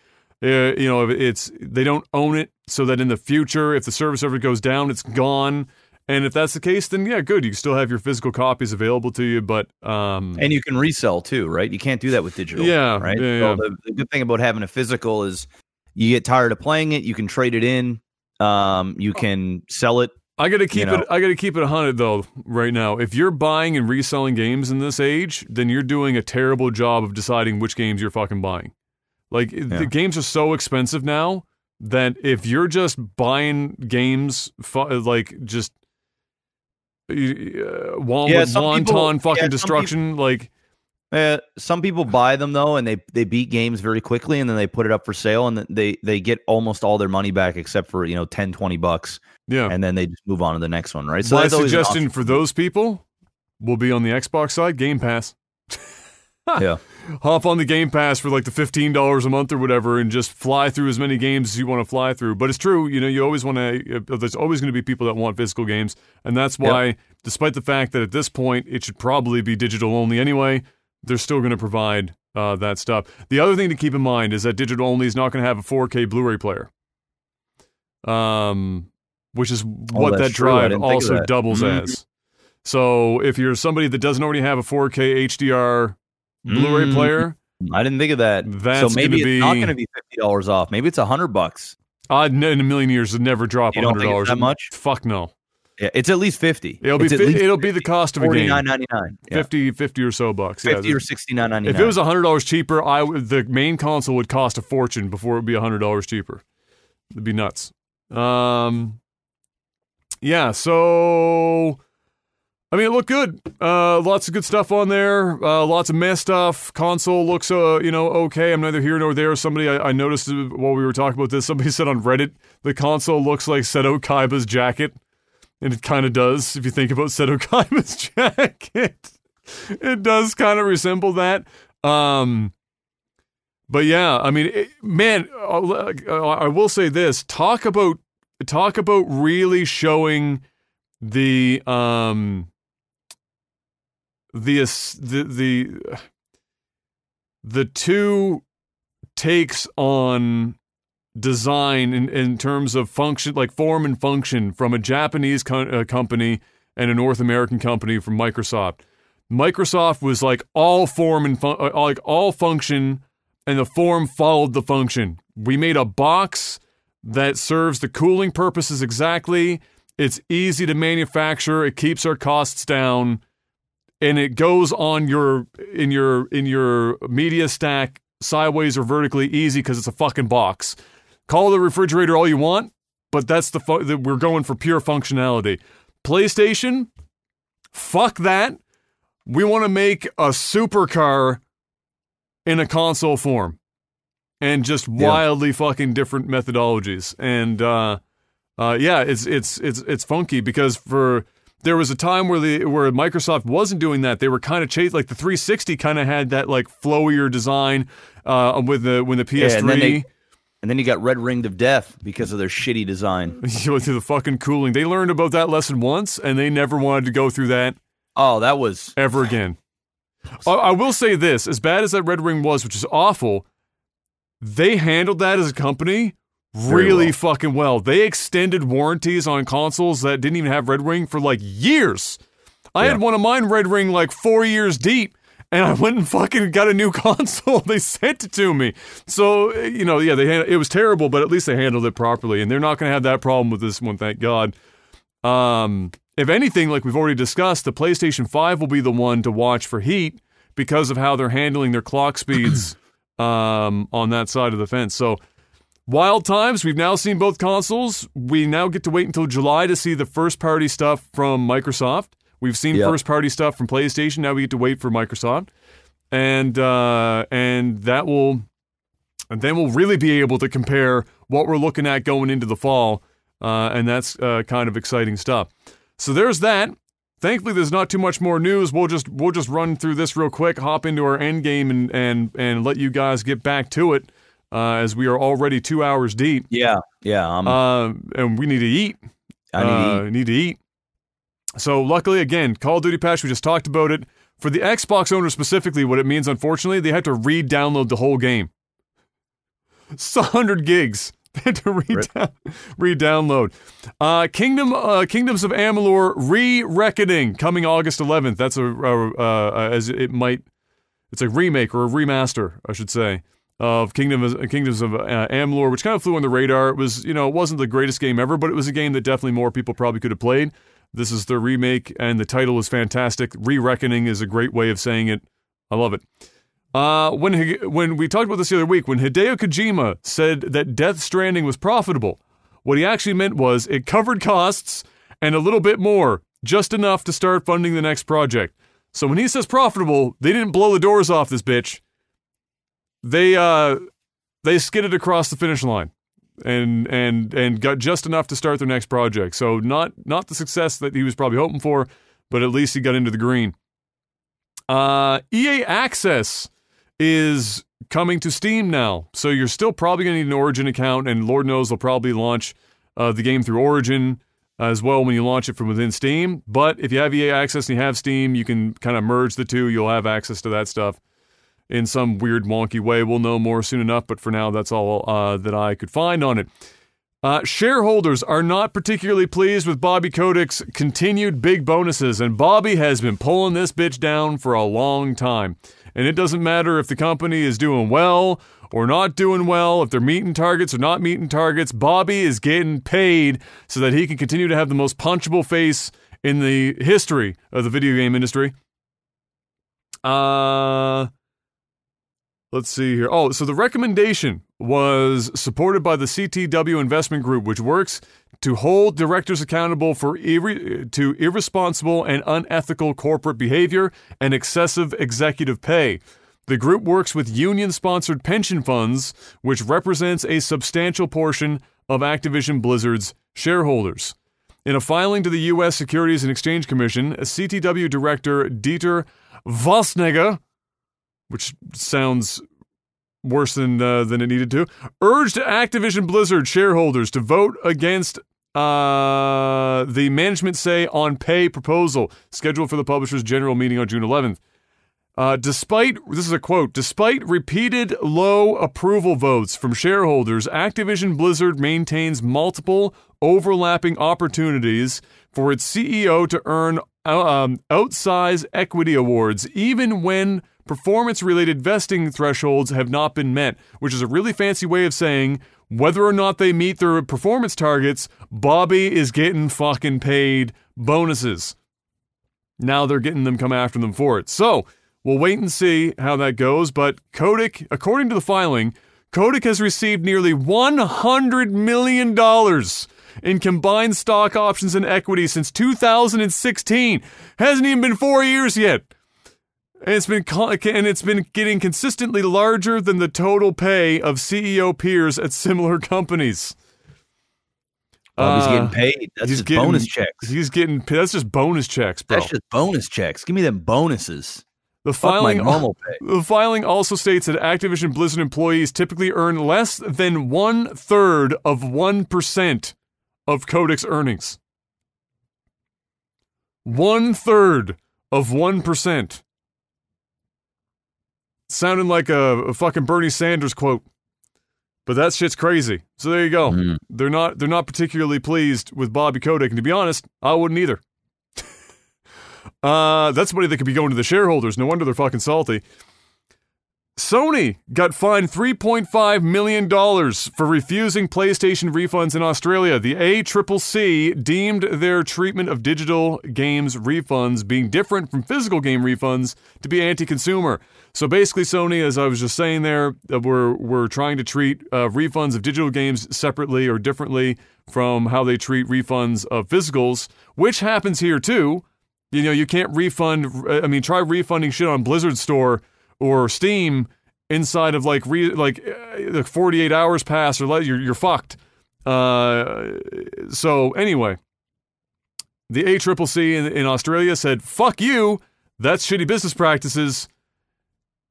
uh, you know, if it's they don't own it, so that in the future, if the service ever goes down, it's gone. And if that's the case, then yeah, good. You still have your physical copies available to you, but um, And you can resell too, right? You can't do that with digital. Yeah, right. yeah, So yeah. the, the good thing about having a physical is you get tired of playing it, you can trade it in. Um, you can sell it. I got to keep know. it. I got to keep it hundred though. Right now, if you're buying and reselling games in this age, then you're doing a terrible job of deciding which games you're fucking buying. Like the games are so expensive now that if you're just buying games, fu- like just uh, won- Yeah, some wanton people- fucking yeah, some destruction, like. Uh, some people buy them though, and they they beat games very quickly, and then they put it up for sale, and they they get almost all their money back except for you know 10, 20 bucks. Yeah, and then they just move on to the next one, right? my that's always suggestion option. for those people will be on the Xbox side, Game Pass. yeah. hop on the Game Pass for like the fifteen dollars a month or whatever, and just fly through as many games as you want to fly through. But it's true, you know, you always want to. Uh, there's always going to be people that want physical games, and that's why, despite the fact that at this point it should probably be digital only anyway, they're still going to provide uh, that stuff. The other thing to keep in mind is that digital only is not going to have a 4K Blu-ray player, um, which is what Oh, that drive didn't think of also that. doubles Mhm. as. So if you're somebody that doesn't already have a 4K HDR Blu-ray Mm. player, I didn't think of that. That's so maybe it's not going to be fifty dollars off. Maybe it's a hundred bucks. I'd in a million years would never drop hundred dollars that much? Fuck no. Yeah, it's at least fifty. It'll be It's fi- least it'll be the cost of a game. $49.99. Yeah. 50, 50 or so bucks. fifty yeah. or sixty nine ninety nine. If it was hundred dollars cheaper, I would- the main console would cost a fortune before it would be hundred dollars cheaper. It'd be nuts. Um, yeah, so I mean, it looked good. Uh, lots of good stuff on there. Uh, lots of mess stuff. Console looks, uh, you know, okay. I'm neither here nor there. Somebody I, I noticed while we were talking about this. Somebody said on Reddit the console looks like Seto Kaiba's jacket, and it kind of does. If you think about Seto Kaiba's jacket, it does kind of resemble that. Um, but yeah, I mean, it, man, uh, I will say this: talk about talk about really showing the um the the the the two takes on design in, in terms of function like form and function from a Japanese co- uh, company and a North American company from Microsoft. Microsoft was like all form and uh, like all function and the form followed the function. We made a box that serves the cooling purposes exactly. It's easy to manufacture, it keeps our costs down and it goes on your in your in your media stack sideways or vertically easy because it's a fucking box. Call the refrigerator all you want, but that's the fu- we're going for pure functionality. PlayStation, fuck that. We want to make a supercar in a console form, and just wildly fucking different methodologies. And uh, uh, yeah, it's it's it's it's funky because for there was a time where the where Microsoft wasn't doing that. They were kind of chased like the 360 kind of had that like flowier design uh, with the when the PS3. Yeah, and, then they, and then you got red ringed of death because of their shitty design. you went through the fucking cooling. They learned about that lesson once, and they never wanted to go through that. Oh, that was ever again. I, I will say this: as bad as that red ring was, which is awful, they handled that as a company really well. fucking well. They extended warranties on consoles that didn't even have Red Ring for like years. I Yeah. had one of mine Red Ring like four years deep, and I went and fucking got a new console. they sent it to me. So you know, yeah, they it was terrible, but at least they handled it properly, and they're not going to have that problem with this one, thank God. Um, if anything, like we've already discussed, the PlayStation Five will be the one to watch for heat because of how they're handling their clock speeds um, on that side of the fence. So. Wild times. We've now seen both consoles. We now get to wait until July to see the first party stuff from Microsoft. We've seen Yep. first party stuff from PlayStation. Now we get to wait for Microsoft, and uh, and that will, and then we'll really be able to compare what we're looking at going into the fall, uh, and that's uh, kind of exciting stuff. So there's that. Thankfully, there's not too much more news. We'll just we'll just run through this real quick, hop into our end game, and and and let you guys get back to it, uh, as we are already two hours deep. Yeah, yeah. Um, Uh, and we need to eat. I need to Uh, eat. need to eat. So luckily, again, Call of Duty patch. We just talked about it. For the Xbox owner specifically, what it means, unfortunately, they had to re-download the whole game. It's 100 gigs. They had to re-down- re-download. Uh, Kingdom, uh, Kingdoms of Amalur Re-Reckoning coming August 11th. That's a, uh, uh, as it might, it's a remake or a remaster, I should say, of Kingdom of, Kingdoms of uh, Amalur, which kind of flew on the radar. It was, you know, it wasn't the greatest game ever, but it was a game that definitely more people probably could have played. This is the remake, and the title is fantastic. Re-Reckoning is a great way of saying it. I love it. Uh, when when we talked about this the other week, when Hideo Kojima said that Death Stranding was profitable, what he actually meant was it covered costs and a little bit more, just enough to start funding the next project. So when he says profitable, they didn't blow the doors off this bitch. They uh they skidded across the finish line and and and got just enough to start their next project. So not not the success that he was probably hoping for, but at least he got into the green. Uh, EA Access is coming to Steam now, so you're still probably going to need an Origin account, and Lord knows they'll probably launch uh, the game through Origin as well when you launch it from within Steam. But if you have EA Access and you have Steam, you can kind of merge the two. You'll have access to that stuff in some weird, wonky way. We'll know more soon enough, but for now, that's all uh, that I could find on it. Uh, shareholders are not particularly pleased with Bobby Kotick's continued big bonuses, and Bobby has been pulling this bitch down for a long time. And it doesn't matter if the company is doing well or not doing well, if they're meeting targets or not meeting targets, Bobby is getting paid so that he can continue to have the most punchable face in the history of the video game industry. Uh, let's see here. Oh, so the recommendation was supported by the CTW Investment Group, which works to hold directors accountable for to irresponsible and unethical corporate behavior and excessive executive pay. The group works with union sponsored pension funds, which represents a substantial portion of Activision Blizzard's shareholders. In a filing to the U.S. Securities and Exchange Commission, CTW Director Dieter Waizenegger, which sounds worse than uh, than it needed to, urged Activision Blizzard shareholders to vote against uh, the management say on pay proposal scheduled for the publisher's general meeting on June 11th. Uh, despite this is a quote, despite repeated low approval votes from shareholders, Activision Blizzard maintains multiple overlapping opportunities for its CEO to earn uh, um, outsized equity awards, even when performance-related vesting thresholds have not been met, which is a really fancy way of saying whether or not they meet their performance targets, Bobby is getting fucking paid bonuses. Now they're getting them come after them for it. So we'll wait and see how that goes. But Kotick, according to the filing, Kotick has received nearly $100 million in combined stock options and equity since 2016. Hasn't even been four years yet. And it's been and it's been getting consistently larger than the total pay of CEO peers at similar companies. Bobby's Uh, getting paid. That's he's just getting- bonus checks. He's getting that's just bonus checks, bro. That's just bonus checks. Give me them bonuses. The Fuck filing normal pay. The filing also states that Activision Blizzard employees typically earn less than one third of one percent of Kotick's earnings. One third of one percent. Sounding like a, a fucking Bernie Sanders quote. But that shit's crazy. So there you go. Mm-hmm. They're not they're not particularly pleased with Bobby Kotick, and to be honest, I wouldn't either. Uh, that's money that could be going to the shareholders. No wonder they're fucking salty. Sony got fined $3.5 million for refusing PlayStation refunds in Australia. The ACCC deemed their treatment of digital games refunds being different from physical game refunds to be anti consumer. So basically, Sony, as I was just saying there, we're, we're trying to treat uh, refunds of digital games separately or differently from how they treat refunds of physicals, which happens here too. You know, you can't refund. I mean, try refunding shit on Blizzard Store or Steam inside of like re, like uh, 48 hours pass or you're you're fucked. Uh, so anyway, the ACCC in, in Australia said, "Fuck you. That's shitty business practices.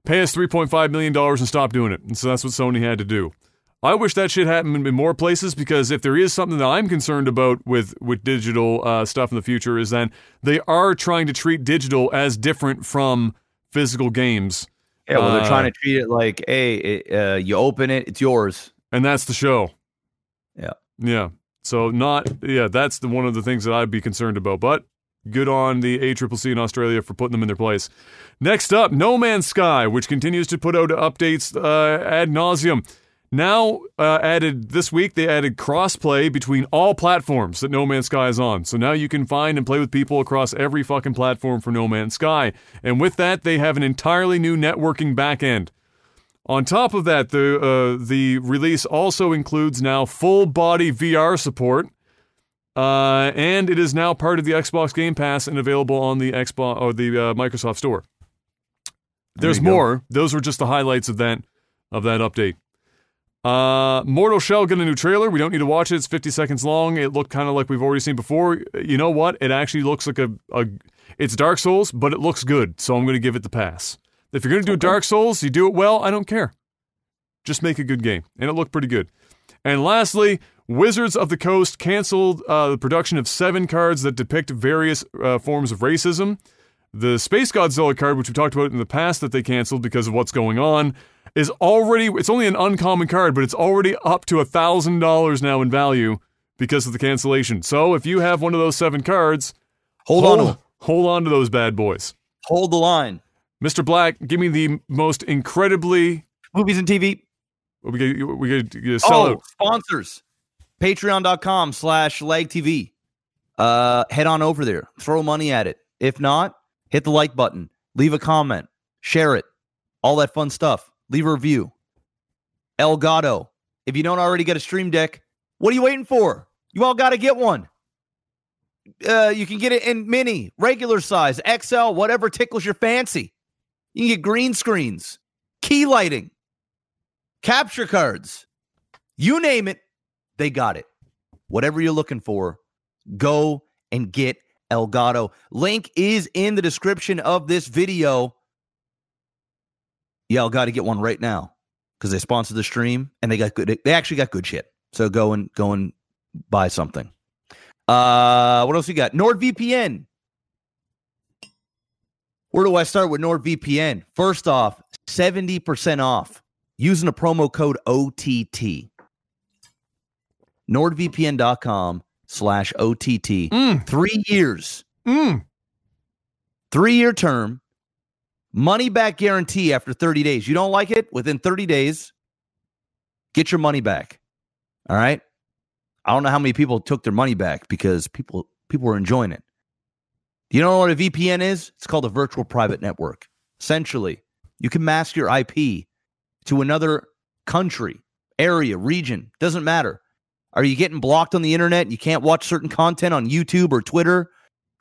Pay us 3.5 million dollars and stop doing it." And so that's what Sony had to do. I wish that shit happened in more places because if there is something that I'm concerned about with with digital uh, stuff in the future is then they are trying to treat digital as different from physical games. Yeah, well, they're Uh, trying to treat it like, hey, it, uh, you open it, it's yours. and that's the show. Yeah. Yeah. So not yeah, that's the one of the things that I'd be concerned about. But good on the ACCC in Australia for putting them in their place. Next up, No Man's Sky, which continues to put out updates uh, ad nauseum. Now uh, added this week, they added crossplay between all platforms that No Man's Sky is on. So now you can find and play with people across every fucking platform for No Man's Sky. And with that, they have an entirely new networking backend. On top of that, the uh, the release also includes now full body VR support, uh, and it is now part of the Xbox Game Pass and available on the Xbox or the uh, Microsoft Store. There's go. more. Those were just the highlights of that of that update. Uh, Mortal Shell got a new trailer. We don't need to watch it. It's 50 seconds long. It looked kind of like we've already seen before. You know what? It actually looks like a, a it's Dark Souls, but it looks good. So I'm going to give it the pass. If you're going to do Dark Souls, you do it well. I don't care. Just make a good game, and it looked pretty good. And lastly, Wizards of the Coast canceled uh, the production of seven cards that depict various uh, forms of racism. The Space Godzilla card, which we talked about in the past that they canceled because of what's going on, is already, it's only an uncommon card, but it's already up to a $1,000 now in value because of the cancellation. So if you have one of those seven cards, Hold on. Hold on to those bad boys. Hold the line. Mr. Black, give me the most incredibly. Movies and TV. We get, we get, get sell Oh, out. sponsors. Patreon.com slash lag TV. Uh, head on over there. Throw money at it. If not, hit the like button. Leave a comment. Share it. All that fun stuff. Leave a review. Elgato. If you don't already get a Stream Deck, what are you waiting for? You all got to get one. Uh, you can get it in mini, regular size, XL, whatever tickles your fancy. You can get green screens, key lighting, capture cards. You name it, they got it. Whatever you're looking for, go and get Elgato. Link is in the description of this video. Yeah, I got to get one right now because they sponsored the stream and they got good. They actually got good shit. So go and go and buy something. Uh, what else you got? NordVPN. Where do I start with NordVPN? First off, 70% off using a promo code OTT. NordVPN.com slash OTT. Three years. Three year term. Money back guarantee after 30 days. You don't like it? Within 30 days, get your money back. All right. I don't know how many people took their money back because people people were enjoying it. Do you know what a VPN is? It's called a virtual private network. Essentially, you can mask your IP to another country, area, region, doesn't matter. Are you getting blocked on the internet you can't watch certain content on YouTube or Twitter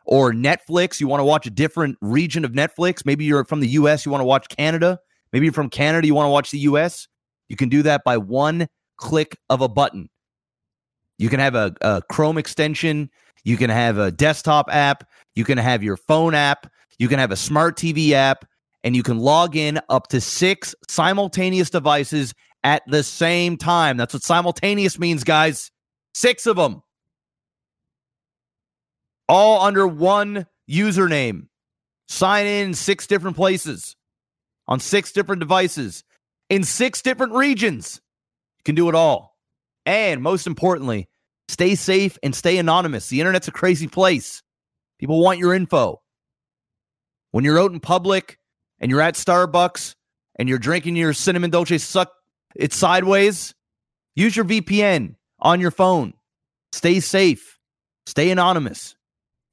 or Netflix? You want to watch a different region of Netflix? Maybe you're from the US, you want to watch Canada. Maybe you're from Canada, you want to watch the US. You can do that by one click of a button. You can have a, a Chrome extension. You can have a desktop app. You can have your phone app. You can have a smart TV app. And you can log in up to six simultaneous devices at the same time. That's what simultaneous means, guys. Six of them. All under one username. Sign in six different places on six different devices in six different regions. You can do it all. And most importantly, stay safe and stay anonymous. The internet's a crazy place. People want your info. When you're out in public and you're at Starbucks and you're drinking your cinnamon dolce suck it sideways, use your VPN on your phone. Stay safe. Stay anonymous.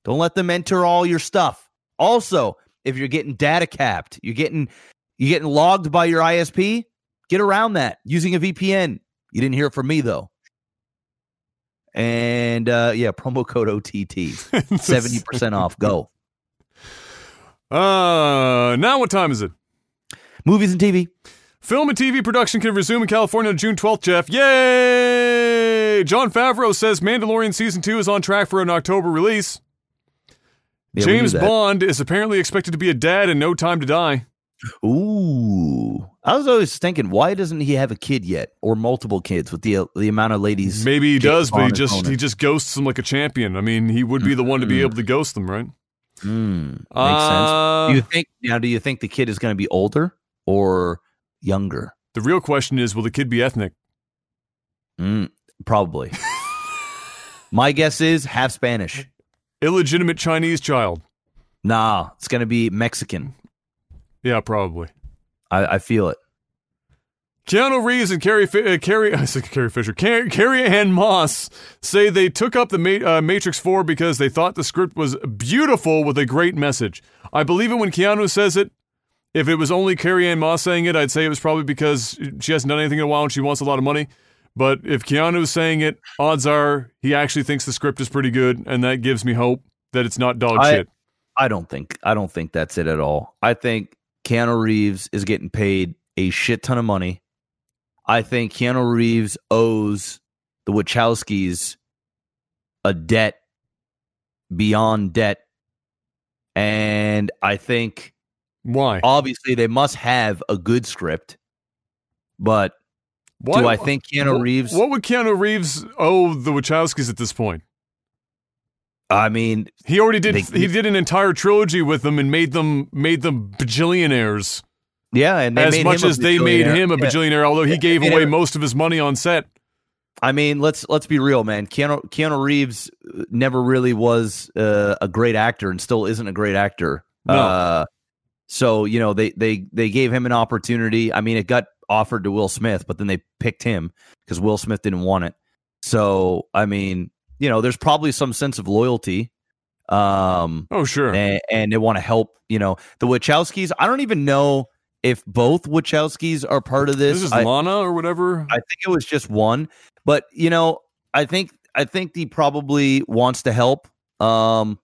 Don't let them enter all your stuff. Also, if you're getting data capped, you're getting you're getting logged by your ISP, get around that using a VPN. You didn't hear it from me though. And uh yeah, promo code OTT. 70% off. Go. Uh, now what time is it? Movies and TV. Film and TV production can resume in California on June 12th, Jeff. Yay! Jon Favreau says Mandalorian Season 2 is on track for an October release. Yeah, James. Bond is apparently expected to be a dad in no time to die. Ooh. I was always thinking, why doesn't he have a kid yet or multiple kids with the the amount of ladies? Maybe he does, but he just he just ghosts them like a champion. I mean, he would be the one to be Mm. able to ghost them, right? Mm, makes Uh, sense. Do you think now? Do you think the kid is going to be older or younger? The real question is, will the kid be ethnic? Mm, probably. My guess is half Spanish. Illegitimate Chinese child. Nah, it's going to be Mexican. Yeah, probably. I, I feel it. Keanu Reeves and Carrie, uh, Carrie, I said Carrie Fisher, Car- Carrie Ann Moss say they took up the Ma- uh, Matrix 4 because they thought the script was beautiful with a great message. I believe it when Keanu says it. If it was only Carrie Ann Moss saying it, I'd say it was probably because she hasn't done anything in a while and she wants a lot of money. But if Keanu's saying it, odds are he actually thinks the script is pretty good, and that gives me hope that it's not dog I, shit. I don't think I don't think that's it at all. I think Keanu Reeves is getting paid a shit ton of money. I think Keanu Reeves owes the Wachowskis a debt beyond debt. And I think why? Obviously, they must have a good script. But Why- do I think Keanu Reeves? What would Keanu Reeves owe the Wachowskis at this point? I mean, he already did. they- he did an entire trilogy with them and made them made them bajillionaires. Yeah, and they as made much him a as they made him a Yeah. bajillionaire, although he Yeah, gave away most of his money on set. I mean, let's let's be real, man. Keanu Keanu Reeves never really was uh, a great actor, and still isn't a great actor. No. Uh, so you know they they they gave him an opportunity. I mean, it got offered to Will Smith, but then they picked him because Will Smith didn't want it. So I mean, you know, there's probably some sense of loyalty. Um, oh sure, and, and they want to help. You know, the Wachowskis. I don't even know if both Wachowskis are part of this. This is I, Lana or whatever. I think it was just one, but you know, I think I think he probably wants to help. Um,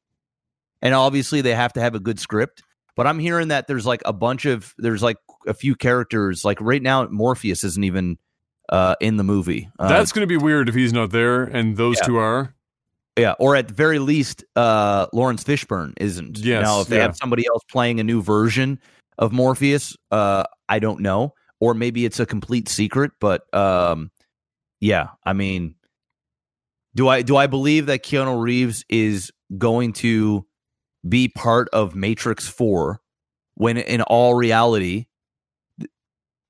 and obviously they have to have a good script. But I'm hearing that there's like a bunch of there's like a few characters. Like right now, Morpheus isn't even uh in the movie. Uh, That's going to be weird if he's not there and those yeah. two are. Yeah, or at the very least, uh, Laurence Fishburne isn't. Yes, Now, if they yeah. have somebody else playing a new version of Morpheus, uh, I don't know, or maybe it's a complete secret. But um, yeah, I mean, do I do I believe that Keanu Reeves is going to be part of Matrix Four when, in all reality,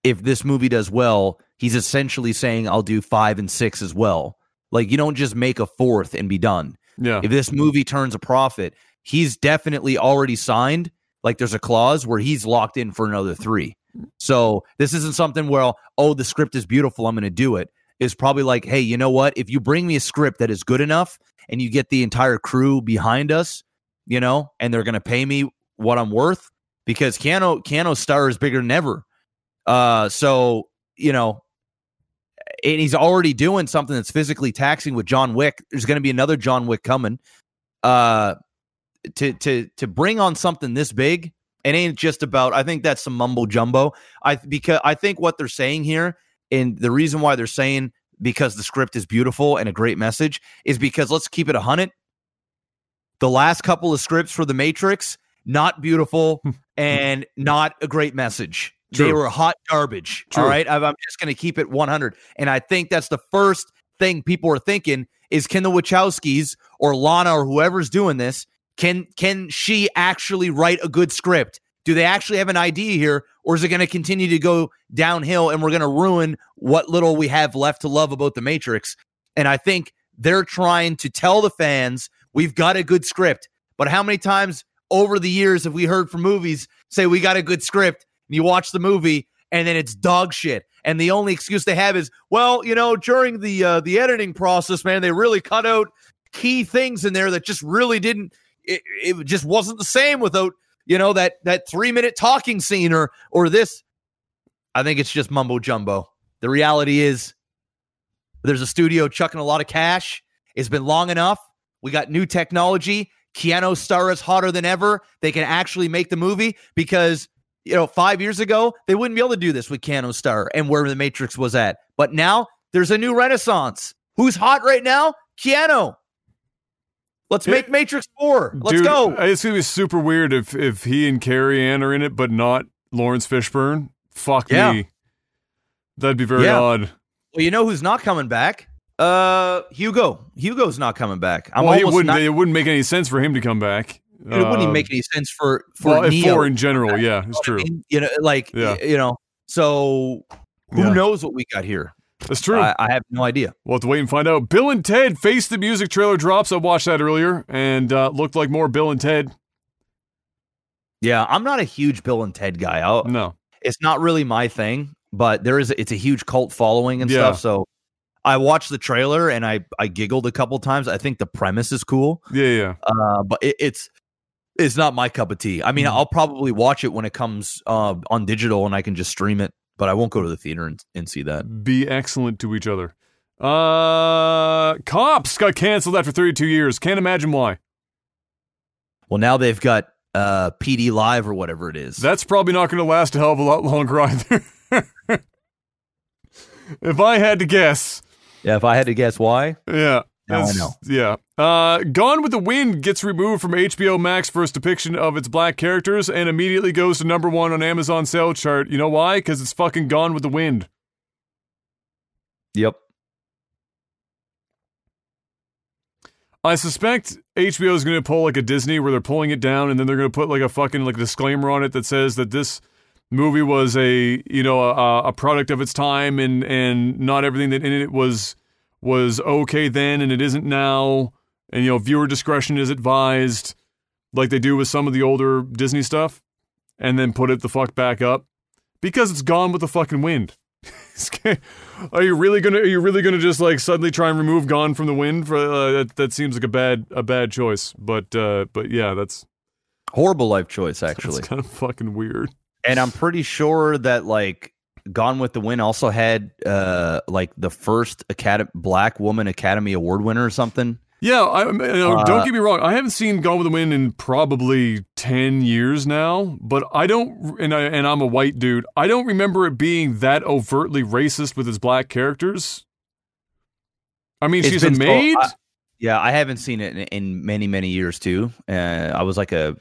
if this movie does well, he's essentially saying I'll do five and six as well. Like you don't just make a fourth and be done. Yeah. If this movie turns a profit, he's definitely already signed. Like there's a clause where he's locked in for another three. So this isn't something where oh the script is beautiful, I'm going to do it. It's probably like, hey, you know what? If you bring me a script that is good enough and you get the entire crew behind us, you know, and they're going to pay me what I'm worth because Keanu Keanu star is bigger than ever. Uh, so you know, and he's already doing something that's physically taxing with John Wick. There's going to be another John Wick coming. Uh, to to to bring on something this big, it ain't just about. I think that's some mumbo jumbo. I because I think what they're saying here, and the reason why they're saying because the script is beautiful and a great message is because let's keep it a hundred. The last couple of scripts for The Matrix, not beautiful and not a great message. They were hot garbage. True. All right. I'm just going to keep it 100. And I think that's the first thing people are thinking is can the Wachowskis or Lana or whoever's doing this, can can she actually write a good script? Do they actually have an idea here, or is it going to continue to go downhill and we're going to ruin what little we have left to love about the Matrix? And I think they're trying to tell the fans we've got a good script. But how many times over the years have we heard from movies say we got a good script you watch the movie and then it's dog shit. And the only excuse they have is well you know during the uh, the editing process man they really cut out key things in there that just really didn't it, it just wasn't the same without you know that that 3 minute talking scene or or this. I think it's just mumbo jumbo. The reality is there's a studio chucking a lot of cash. It's been long enough. We got new technology. Keanu star is hotter than ever. They can actually make the movie because you know, five years ago, they wouldn't be able to do this with Keanu Star and where the Matrix was at. But now there's a new renaissance. Who's hot right now? Keanu. Let's make Matrix 4. Let's Dude, go. It's gonna be super weird if if he and Carrie Ann are in it, but not Laurence Fishburne. Fuck Yeah. me. That'd be very Yeah. odd. Well, you know who's not coming back? Uh, Hugo. Hugo's not coming back. I'm well, wouldn't. not. it wouldn't make any sense for him to come back. It wouldn't even make any sense for for well, Neo. four in general. Yeah, it's what I true. mean? You know, like Yeah. you know. So who Yeah. knows what we got here? That's true. I, I have no idea. We'll have to wait and find out. Bill and Ted Face the Music trailer drops. I watched that earlier and uh, looked like more Bill and Ted. Yeah, I'm not a huge Bill and Ted guy. I'll, No. it's not really my thing, but there is it's a huge cult following and Yeah. stuff. So I watched the trailer and I I giggled a couple times. I think the premise is cool, Yeah, yeah. uh, but it, it's it's not my cup of tea. I mean, Mm. I'll probably watch it when it comes uh, on digital and I can just stream it, but I won't go to the theater and, and see that. Be excellent to each other. Uh, Cops got canceled after 32 years. Can't imagine why. Well, now they've got uh, PD Live or whatever it is. That's probably not going to last a hell of a lot longer either. if I had to guess. yeah, if I had to guess why, Yeah. Now I know. Yeah. Uh, Gone with the Wind gets removed from HBO Max for its depiction of its black characters and immediately goes to number one on Amazon sales chart. You know why? Because it's fucking Gone with the Wind. yep. I suspect HBO is going to pull like a Disney where they're pulling it down and then they're going to put like a fucking like disclaimer on it that says that this movie was a you know a, a product of its time and and not everything that in it was was okay then and it isn't now and you know viewer discretion is advised like they do with some of the older Disney stuff and then put it the fuck back up because it's gone with the fucking wind. are you really gonna? Are you really gonna just like suddenly try and remove "Gone from the Wind"? For uh, that, that seems like a bad a bad choice. But uh, but yeah, that's Horrible life choice, actually. that's kind of fucking weird. and I'm pretty sure that like Gone with the Wind also had uh like the first Academy Black Woman Academy Award winner or something. Yeah, I, you know, Uh, don't get me wrong. I haven't seen Gone with the Wind in probably ten years now, but I don't, and I and I'm a white dude. I don't remember it being that overtly racist with its black characters. I mean, she's a so- maid. I- yeah, I haven't seen it in, in many many years too. Uh, I was like a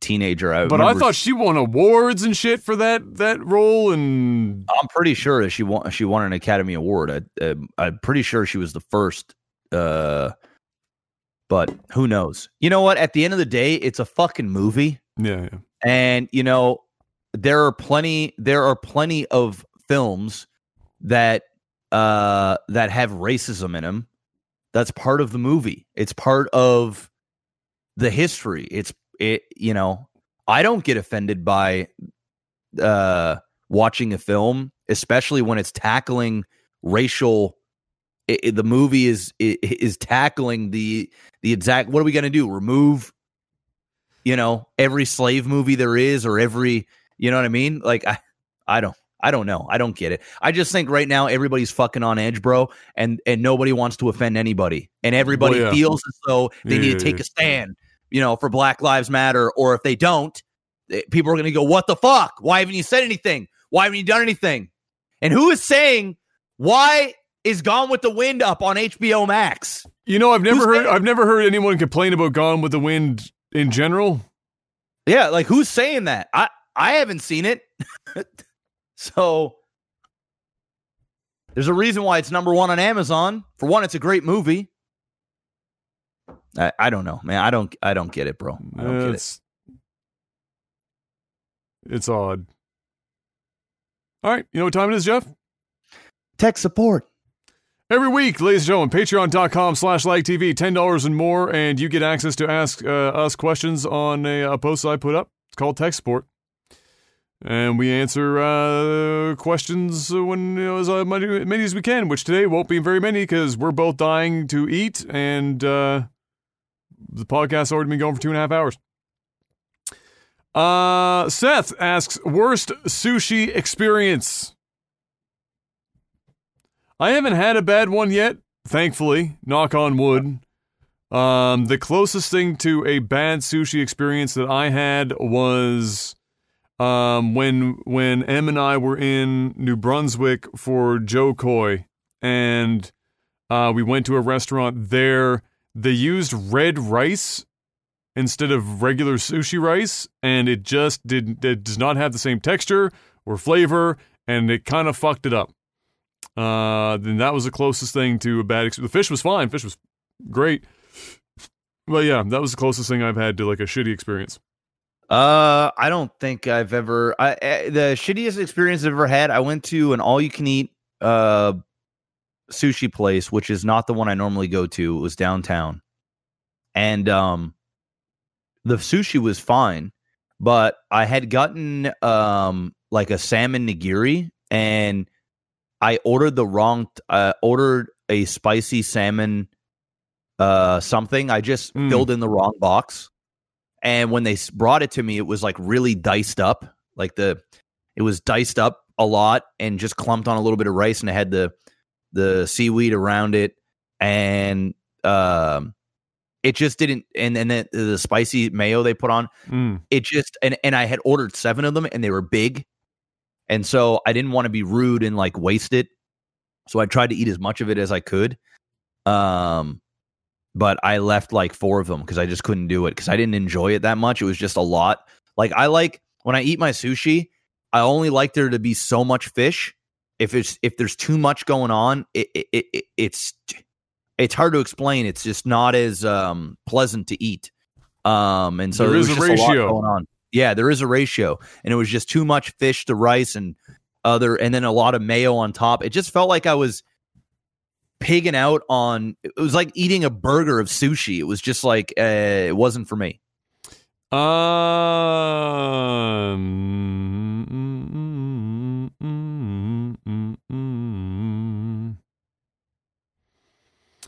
teenager. I but I thought she won awards and shit for that that role, and I'm pretty sure that she won. She won an Academy Award. I, uh, I'm pretty sure she was the first. Uh, but who knows? You know what? At the end of the day, it's a fucking movie, yeah, yeah. and you know there are plenty. There are plenty of films that uh that have racism in them. That's part of the movie. It's part of the history. It's it. You know, I don't get offended by uh watching a film, especially when it's tackling racial. i i- the movie is i- is tackling the the exact. What are we going to do? Remove, you know, every slave movie there is, or every, you know what I mean? Like I, I don't. I don't know. I don't get it. I just think right now everybody's fucking on edge, bro, and and nobody wants to offend anybody, and everybody yeah. feels as though they Yeah, need to take yeah. a stand, you know, for Black Lives Matter, or if they don't, eh, people are going to go, "What the fuck? Why haven't you said anything? Why haven't you done anything?" And who is saying why is Gone with the Wind up on HBO Max? You know, I've never Who's heard. saying- I've never heard anyone complain about Gone with the Wind in general. Yeah, like who's saying that? I I haven't seen it. so there's a reason why it's number one on Amazon. For one, it's a great movie. I, I don't know, man. I don't I don't get it, bro. I don't get it. it's it's odd. All right, you know what time it is, Jeff? Tech support. Every week, ladies and gentlemen, patreon.com slash like TV, $10 and more, and you get access to ask uh, us questions on a, a post I put up. It's called Tech Support. And we answer uh, questions when you know, as uh, many, many as we can, which today won't be very many because we're both dying to eat, and uh, the podcast's already been going for two and a half hours. Uh, Seth asks, worst sushi experience? I haven't had a bad one yet, thankfully. Knock on wood. Um, the closest thing to a bad sushi experience that I had was um, when when Em and I were in New Brunswick for Joe Coy, and uh, we went to a restaurant there. They used red rice instead of regular sushi rice, and it just did. It does not have the same texture or flavor, and it kind of fucked it up. Uh, then that was the closest thing to a bad. experience. the fish was fine. Fish was great, but yeah, that was the closest thing I've had to like a shitty experience. Uh, I don't think I've ever. I, I the shittiest experience I've ever had. I went to an all-you-can-eat uh sushi place, which is not the one I normally go to. It was downtown, and um, the sushi was fine, but I had gotten um like a salmon nigiri, and I ordered the wrong. Uh, ordered a spicy salmon uh something. I just Mm. filled in the wrong box and when they brought it to me it was like really diced up like the it was diced up a lot and just clumped on a little bit of rice and it had the the seaweed around it and um it just didn't and and then the spicy mayo they put on Mm. it just and and I had ordered 7 of them and they were big and so I didn't want to be rude and like waste it so I tried to eat as much of it as I could um but I left like four of them because I just couldn't do it because I didn't enjoy it that much. It was just a lot. Like I like when I eat my sushi, I only like there to be so much fish. If it's if there's too much going on, it, it, it, it- it's it's hard to explain. It's just not as um pleasant to eat. Um, and so There is a ratio. going on. Yeah, there is a ratio, and it was just too much fish to rice and other, and then a lot of mayo on top. It just felt like I was pigging out on it was like eating a burger of sushi it was just like uh, it wasn't for me Um,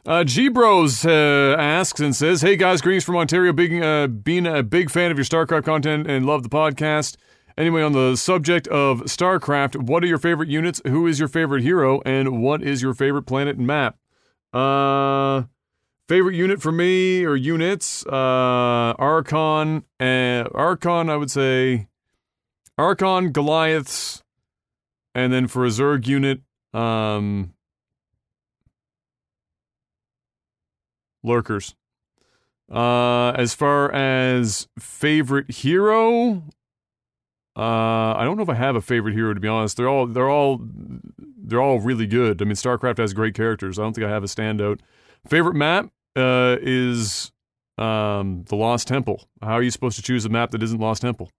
uh, G Bros uh, asks and says, "Hey guys, greetings from Ontario. Big, uh, being a big fan of your StarCraft content and love the podcast. Anyway, on the subject of StarCraft, what are your favorite units? Who is your favorite hero? And what is your favorite planet and map? Uh, favorite unit for me or units? Uh, Archon and Archon. I would say Archon, Goliaths, and then for a Zerg unit, um, Lurkers. Uh, as far as favorite hero, uh, I don't know if I have a favorite hero to be honest. They're all they're all they're all really good. I mean, StarCraft has great characters. I don't think I have a standout. Favorite map uh, is um, the Lost Temple. How are you supposed to choose a map that isn't Lost Temple?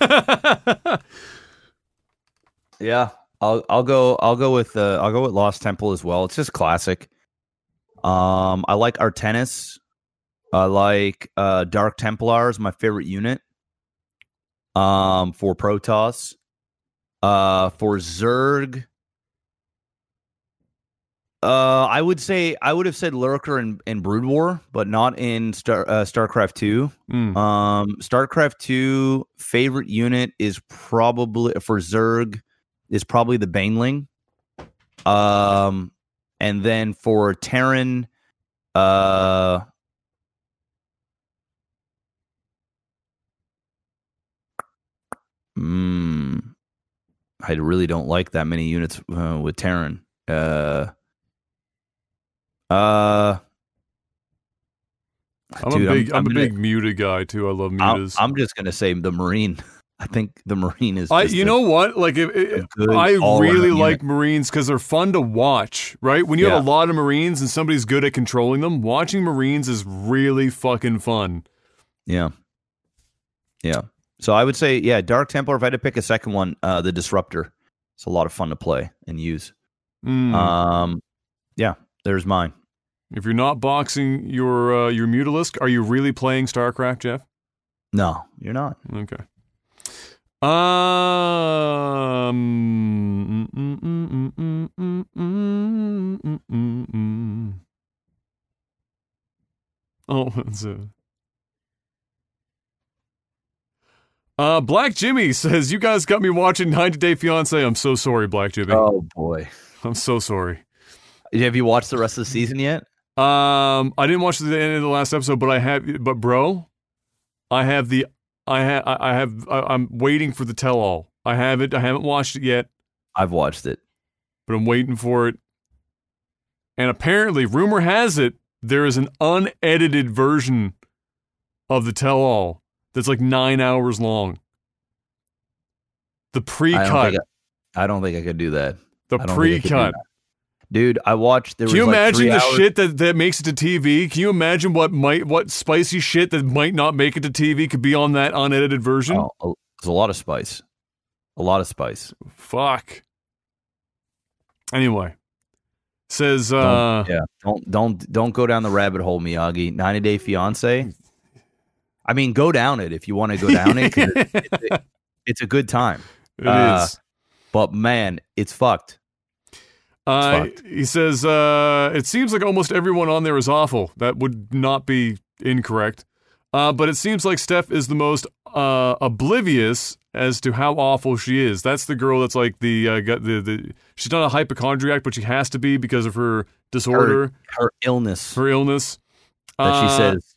Yeah, I'll I'll go I'll go with uh, I'll go with Lost Temple as well. It's just classic. Um, I like Artanis. I like uh, Dark Templars, my favorite unit. Um, for Protoss, uh, for Zerg, uh, I would say I would have said Lurker and, and Brood War, but not in Star uh, Starcraft Two. Mm. Um, Starcraft Two favorite unit is probably for Zerg is probably the Baneling. Um, and then for Terran, uh, mm, I really don't like that many units uh, with Terran. Uh, uh, I'm dude, a big I'm, I'm a gonna- big Muta guy too. I love I'm, mutas. I'm just gonna say the Marine. I think the Marine is. I, you a- know what? Like, if, if- I really unit. like Marines because they're fun to watch. Right? When you have a lot of Marines and somebody's good at controlling them, watching Marines is really fucking fun. Yeah. Yeah. So I would say, yeah, Dark Templar. If I had to pick a second one, uh, the Disruptor. It's a lot of fun to play and use. Mm. Um, yeah, there's mine. if you're not boxing your uh, your Mutalisk, are you really playing StarCraft, Jeff? No, you're not. Okay. Um. Oh, that's it. Uh, Black Jimmy says, "You guys got me watching 90 Day Fiance. I'm so sorry, Black Jimmy. Oh boy, I'm so sorry. Have you watched the rest of the season yet? Um, I didn't watch the end of the last episode, but I have. But bro, I have the I have. I have. I, I'm waiting for the tell-all. I haven't. I haven't watched it yet, I've watched it. but I'm waiting for it. And apparently, rumor has it there is an unedited version of the tell-all that's like nine hours long. The I don't, pre-cut. think I, I don't think I could do that. The I don't think I could do pre-cut. that. Dude. I watched. There Can you like imagine the hours- shit that, that makes it to TV? Can you imagine what might what spicy shit that might not make it to TV could be on that unedited version? Oh, a- there's a lot of spice. A lot of spice. Fuck. Anyway, says Don't- uh yeah, don't don't don't go down the rabbit hole, Miyagi. 90 Day Fiance. I mean, go down it if you want to go down it. 'cause it- it- it's a good time. It Uh, is. But man, it's fucked. Uh, he says, uh, it seems like almost everyone on there is awful. That would not be incorrect. Uh, but it seems like Steph is the most uh, oblivious as to how awful she is. That's the girl that's like the, uh, the, the she's not a hypochondriac, but she has to be because of her disorder, Her, her illness her illness. that she Uh, says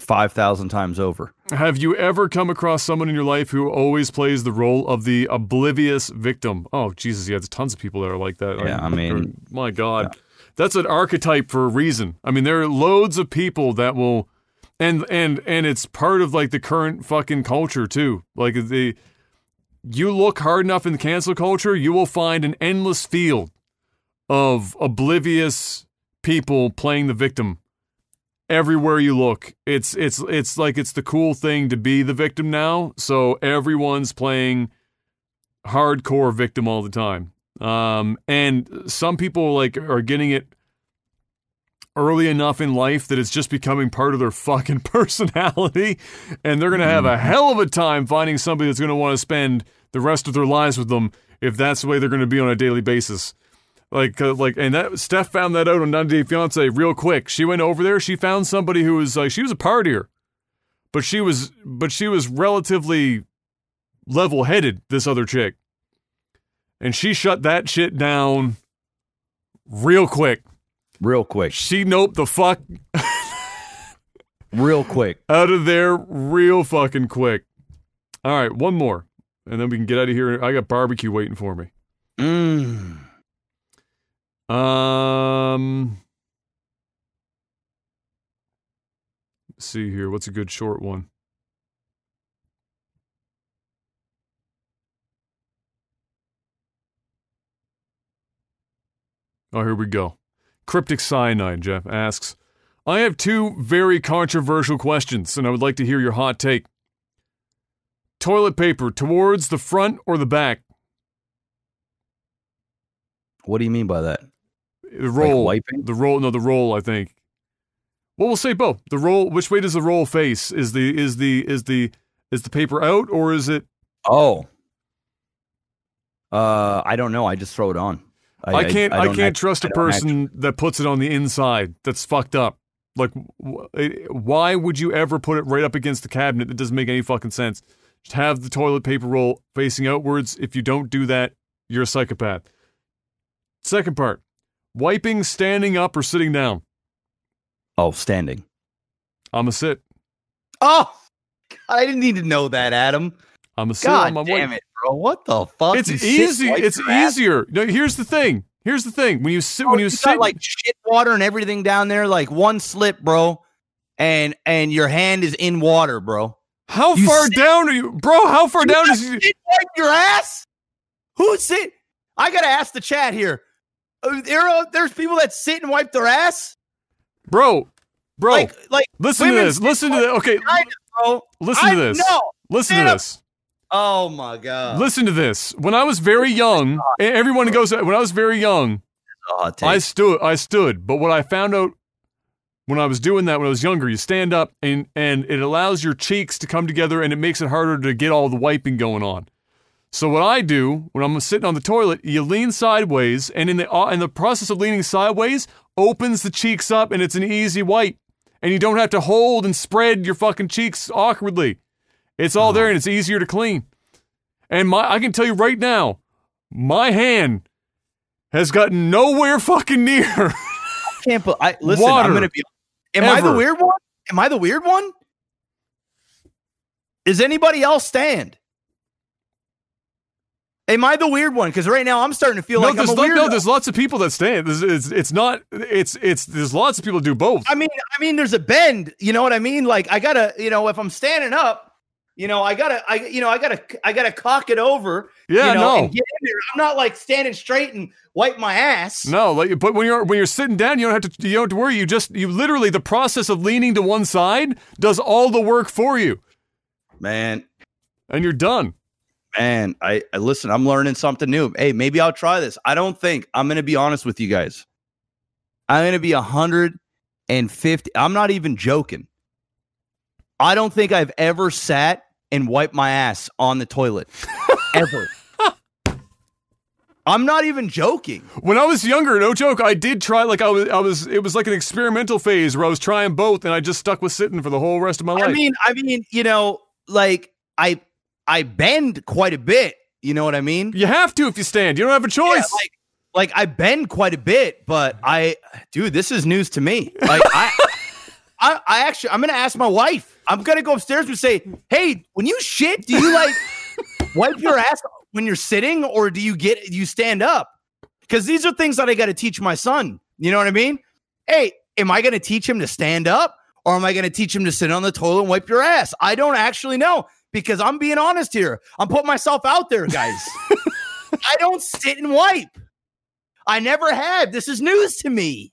five thousand times over. Have you ever come across someone in your life who always plays the role of the oblivious victim? Oh, Jesus, yeah, there's tons of people that are like that. Yeah, I mean- my God, that's an archetype for a reason. I mean, there are loads of people that will, and and and it's part of like the current fucking culture too. Like the, you look hard enough in the cancel culture, you will find an endless field of oblivious people playing the victim everywhere you look. It's it's it's like it's the cool thing to be the victim now. So everyone's playing hardcore victim all the time. Um, and some people like are getting it early enough in life that it's just becoming part of their fucking personality and they're going to have a hell of a time finding somebody that's going to want to spend the rest of their lives with them if that's the way they're going to be on a daily basis. Like, uh, like, and that Steph found that out on 90 Day Fiance real quick. She went over there. She found somebody who was like, she was a partier, but she was, but she was relatively level headed, this other chick. And she shut that shit down real quick. Real quick. She noped the fuck real quick. out of there real fucking quick. All right, one more. And then we can get out of here. I got barbecue waiting for me. Mm. Um, let's see here. What's a good short one? Oh, here we go. Cryptic Cyanide, Jeff asks I have two very controversial questions, and I would like to hear your hot take. Toilet paper towards the front or the back? What do you mean by that? The roll. wiping? The roll. No, the roll. I think. Well, we'll say both. The roll. Which way does the roll face? Is the is the is the is the paper out or is it? Oh. Uh, I don't know. I just throw it on. I, can't. I, don't can't act- trust a act- person that puts it on the inside. That's fucked up. Like, wh- why would you ever put it right up against the cabinet? That doesn't make any fucking sense. Just have the toilet paper roll facing outwards. If you don't do that, you're a psychopath. Second part: wiping standing up or sitting down. Oh, standing. I'm a sit. Oh, I didn't need to know that, Adam. I'm a sit. God I'm a damn wipe. it, bro! What the fuck? It's You easy. It's easier. No, here's the thing. Here's the thing. When you sit, Oh, when you, you sit, like shit water and everything down there, like one slip, bro, and and your hand is in water, bro. how you far sit- down are you, bro? How far down is you? wipe your ass? Who's sit? I gotta ask the chat here. Uh, There are, there's people that sit and wipe their ass. bro, bro? Like like listen to this. Listen to this. Okay, their bro. listen to this. No, Listen Stand to up. this. Oh my god. Listen to this. When I was very young, everyone goes. When I was very young, Oh, I stood. I stood. But what I found out when I was doing that when I was younger, you stand up and and it allows your cheeks to come together and it makes it harder to get all the wiping going on. So what I do when I'm sitting on the toilet, you lean sideways, and in the uh, in the process of leaning sideways, opens the cheeks up, and it's an easy wipe, and you don't have to hold and spread your fucking cheeks awkwardly. It's all there, and it's easier to clean. And my, I can tell you right now, my hand has gotten nowhere fucking near. can't. Be- I listen. Water. I'm gonna be. Am I the weird one? Am I the weird one? Is anybody else stand? Am I the weird one? Because right now I'm starting to feel no, like I'm there's a lo- weirdo. no, there's lots of people that stand. There's, it's, it's not. It's it's there's lots of people that do both. I mean, I mean, there's a bend. You know what I mean? Like I gotta, you know, if I'm standing up, you know, I gotta, I, you know, I gotta, I gotta cock it over. Yeah, you know, no. and get in there. I'm not like standing straight and wipe my ass. No, like, but when you're when you're sitting down, you don't have to you don't have to worry. You just you literally the process of leaning to one side does all the work for you, Man, and you're done. Man, I, I listen. I'm learning something new. Hey, maybe I'll try this. I don't think I'm gonna be honest with you guys. I'm gonna be hundred and fifty. I'm not even joking. I don't think I've ever sat and wiped my ass on the toilet ever. I'm not even joking. When I was younger, no joke, I did try. Like I was, I was. It was like an experimental phase where I was trying both, and I just stuck with sitting for the whole rest of my life. I mean, I mean, you know, like I I bend quite a bit. You know what I mean? you have to if you stand. You don't have a choice. Yeah, like, like I bend quite a bit, but I, dude, this is news to me. Like I, I, I actually, I'm gonna ask my wife. I'm gonna go upstairs and say, "Hey, when you shit, do you like wipe your ass when you're sitting, or do you get you stand up?" Because these are things that I got to teach my son. You know what I mean? Hey, am I gonna teach him to stand up, or am I gonna teach him to sit on the toilet and wipe your ass? I don't actually know because I'm being honest here. I'm putting myself out there, guys. I don't sit and wipe. I never have. This is news to me.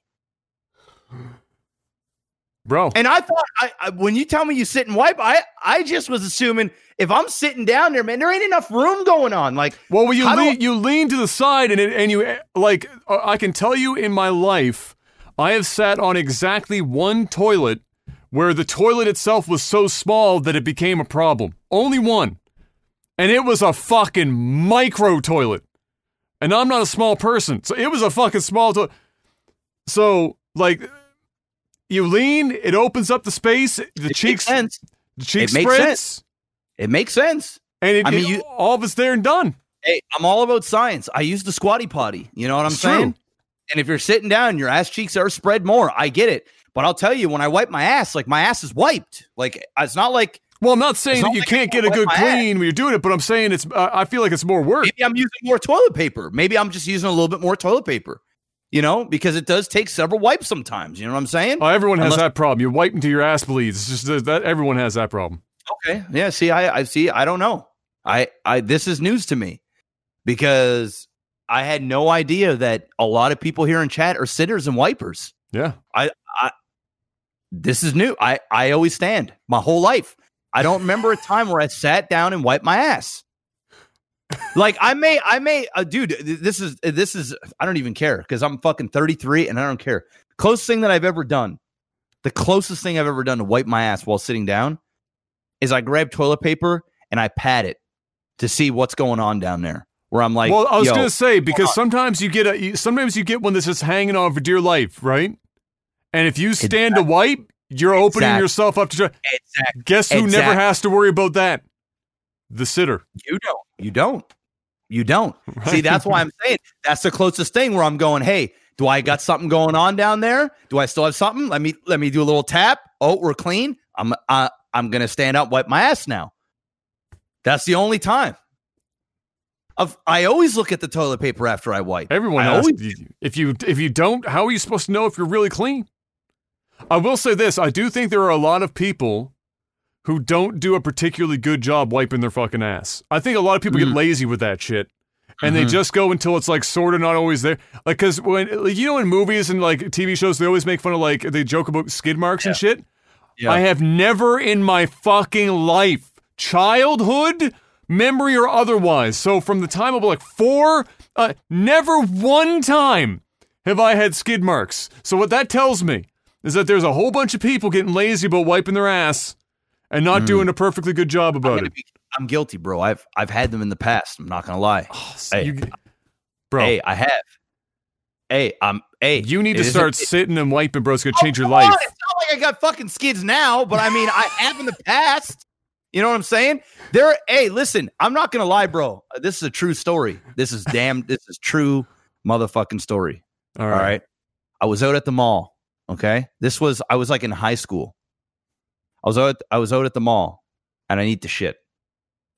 bro. And I thought, I, I when you tell me you sit and wipe, I I just was assuming if I'm sitting down there, man, there ain't enough room going on. Like, Well, you lean, you lean to the side, and it, and you like. uh, I can tell you, in my life, I have sat on exactly one toilet where the toilet itself was so small that it became a problem. Only one, and it was a fucking micro toilet. And I'm not a small person, so it was a fucking small toilet. So, like, you lean, it opens up the space, the It cheeks, makes sense. the cheek It makes spreads. sense. It makes sense. and it, I mean, it- you- all of it's there and done. Hey, I'm all about science. I use the squatty potty. You know what I'm It's saying? true. And if you're sitting down, your ass cheeks are spread more. I get it. But I'll tell you, when I wipe my ass, like my ass is wiped. Like it's not like Well, I'm not saying that you like can't get a good my ass. clean when you're doing it, but I'm saying it's. Uh, I feel like it's more work. maybe I'm using more toilet paper. Maybe I'm just using a little bit more toilet paper. You know, because it does take several wipes sometimes. You know what I'm saying? Oh, everyone has Unless- that problem. You wipe until your ass bleeds. It's just that- everyone has that problem. Okay. Yeah. See, I, I see. I don't know. I, I, this is news to me because I had no idea that a lot of people here in chat are sitters and wipers. Yeah. I, this is new. I, I always stand my whole life. I don't remember a time where I sat down and wiped my ass. Like I may, I may, uh, dude. This is, this is. I don't even care because I'm fucking 33 and I don't care. Closest thing that I've ever done, the closest thing I've ever done to wipe my ass while sitting down, is I grab toilet paper and I pat it to see what's going on down there. Where I'm like, well, I was yo, gonna say because sometimes you get a you- sometimes you get one that's just hanging on for dear life, right? And if you stand to wipe, you're opening Exactly. yourself up to try. Exactly. Guess who never has to worry about that? The sitter. You don't. You don't. You don't. See, that's why I'm saying that's the closest thing where I'm going, hey, do I got something going on down there? Do I still have something? Let me let me do a little tap. Oh, we're clean. I'm uh, I'm gonna stand up, wipe my ass now. That's the only time. Of I always look at the toilet paper after I wipe. Everyone I always if you if you don't, how are you supposed to know if you're really clean? I will say this: I do think there are a lot of people who don't do a particularly good job wiping their fucking ass. I think a lot of people get lazy with that shit. And they Mhm. just go until it's like sort of not always there. Like, cause when, like, you know, in movies and like TV shows, they always make fun of like, they joke about skid marks and shit. Yeah. I have never in my fucking life, childhood, memory or otherwise. So from the time of like four, uh, never one time have I had skid marks. So what that tells me is that there's a whole bunch of people getting lazy about wiping their ass and not Mm. doing a perfectly good job about it. I'm guilty, bro. I've I've had them in the past. I'm not gonna lie. hey, you- bro. Hey, I have. Hey, I'm. Hey, You need to start it- sitting and wiping, bro. It's gonna change your life. on, It's not like I got fucking skids now, but I mean, I have in the past. You know what I'm saying? There. Hey, listen, I'm not gonna lie, bro. This is a true story. This is damn. This is true, motherfucking story. All All right. right. I was out at the mall. Okay. This was I was like in high school. I was out. I was out at the mall, and I need to shit.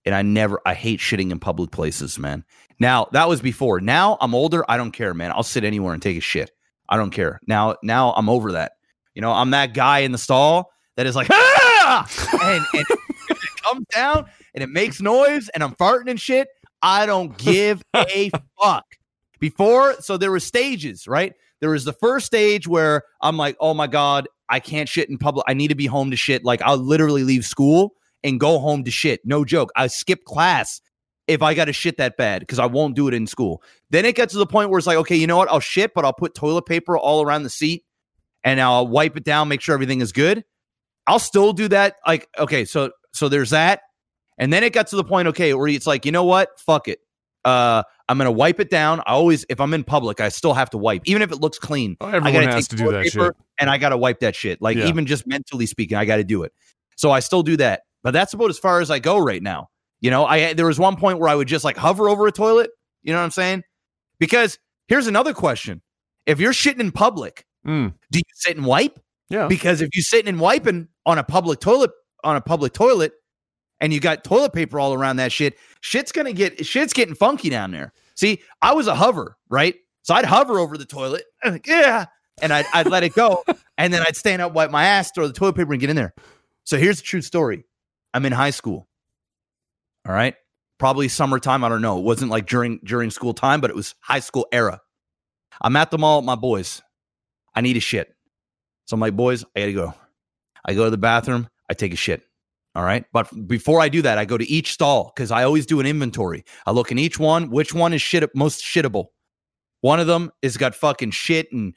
And I never. I hate shitting in public places, man. Now that was before. Now I'm older. I don't care, man. I'll sit anywhere and take a shit. I don't care. Now, now I'm over that. You know, I'm that guy in the stall that is like, ah! and, and it comes down and it makes noise and I'm farting and shit. I don't give a fuck. Before, so there were stages, right? There was the first stage where I'm like, oh my God, I can't shit in public. I need to be home to shit. Like I'll literally leave school and go home to shit. No joke. I skip class if I got to shit that bad because I won't do it in school. Then it gets to the point where it's like, okay, you know what? I'll shit, but I'll put toilet paper all around the seat and I'll wipe it down, make sure everything is good. I'll still do that. Like, okay, so so there's that. And then it got to the point, okay, where it's like, you know what? Fuck it. Uh, I'm gonna wipe it down. I always, if I'm in public, I still have to wipe, even if it looks clean. Oh, everyone gotta has take to do that shit. and I gotta wipe that shit. Like Yeah. even just mentally speaking, I gotta do it. So I still do that, but that's about as far as I go right now. You know, I there was one point where I would just like hover over a toilet. You know what I'm saying? Because here's another question: If you're shitting in public, Mm. do you sit and wipe? Yeah. Because if you're sitting and wiping on a public toilet on a public toilet, and you got toilet paper all around that shit, shit's gonna get shit's getting funky down there. See, I was a hover, right? So I'd hover over the toilet, and like, yeah, and I'd, I'd let it go, and then I'd stand up, wipe my ass, throw the toilet paper, and get in there. So here's the true story: I'm in high school. All right, probably summertime. I don't know. It wasn't like during during school time, but it was high school era. I'm at the mall with my boys. I need a shit. So I'm like, boys, I gotta go. I go to the bathroom. I take a shit. All right. But before I do that, I go to each stall because I always do an inventory. I look in each one, which one is shit most shittable. One of them is got fucking shit and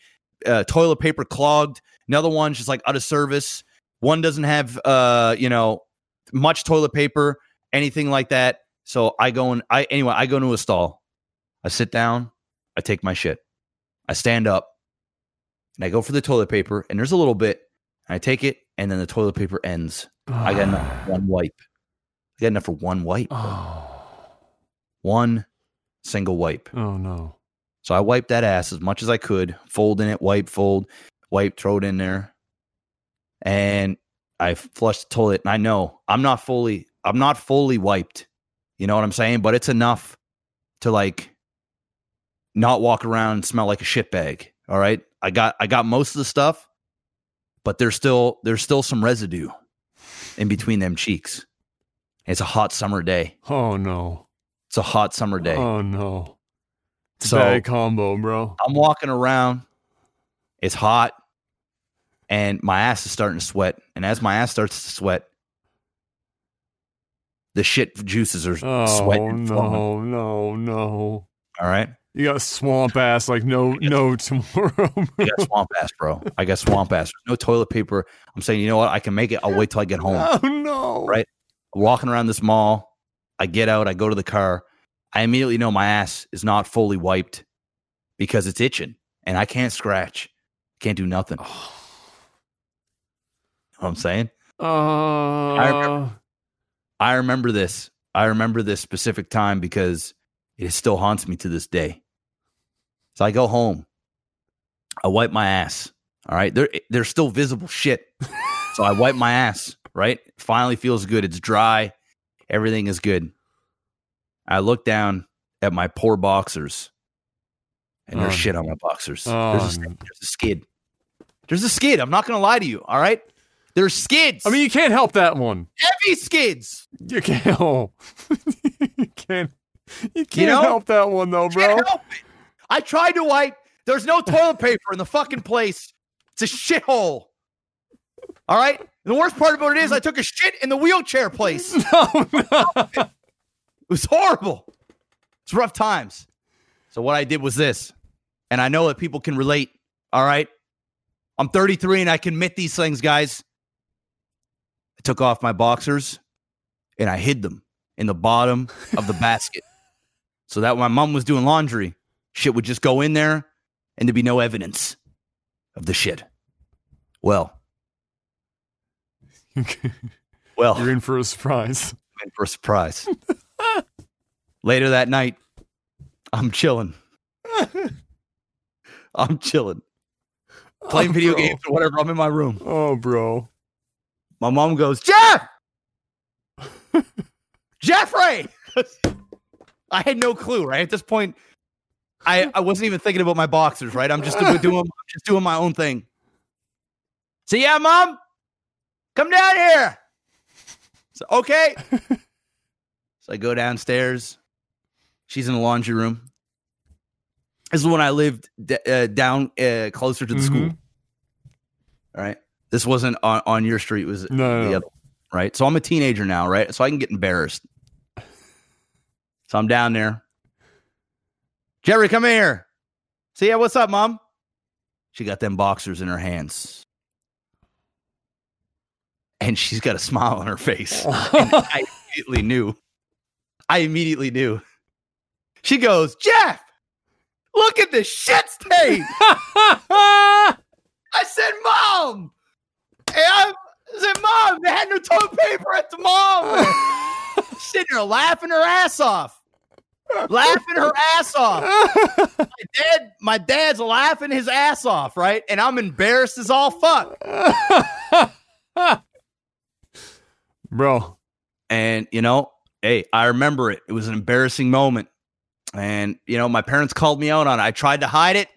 uh, toilet paper clogged. Another one's just like out of service. One doesn't have uh, you know, much toilet paper, anything like that. So I go and I anyway, I go into a stall. I sit down, I take my shit. I stand up and I go for the toilet paper, and there's a little bit. And I take it, and then the toilet paper ends. I got enough ah. one wipe. I got enough for one wipe. Oh. One single wipe. Oh no. So I wiped that ass as much as I could, fold in it, wipe, fold, wipe, throw it in there. And I flushed the toilet. And I know I'm not fully, I'm not fully wiped. You know what I'm saying? But it's enough to like not walk around and smell like a shit bag. All right. I got I got most of the stuff, but there's still there's still some residue in between them cheeks. It's a hot summer day. Oh no. It's a hot summer day. Oh no. It's So- a bad combo, bro. I'm walking around. It's hot, and my ass is starting to sweat. And as my ass starts to sweat, the shit juices are Oh sweating. flowing. no, no, no. All right, You got swamp ass like no no tomorrow. I got swamp ass, bro. I got swamp ass. There's no toilet paper. I'm saying, you know what? I can make it. I'll wait till I get home. Oh no. Right, walking around this mall. I get out. I go to the car. I immediately know my ass is not fully wiped because it's itching, and I can't scratch. Can't do nothing. know what I'm saying? Uh, I remember, I remember this. I remember this specific time because it still haunts me to this day. So I go home. I wipe my ass. All right. There, there's still visible shit. so I wipe my ass, right? Finally feels good. It's dry. Everything is good. I look down at my poor boxers and there's Oh. shit on my boxers. Oh, there's, a, oh, there's a skid. There's a skid. I'm not going to lie to you. All right. There's skids. I mean, you can't help that one. heavy skids. You can't. Oh. you can't. You can't know? help that one though, bro. Can't help it. I tried to wipe. There's no toilet paper in the fucking place. It's a shithole. All right. And the worst part about it is I took a shit in the wheelchair place. No, It was horrible. It's rough times. So what I did was this, and I know that people can relate. All right. I'm 33 and I can admit these things, guys. I took off my boxers and I hid them in the bottom of the basket so that when my mom was doing laundry, shit would just go in there and there'd be no evidence of the shit. Well, well, You're in for a surprise. in for a surprise. Later that night, I'm chilling. I'm chilling. Oh, Playing Oh, video bro. games or whatever. I'm in my room. Oh, bro. My mom goes, Jeff! Jeffrey! I had no clue, right? At this point, I, I wasn't even thinking about my boxers, right? I'm just doing, just doing my own thing. So yeah, mom, come down here. So okay. so I go downstairs. She's in the laundry room. This is when I lived d- uh, down uh, closer to the school. Mhm. All right. This wasn't on, on your street. Was No, the no. other. Right. So I'm a teenager now, right? So I can get embarrassed. So I'm down there. Jerry, come in here. See, yeah, what's up, mom? She got them boxers in her hands. And she's got a smile on her face. I immediately knew. I immediately knew. She goes, Jeff, look at this shit stain. I said, Mom. And I said, Mom, they had no toilet paper at the mom. Sitting there laughing her ass off. Laughing her ass off. My dad, my dad's laughing his ass off, right? And I'm embarrassed as all fuck. Bro. And, you know, hey, I remember it. It was an embarrassing moment. And, you know, my parents called me out on it. I tried to hide it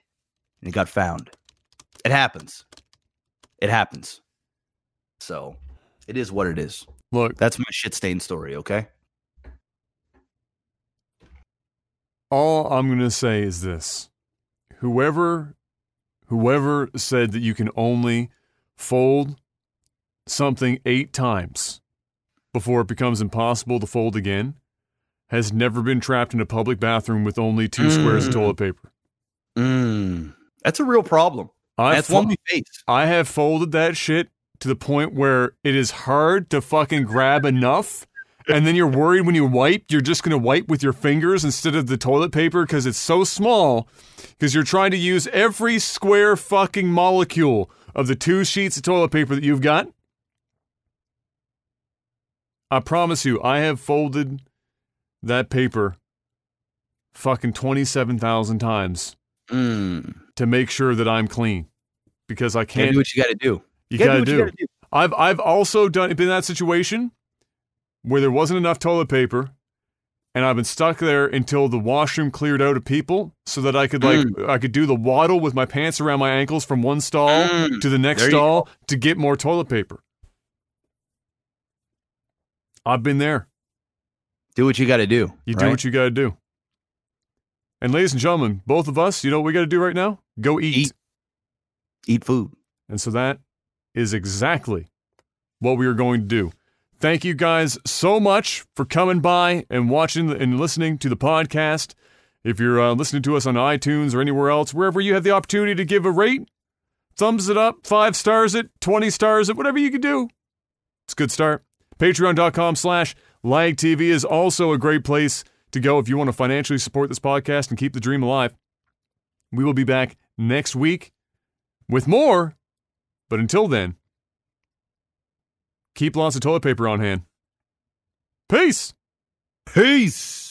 and it got found. It happens. It happens. So it is what it is. Look, That's my shit stain story, okay? All I'm going to say is this. Whoever whoever said that you can only fold something 8 times before it becomes impossible to fold again has never been trapped in a public bathroom with only two squares of Mm. toilet paper. Mm. That's a real problem. I That's fo- one we face. I have folded that shit to the point where it is hard to fucking grab enough. And then you're worried when you wipe, you're just going to wipe with your fingers instead of the toilet paper because it's so small. Because you're trying to use every square fucking molecule of the two sheets of toilet paper that you've got. I promise you, I have folded that paper fucking 27,000 times mm. to make sure that I'm clean because I can't do what you got to do. You Gotta gotta, do what do. you gotta do. I've I've also done been in that situation where there wasn't enough toilet paper, and I've been stuck there until the washroom cleared out of people, so that I could like Mm. I could do the waddle with my pants around my ankles from one stall Mm. to the next There you stall to get more toilet paper. I've been there. Do what you got to do. You do what you got to do. And ladies and gentlemen, both of us, you know what we got to do right now? Go eat. Eat. Eat food. And so that is exactly what we are going to do. Thank you guys so much for coming by and watching and listening to the podcast. If you're uh, listening to us on iTunes or anywhere else, wherever you have the opportunity to give a rate, thumbs it up, five stars it, 20 stars it, whatever you can do. It's a good start. Patreon.com slash lag TV is also a great place to go if you want to financially support this podcast and keep the dream alive. We will be back next week with more. But until then, keep lots of toilet paper on hand. Peace. Peace.